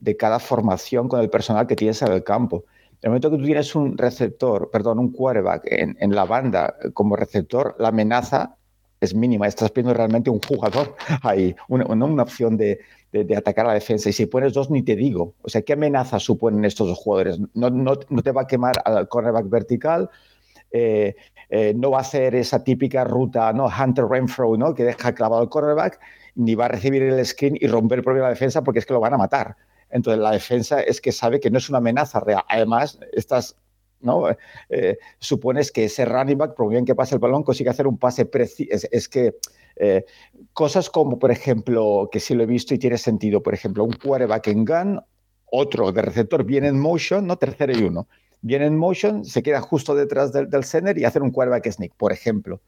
de cada formación con el personal que tienes en el campo el momento que tú tienes un receptor, perdón, un quarterback en, la banda como receptor, la amenaza es mínima. Estás viendo realmente un jugador ahí, una, una opción de, atacar a la defensa. Y si pones dos, ni te digo. O sea, ¿qué amenaza suponen estos dos jugadores? No, no, te va a quemar al cornerback vertical. Eh, eh, no va a hacer esa típica ruta, ¿no? Hunter Renfro, ¿no? Que deja clavado el cornerback, ni va a recibir el screen y romper por la defensa porque es que lo van a matar. Entonces la defensa es que sabe que no es una amenaza real. Además, estás, ¿no? Eh, supones que ese running back, por bien que pase el balón, consigue hacer un pase preciso. Es, que eh, cosas como, por ejemplo, que sí lo he visto y tiene sentido, por ejemplo, un quarterback en gun, otro de receptor viene en motion, ¿no? Tercero y uno. Viene en motion, se queda justo detrás del, del center y hacer un quarterback sneak, por ejemplo.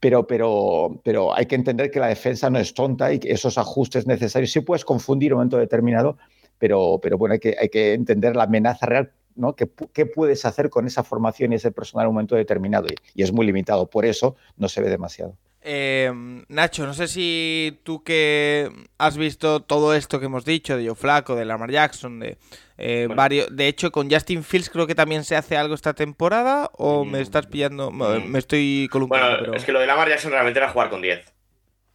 Pero, pero, pero hay que entender que la defensa no es tonta y que esos ajustes necesarios sí puedes confundir en un momento determinado, pero, pero bueno, hay que, hay que entender la amenaza real ¿no? ¿Qué, ¿Qué, puedes hacer con esa formación y ese personal en un momento determinado? Y, es muy limitado, por eso no se ve demasiado. Eh, Nacho, no sé si tú que has visto todo esto que hemos dicho de Joe Flaco, de Lamar Jackson, de eh, varios. De hecho, con Justin Fields creo que también se hace algo esta temporada, o me estás pillando, mm. me estoy columpiando. Bueno, es que lo de Lamar Jackson realmente era jugar con 10.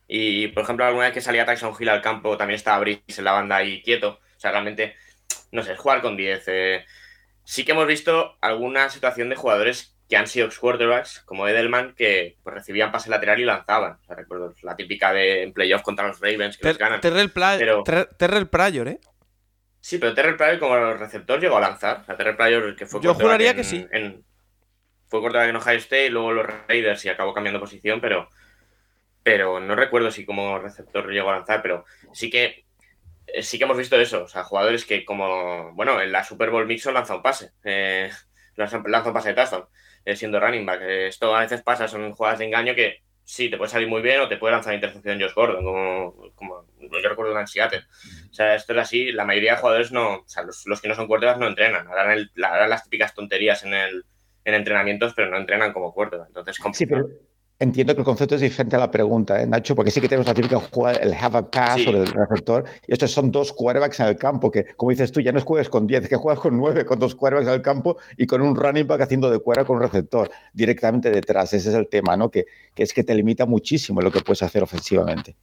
Y por ejemplo, alguna vez que salía Tyson Hill al campo, también estaba Brice en la banda ahí quieto sea, realmente, no sé, jugar con 10. Eh, sí que hemos visto alguna situación de jugadores que han sido quarterbacks, como Edelman, que pues, recibían pase lateral y lanzaban. O sea, recuerdo la típica de en playoff contra los Ravens que los ganan. Terrell, Pryor, ¿eh? Sí, pero Terrell Pryor como receptor llegó a lanzar. O sea, Terrell Pryor que fue Yo juraría que sí. fue quarterback en Ohio State, luego los Raiders y acabó cambiando posición, pero pero no recuerdo si como receptor llegó a lanzar, pero sí que sí que hemos visto eso, o sea, jugadores que como, bueno, en la Super Bowl Mixon lanza un pase, eh, lanza, un pase de touchdown, eh, siendo running back. esto a veces pasa, son jugadas de engaño que sí, te puede salir muy bien o te puede lanzar intercepción Josh Gordon, como, como yo recuerdo en Seattle. O sea, esto es así, la mayoría de jugadores no, o sea, los, que no son quarterbacks no entrenan, harán, las típicas tonterías en el en entrenamientos, pero no entrenan como quarterback. Entonces, sí, pero Entiendo que el concepto es diferente a la pregunta, ¿eh, Nacho? Porque sí que tenemos la típica jugada, el have a pass o el receptor, y estos son dos quarterbacks en el campo, que como dices tú, ya no juegas con 10, que juegas con 9, con dos quarterbacks en el campo y con un running back haciendo de cuerda con un receptor directamente detrás. Ese es el tema, ¿no? Que, que es que te limita muchísimo lo que puedes hacer ofensivamente.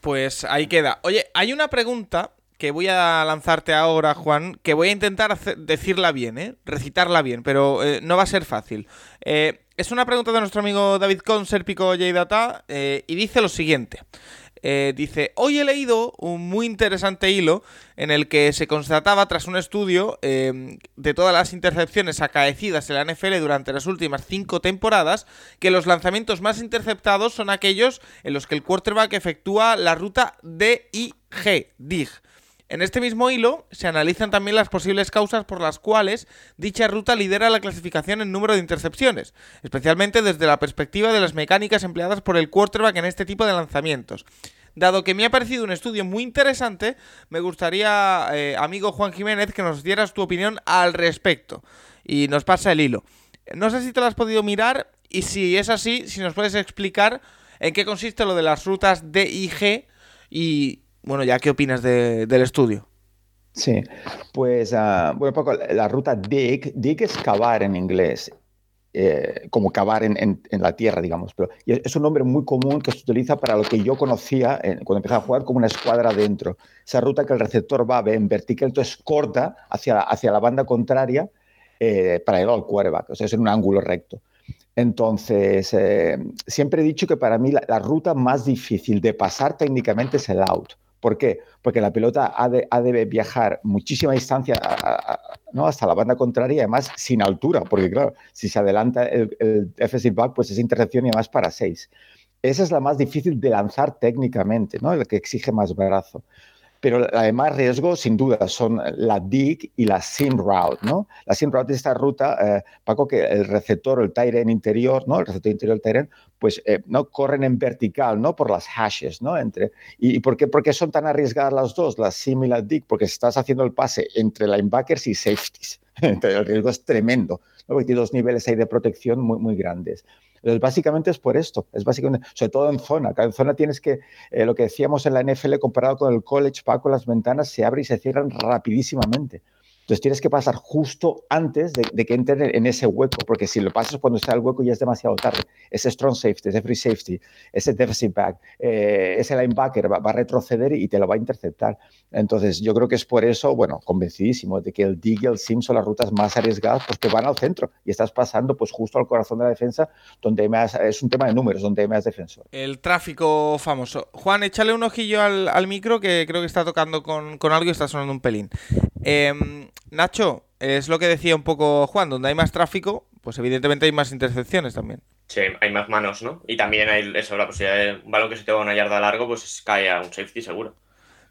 Pues ahí queda. Oye, hay una pregunta que voy a lanzarte ahora, Juan, que voy a intentar decirla bien, ¿eh? recitarla bien, pero eh, no va a ser fácil. Eh, es una pregunta de nuestro amigo David Con, Serpico J-Data, eh, y dice lo siguiente. dice, hoy he leído un muy interesante hilo en el que se constataba tras un estudio de todas las intercepciones acaecidas en la NFL durante las últimas cinco temporadas que los lanzamientos más interceptados son aquellos en los que el quarterback efectúa la ruta D-I-G, DIG, en este mismo hilo se analizan también las posibles causas por las cuales dicha ruta lidera la clasificación en número de intercepciones, especialmente desde la perspectiva de las mecánicas empleadas por el quarterback en este tipo de lanzamientos. Dado que me ha parecido un estudio muy interesante, me gustaría, eh, amigo Juan Jiménez, que nos dieras tu opinión al respecto. Y nos pasa el hilo. No sé si te lo has podido mirar y si es así, si nos puedes explicar en qué consiste lo de las rutas D y G y, bueno, ya, ¿qué opinas del estudio? Sí, pues, uh, bueno, poco, la ruta dig, dig es cavar en inglés, eh, como cavar en, en, la tierra, digamos, pero es un nombre muy común que se utiliza para lo que yo conocía eh, cuando empecé a jugar como una escuadra dentro. Esa ruta que el receptor va en vertical, entonces corta hacia, hacia la banda contraria eh, para ir al quarterback, o sea, es en un ángulo recto. Entonces, siempre he dicho que para mí la, la ruta más difícil de pasar técnicamente es el out ¿Por qué? Porque la pelota ha de, viajar muchísima distancia hasta la banda contraria y además sin altura, porque claro, si se adelanta el, el back, pues es intercepción y además para seis. Esa es la más difícil de lanzar técnicamente, ¿no? El que exige más brazo. Pero la de más riesgo, sin duda, son la dig y la sim route, ¿no? La sim route es esta ruta, eh, Paco, que el receptor, el Tyren interior, ¿no? El receptor interior, el Tyren, pues eh, no corren en vertical, ¿no? Por las hashes, ¿no? Entre, ¿Y, por, qué, por, qué, son tan arriesgadas las dos, la sim y la dig? Porque estás haciendo el pase entre linebackers y safeties. el riesgo es tremendo, ¿no? Porque tiene dos niveles ahí de protección muy, muy grandes. Entonces, básicamente es por esto, es básicamente, sobre todo en zona. En zona tienes que, eh, lo que decíamos en la NFL comparado con el college, Paco, las ventanas se abren y se cierran rapidísimamente. Entonces tienes que pasar justo antes de, que entren en ese hueco, porque si lo pasas cuando está el hueco ya es demasiado tarde. Ese strong safety, ese free safety, ese deficit back, eh, ese linebacker va, a retroceder y te lo va a interceptar. Entonces yo creo que es por eso, bueno, convencidísimo de que el dig y el sim son las rutas más arriesgadas porque van al centro y estás pasando pues justo al corazón de la defensa donde más, es un tema de números, donde hay más defensor. El tráfico famoso. Juan, échale un ojillo al, micro que creo que está tocando con, con algo y está sonando un pelín. Eh, Nacho, es lo que decía un poco Juan, donde hay más tráfico, pues evidentemente hay más intercepciones también. Sí, hay más manos, ¿no? Y también hay eso, la posibilidad de un balón que se te va una yarda largo, pues cae a un safety seguro.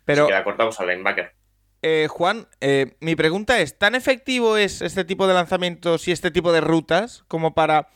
Pero. Si queda cortado, pues al linebacker. Eh, Juan, eh, mi pregunta es: ¿tan efectivo es este tipo de lanzamientos y este tipo de rutas como para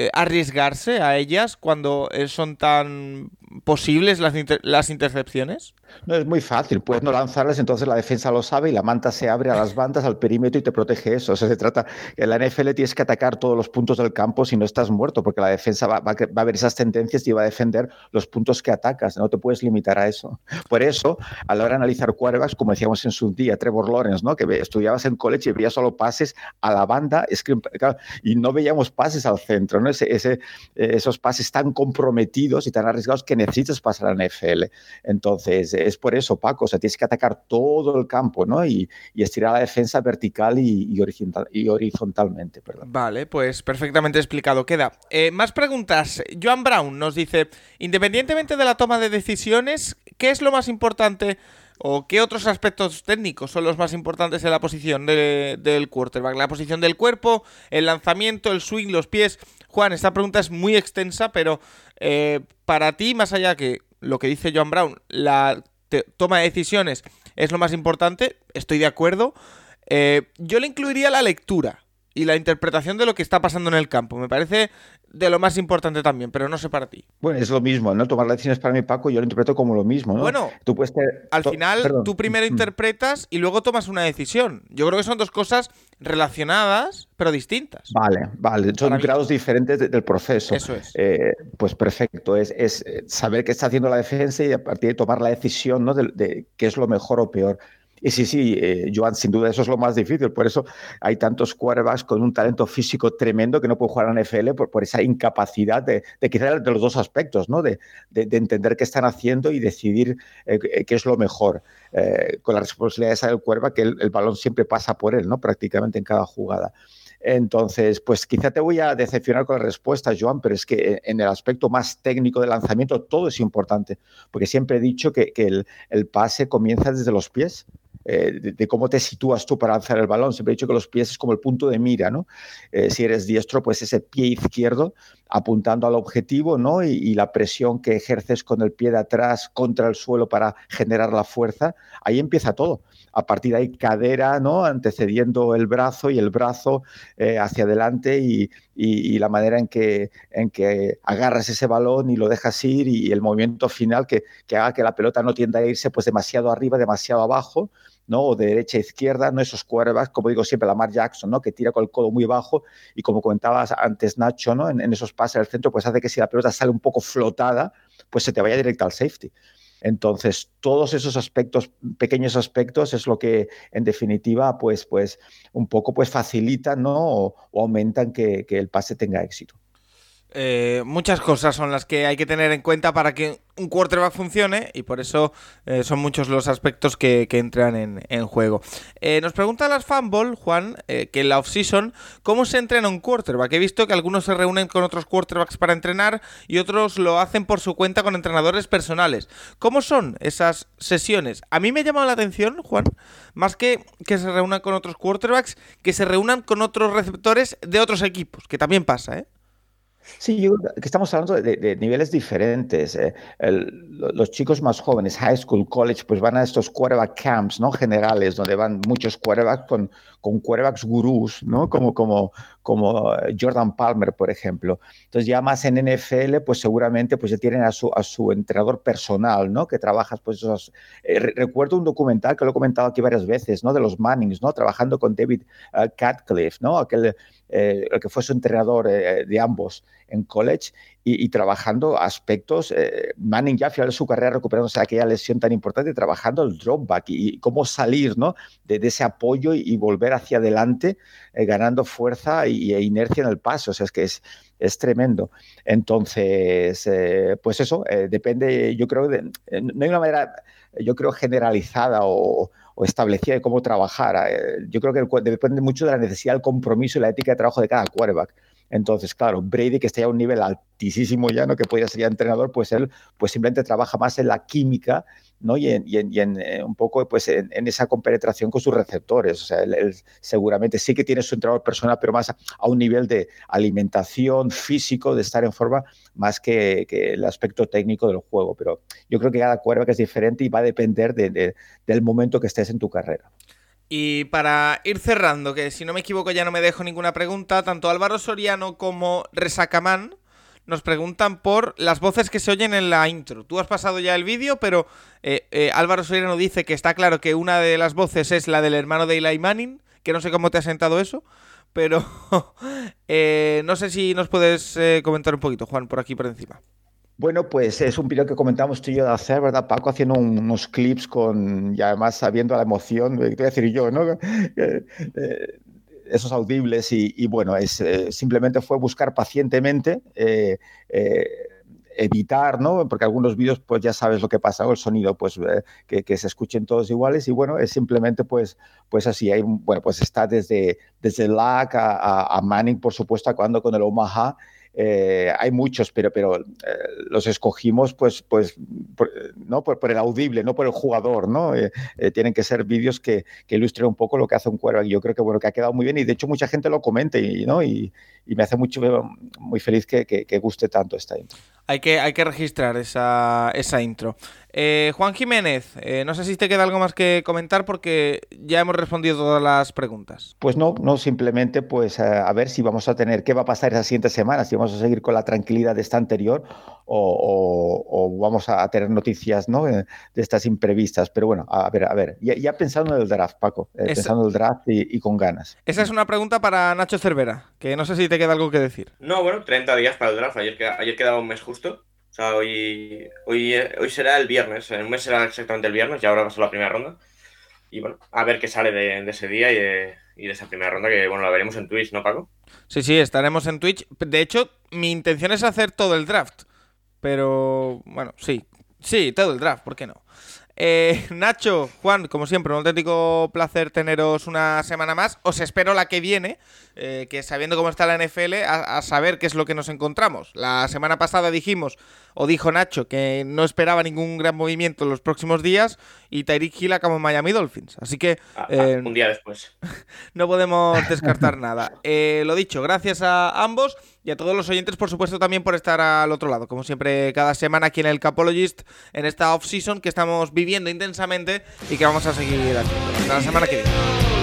eh, arriesgarse a ellas cuando son tan posibles las, las intercepciones? No es muy fácil, puedes no lanzarles, entonces la defensa lo sabe y la manta se abre a las bandas, al perímetro y te protege eso. O sea, se trata, en la NFL tienes que atacar todos los puntos del campo si no estás muerto, porque la defensa va, a ver esas tendencias y va a defender los puntos que atacas, no te puedes limitar a eso. Por eso, a la hora de analizar quarterbacks, como decíamos en su día, Trevor Lawrence, ¿no? que estudiabas en college y veías solo pases a la banda y no veíamos pases al centro, ¿no? Ese, esos pases tan comprometidos y tan arriesgados que necesitas pasar a la NFL. Entonces, es por eso, Paco, o sea, tienes que atacar todo el campo, ¿no? Y, estirar la defensa vertical y, horizontal, y, horizontalmente, perdón. Vale, pues perfectamente explicado queda. Eh, más preguntas. Joan Brown nos dice, independientemente de la toma de decisiones, ¿qué es lo más importante o qué otros aspectos técnicos son los más importantes en la posición del quarterback? La posición del cuerpo, el lanzamiento, el swing, los pies. Juan, esta pregunta es muy extensa, pero eh, para ti, más allá que lo que dice Joan Brown, la toma de decisiones es lo más importante, estoy de acuerdo. Eh, yo le incluiría la lectura y la interpretación de lo que está pasando en el campo. Me parece de lo más importante también, pero no sé para ti. Bueno, es lo mismo, ¿no? Tomar las decisiones para mí, Paco, yo lo interpreto como lo mismo, ¿no? Bueno, tú puedes al final tú primero mm. interpretas y luego tomas una decisión. Yo creo que son dos cosas relacionadas, pero distintas. Vale, vale, son grados diferentes del proceso. Eso es. Eh, pues perfecto, es, es, saber qué está haciendo la defensa y a partir de tomar la decisión, ¿no? De, de qué es lo mejor o peor. Y sí, sí, eh, Joan, sin duda eso es lo más difícil. Por eso hay tantos quarterbacks con un talento físico tremendo que no pueden jugar en NFL por, esa incapacidad de, de quizás de los dos aspectos, ¿no? De, de, entender qué están haciendo y decidir eh, qué es lo mejor. Eh, con la responsabilidad esa del quarterback, que el, balón siempre pasa por él, ¿no? Prácticamente en cada jugada. Entonces, pues quizá te voy a decepcionar con la respuesta, Joan, pero es que en el aspecto más técnico del lanzamiento todo es importante, porque siempre he dicho que, el pase comienza desde los pies. Eh, de, cómo te sitúas tú para lanzar el balón. Siempre he dicho que los pies es como el punto de mira, ¿no? Eh, si eres diestro, pues ese pie izquierdo apuntando al objetivo, ¿no? Y, la presión que ejerces con el pie de atrás contra el suelo para generar la fuerza, ahí empieza todo. A partir de ahí, cadera, ¿no? Antecediendo el brazo y el brazo eh, hacia adelante y, la manera en que, en que agarras ese balón y lo dejas ir y, el movimiento final que, que haga que la pelota no tienda a irse pues demasiado arriba, demasiado abajo, ¿no? O de derecha a izquierda, ¿no? Esos quarterbacks, como digo siempre, Lamar Jackson, ¿no? Que tira con el codo muy bajo y como comentabas antes, Nacho, ¿no? En, esos pases al centro, pues hace que si la pelota sale un poco flotada, pues se te vaya directo al safety. Entonces, todos esos aspectos, pequeños aspectos, es lo que en definitiva, pues, pues un poco pues facilitan, ¿no? O, aumentan que, que el pase tenga éxito. Eh, muchas cosas son las que hay que tener en cuenta para que un quarterback funcione y por eso eh, son muchos los aspectos que, entran en, juego. Eh, nos pregunta las fanball, Juan, que en la offseason, ¿cómo se entrena un quarterback? He visto que algunos se reúnen con otros quarterbacks para entrenar y otros lo hacen por su cuenta con entrenadores personales. ¿Cómo son esas sesiones? A mí me ha llamado la atención, Juan, más que que se reúnan con otros quarterbacks, que se reúnan con otros receptores de otros equipos, que también pasa, ¿eh? Sí, yo que estamos hablando de, niveles diferentes. Eh, los chicos más jóvenes, high school, college, pues van a estos quarterback camps, ¿no? Generales, donde van muchos quarterbacks con, con quarterbacks gurús, ¿no? Como, como, como eh, Jordan Palmer, por ejemplo. Entonces ya más en NFL, pues seguramente pues ya tienen a su, a su entrenador personal, ¿no? Que trabajas, pues eh, recuerdo un documental que lo he comentado aquí varias veces, ¿no? De los Mannings, ¿no? Trabajando con David uh, Catcliffe, ¿no? Aquel eh, el que fue su entrenador eh, de ambos en college y, trabajando aspectos, eh, Manning ya al final de su carrera recuperándose de aquella lesión tan importante, trabajando el dropback y, cómo salir ¿no? de, ese apoyo y, volver hacia adelante, ganando fuerza y, e inercia en el paso. O sea, es que es, es tremendo. Entonces, pues eso, depende, yo creo, de, no hay una manera, yo creo, generalizada o, o establecida de cómo trabajar. Eh, yo creo que depende mucho de la necesidad, el compromiso y la ética de trabajo de cada quarterback. Entonces, claro, Brady, que está ya a un nivel altísimo ya, ¿no? que podría ser ya entrenador, pues él pues simplemente trabaja más en la química ¿no? y, en, y en, eh, un poco pues en, esa compenetración con sus receptores. O sea, él, seguramente sí que tiene su entrenador personal, pero más a, un nivel de alimentación, físico, de estar en forma, más que, el aspecto técnico del juego. Pero yo creo que cada que es diferente y va a depender del momento que estés en tu carrera. Y para ir cerrando, que si no me equivoco ya no me dejo ninguna pregunta, tanto Álvaro Soriano como Resacamán nos preguntan por las voces que se oyen en la intro. Tú has pasado ya el vídeo, pero eh, eh, Álvaro Soriano dice que está claro que una de las voces es la del hermano de Eli Manning, que no sé cómo te ha sentado eso, pero eh, no sé si nos puedes comentar un poquito, Juan, por aquí por encima. Bueno, pues es un video que comentamos tú y yo de hacer, ¿verdad, Paco? Haciendo unos clips con, y además sabiendo la emoción, te voy a decir yo, ¿no? Eh, eh, esos audibles y, bueno, es, eh, simplemente fue buscar pacientemente editar, ¿no? Porque algunos vídeos, pues ya sabes lo que pasa, el sonido, pues que, se escuchen todos iguales y bueno, es simplemente, pues, pues así, hay, bueno, pues está desde, desde LAC a, a Manning, por supuesto, acabando con el Omaha eh, hay muchos, pero, pero eh, los escogimos pues, pues por, ¿no? Por, el audible, no por el jugador. ¿no? Eh, tienen que ser vídeos que, que, ilustren un poco lo que hace un cuervo. Y yo creo que, bueno, que ha quedado muy bien y de hecho mucha gente lo comenta y, ¿no? y, me hace mucho, muy feliz que, que, guste tanto esta intro. Hay que, hay que registrar esa, esa intro. Eh, Juan Jiménez, eh, no sé si te queda algo más que comentar porque ya hemos respondido todas las preguntas. Pues no, no, simplemente pues a, ver si vamos a tener, qué va a pasar esa siguiente semana, si vamos a seguir con la tranquilidad de esta anterior o, vamos a tener noticias ¿no? Eh, de estas imprevistas. Pero bueno, a ver, a ver, ya, pensando en el draft, Paco, pensando en el draft y, con ganas. Esa es una pregunta para Nacho Cervera, que no sé si te queda algo que decir. No, bueno, 30 días para el draft, ayer, ayer quedaba un mes justo hoy, hoy, hoy será el viernes, en un mes será exactamente el viernes, ya ahora pasó la primera ronda. Y bueno, a ver qué sale de, ese día y y de, esa primera ronda, que bueno, la veremos en Twitch, ¿no, Paco? Sí, sí, estaremos en Twitch. De hecho, mi intención es hacer todo el draft. Pero bueno, sí, sí, todo el draft, ¿por qué no? Eh, Nacho, Juan, como siempre, un auténtico placer teneros una semana más. Os espero la que viene, eh, que sabiendo cómo está la NFL, a, saber qué es lo que nos encontramos. La semana pasada dijimos, o dijo Nacho, que no esperaba ningún gran movimiento en los próximos días y Tyreek Hill acabó en Miami Dolphins. Así que... Eh, un día después. no podemos descartar nada. lo dicho, gracias a ambos y a todos los oyentes, por supuesto, también por estar al otro lado. Como siempre, cada semana aquí en el Capologist, en esta off-season que estamos viviendo intensamente y que vamos a seguir haciendo. Hasta la semana que viene.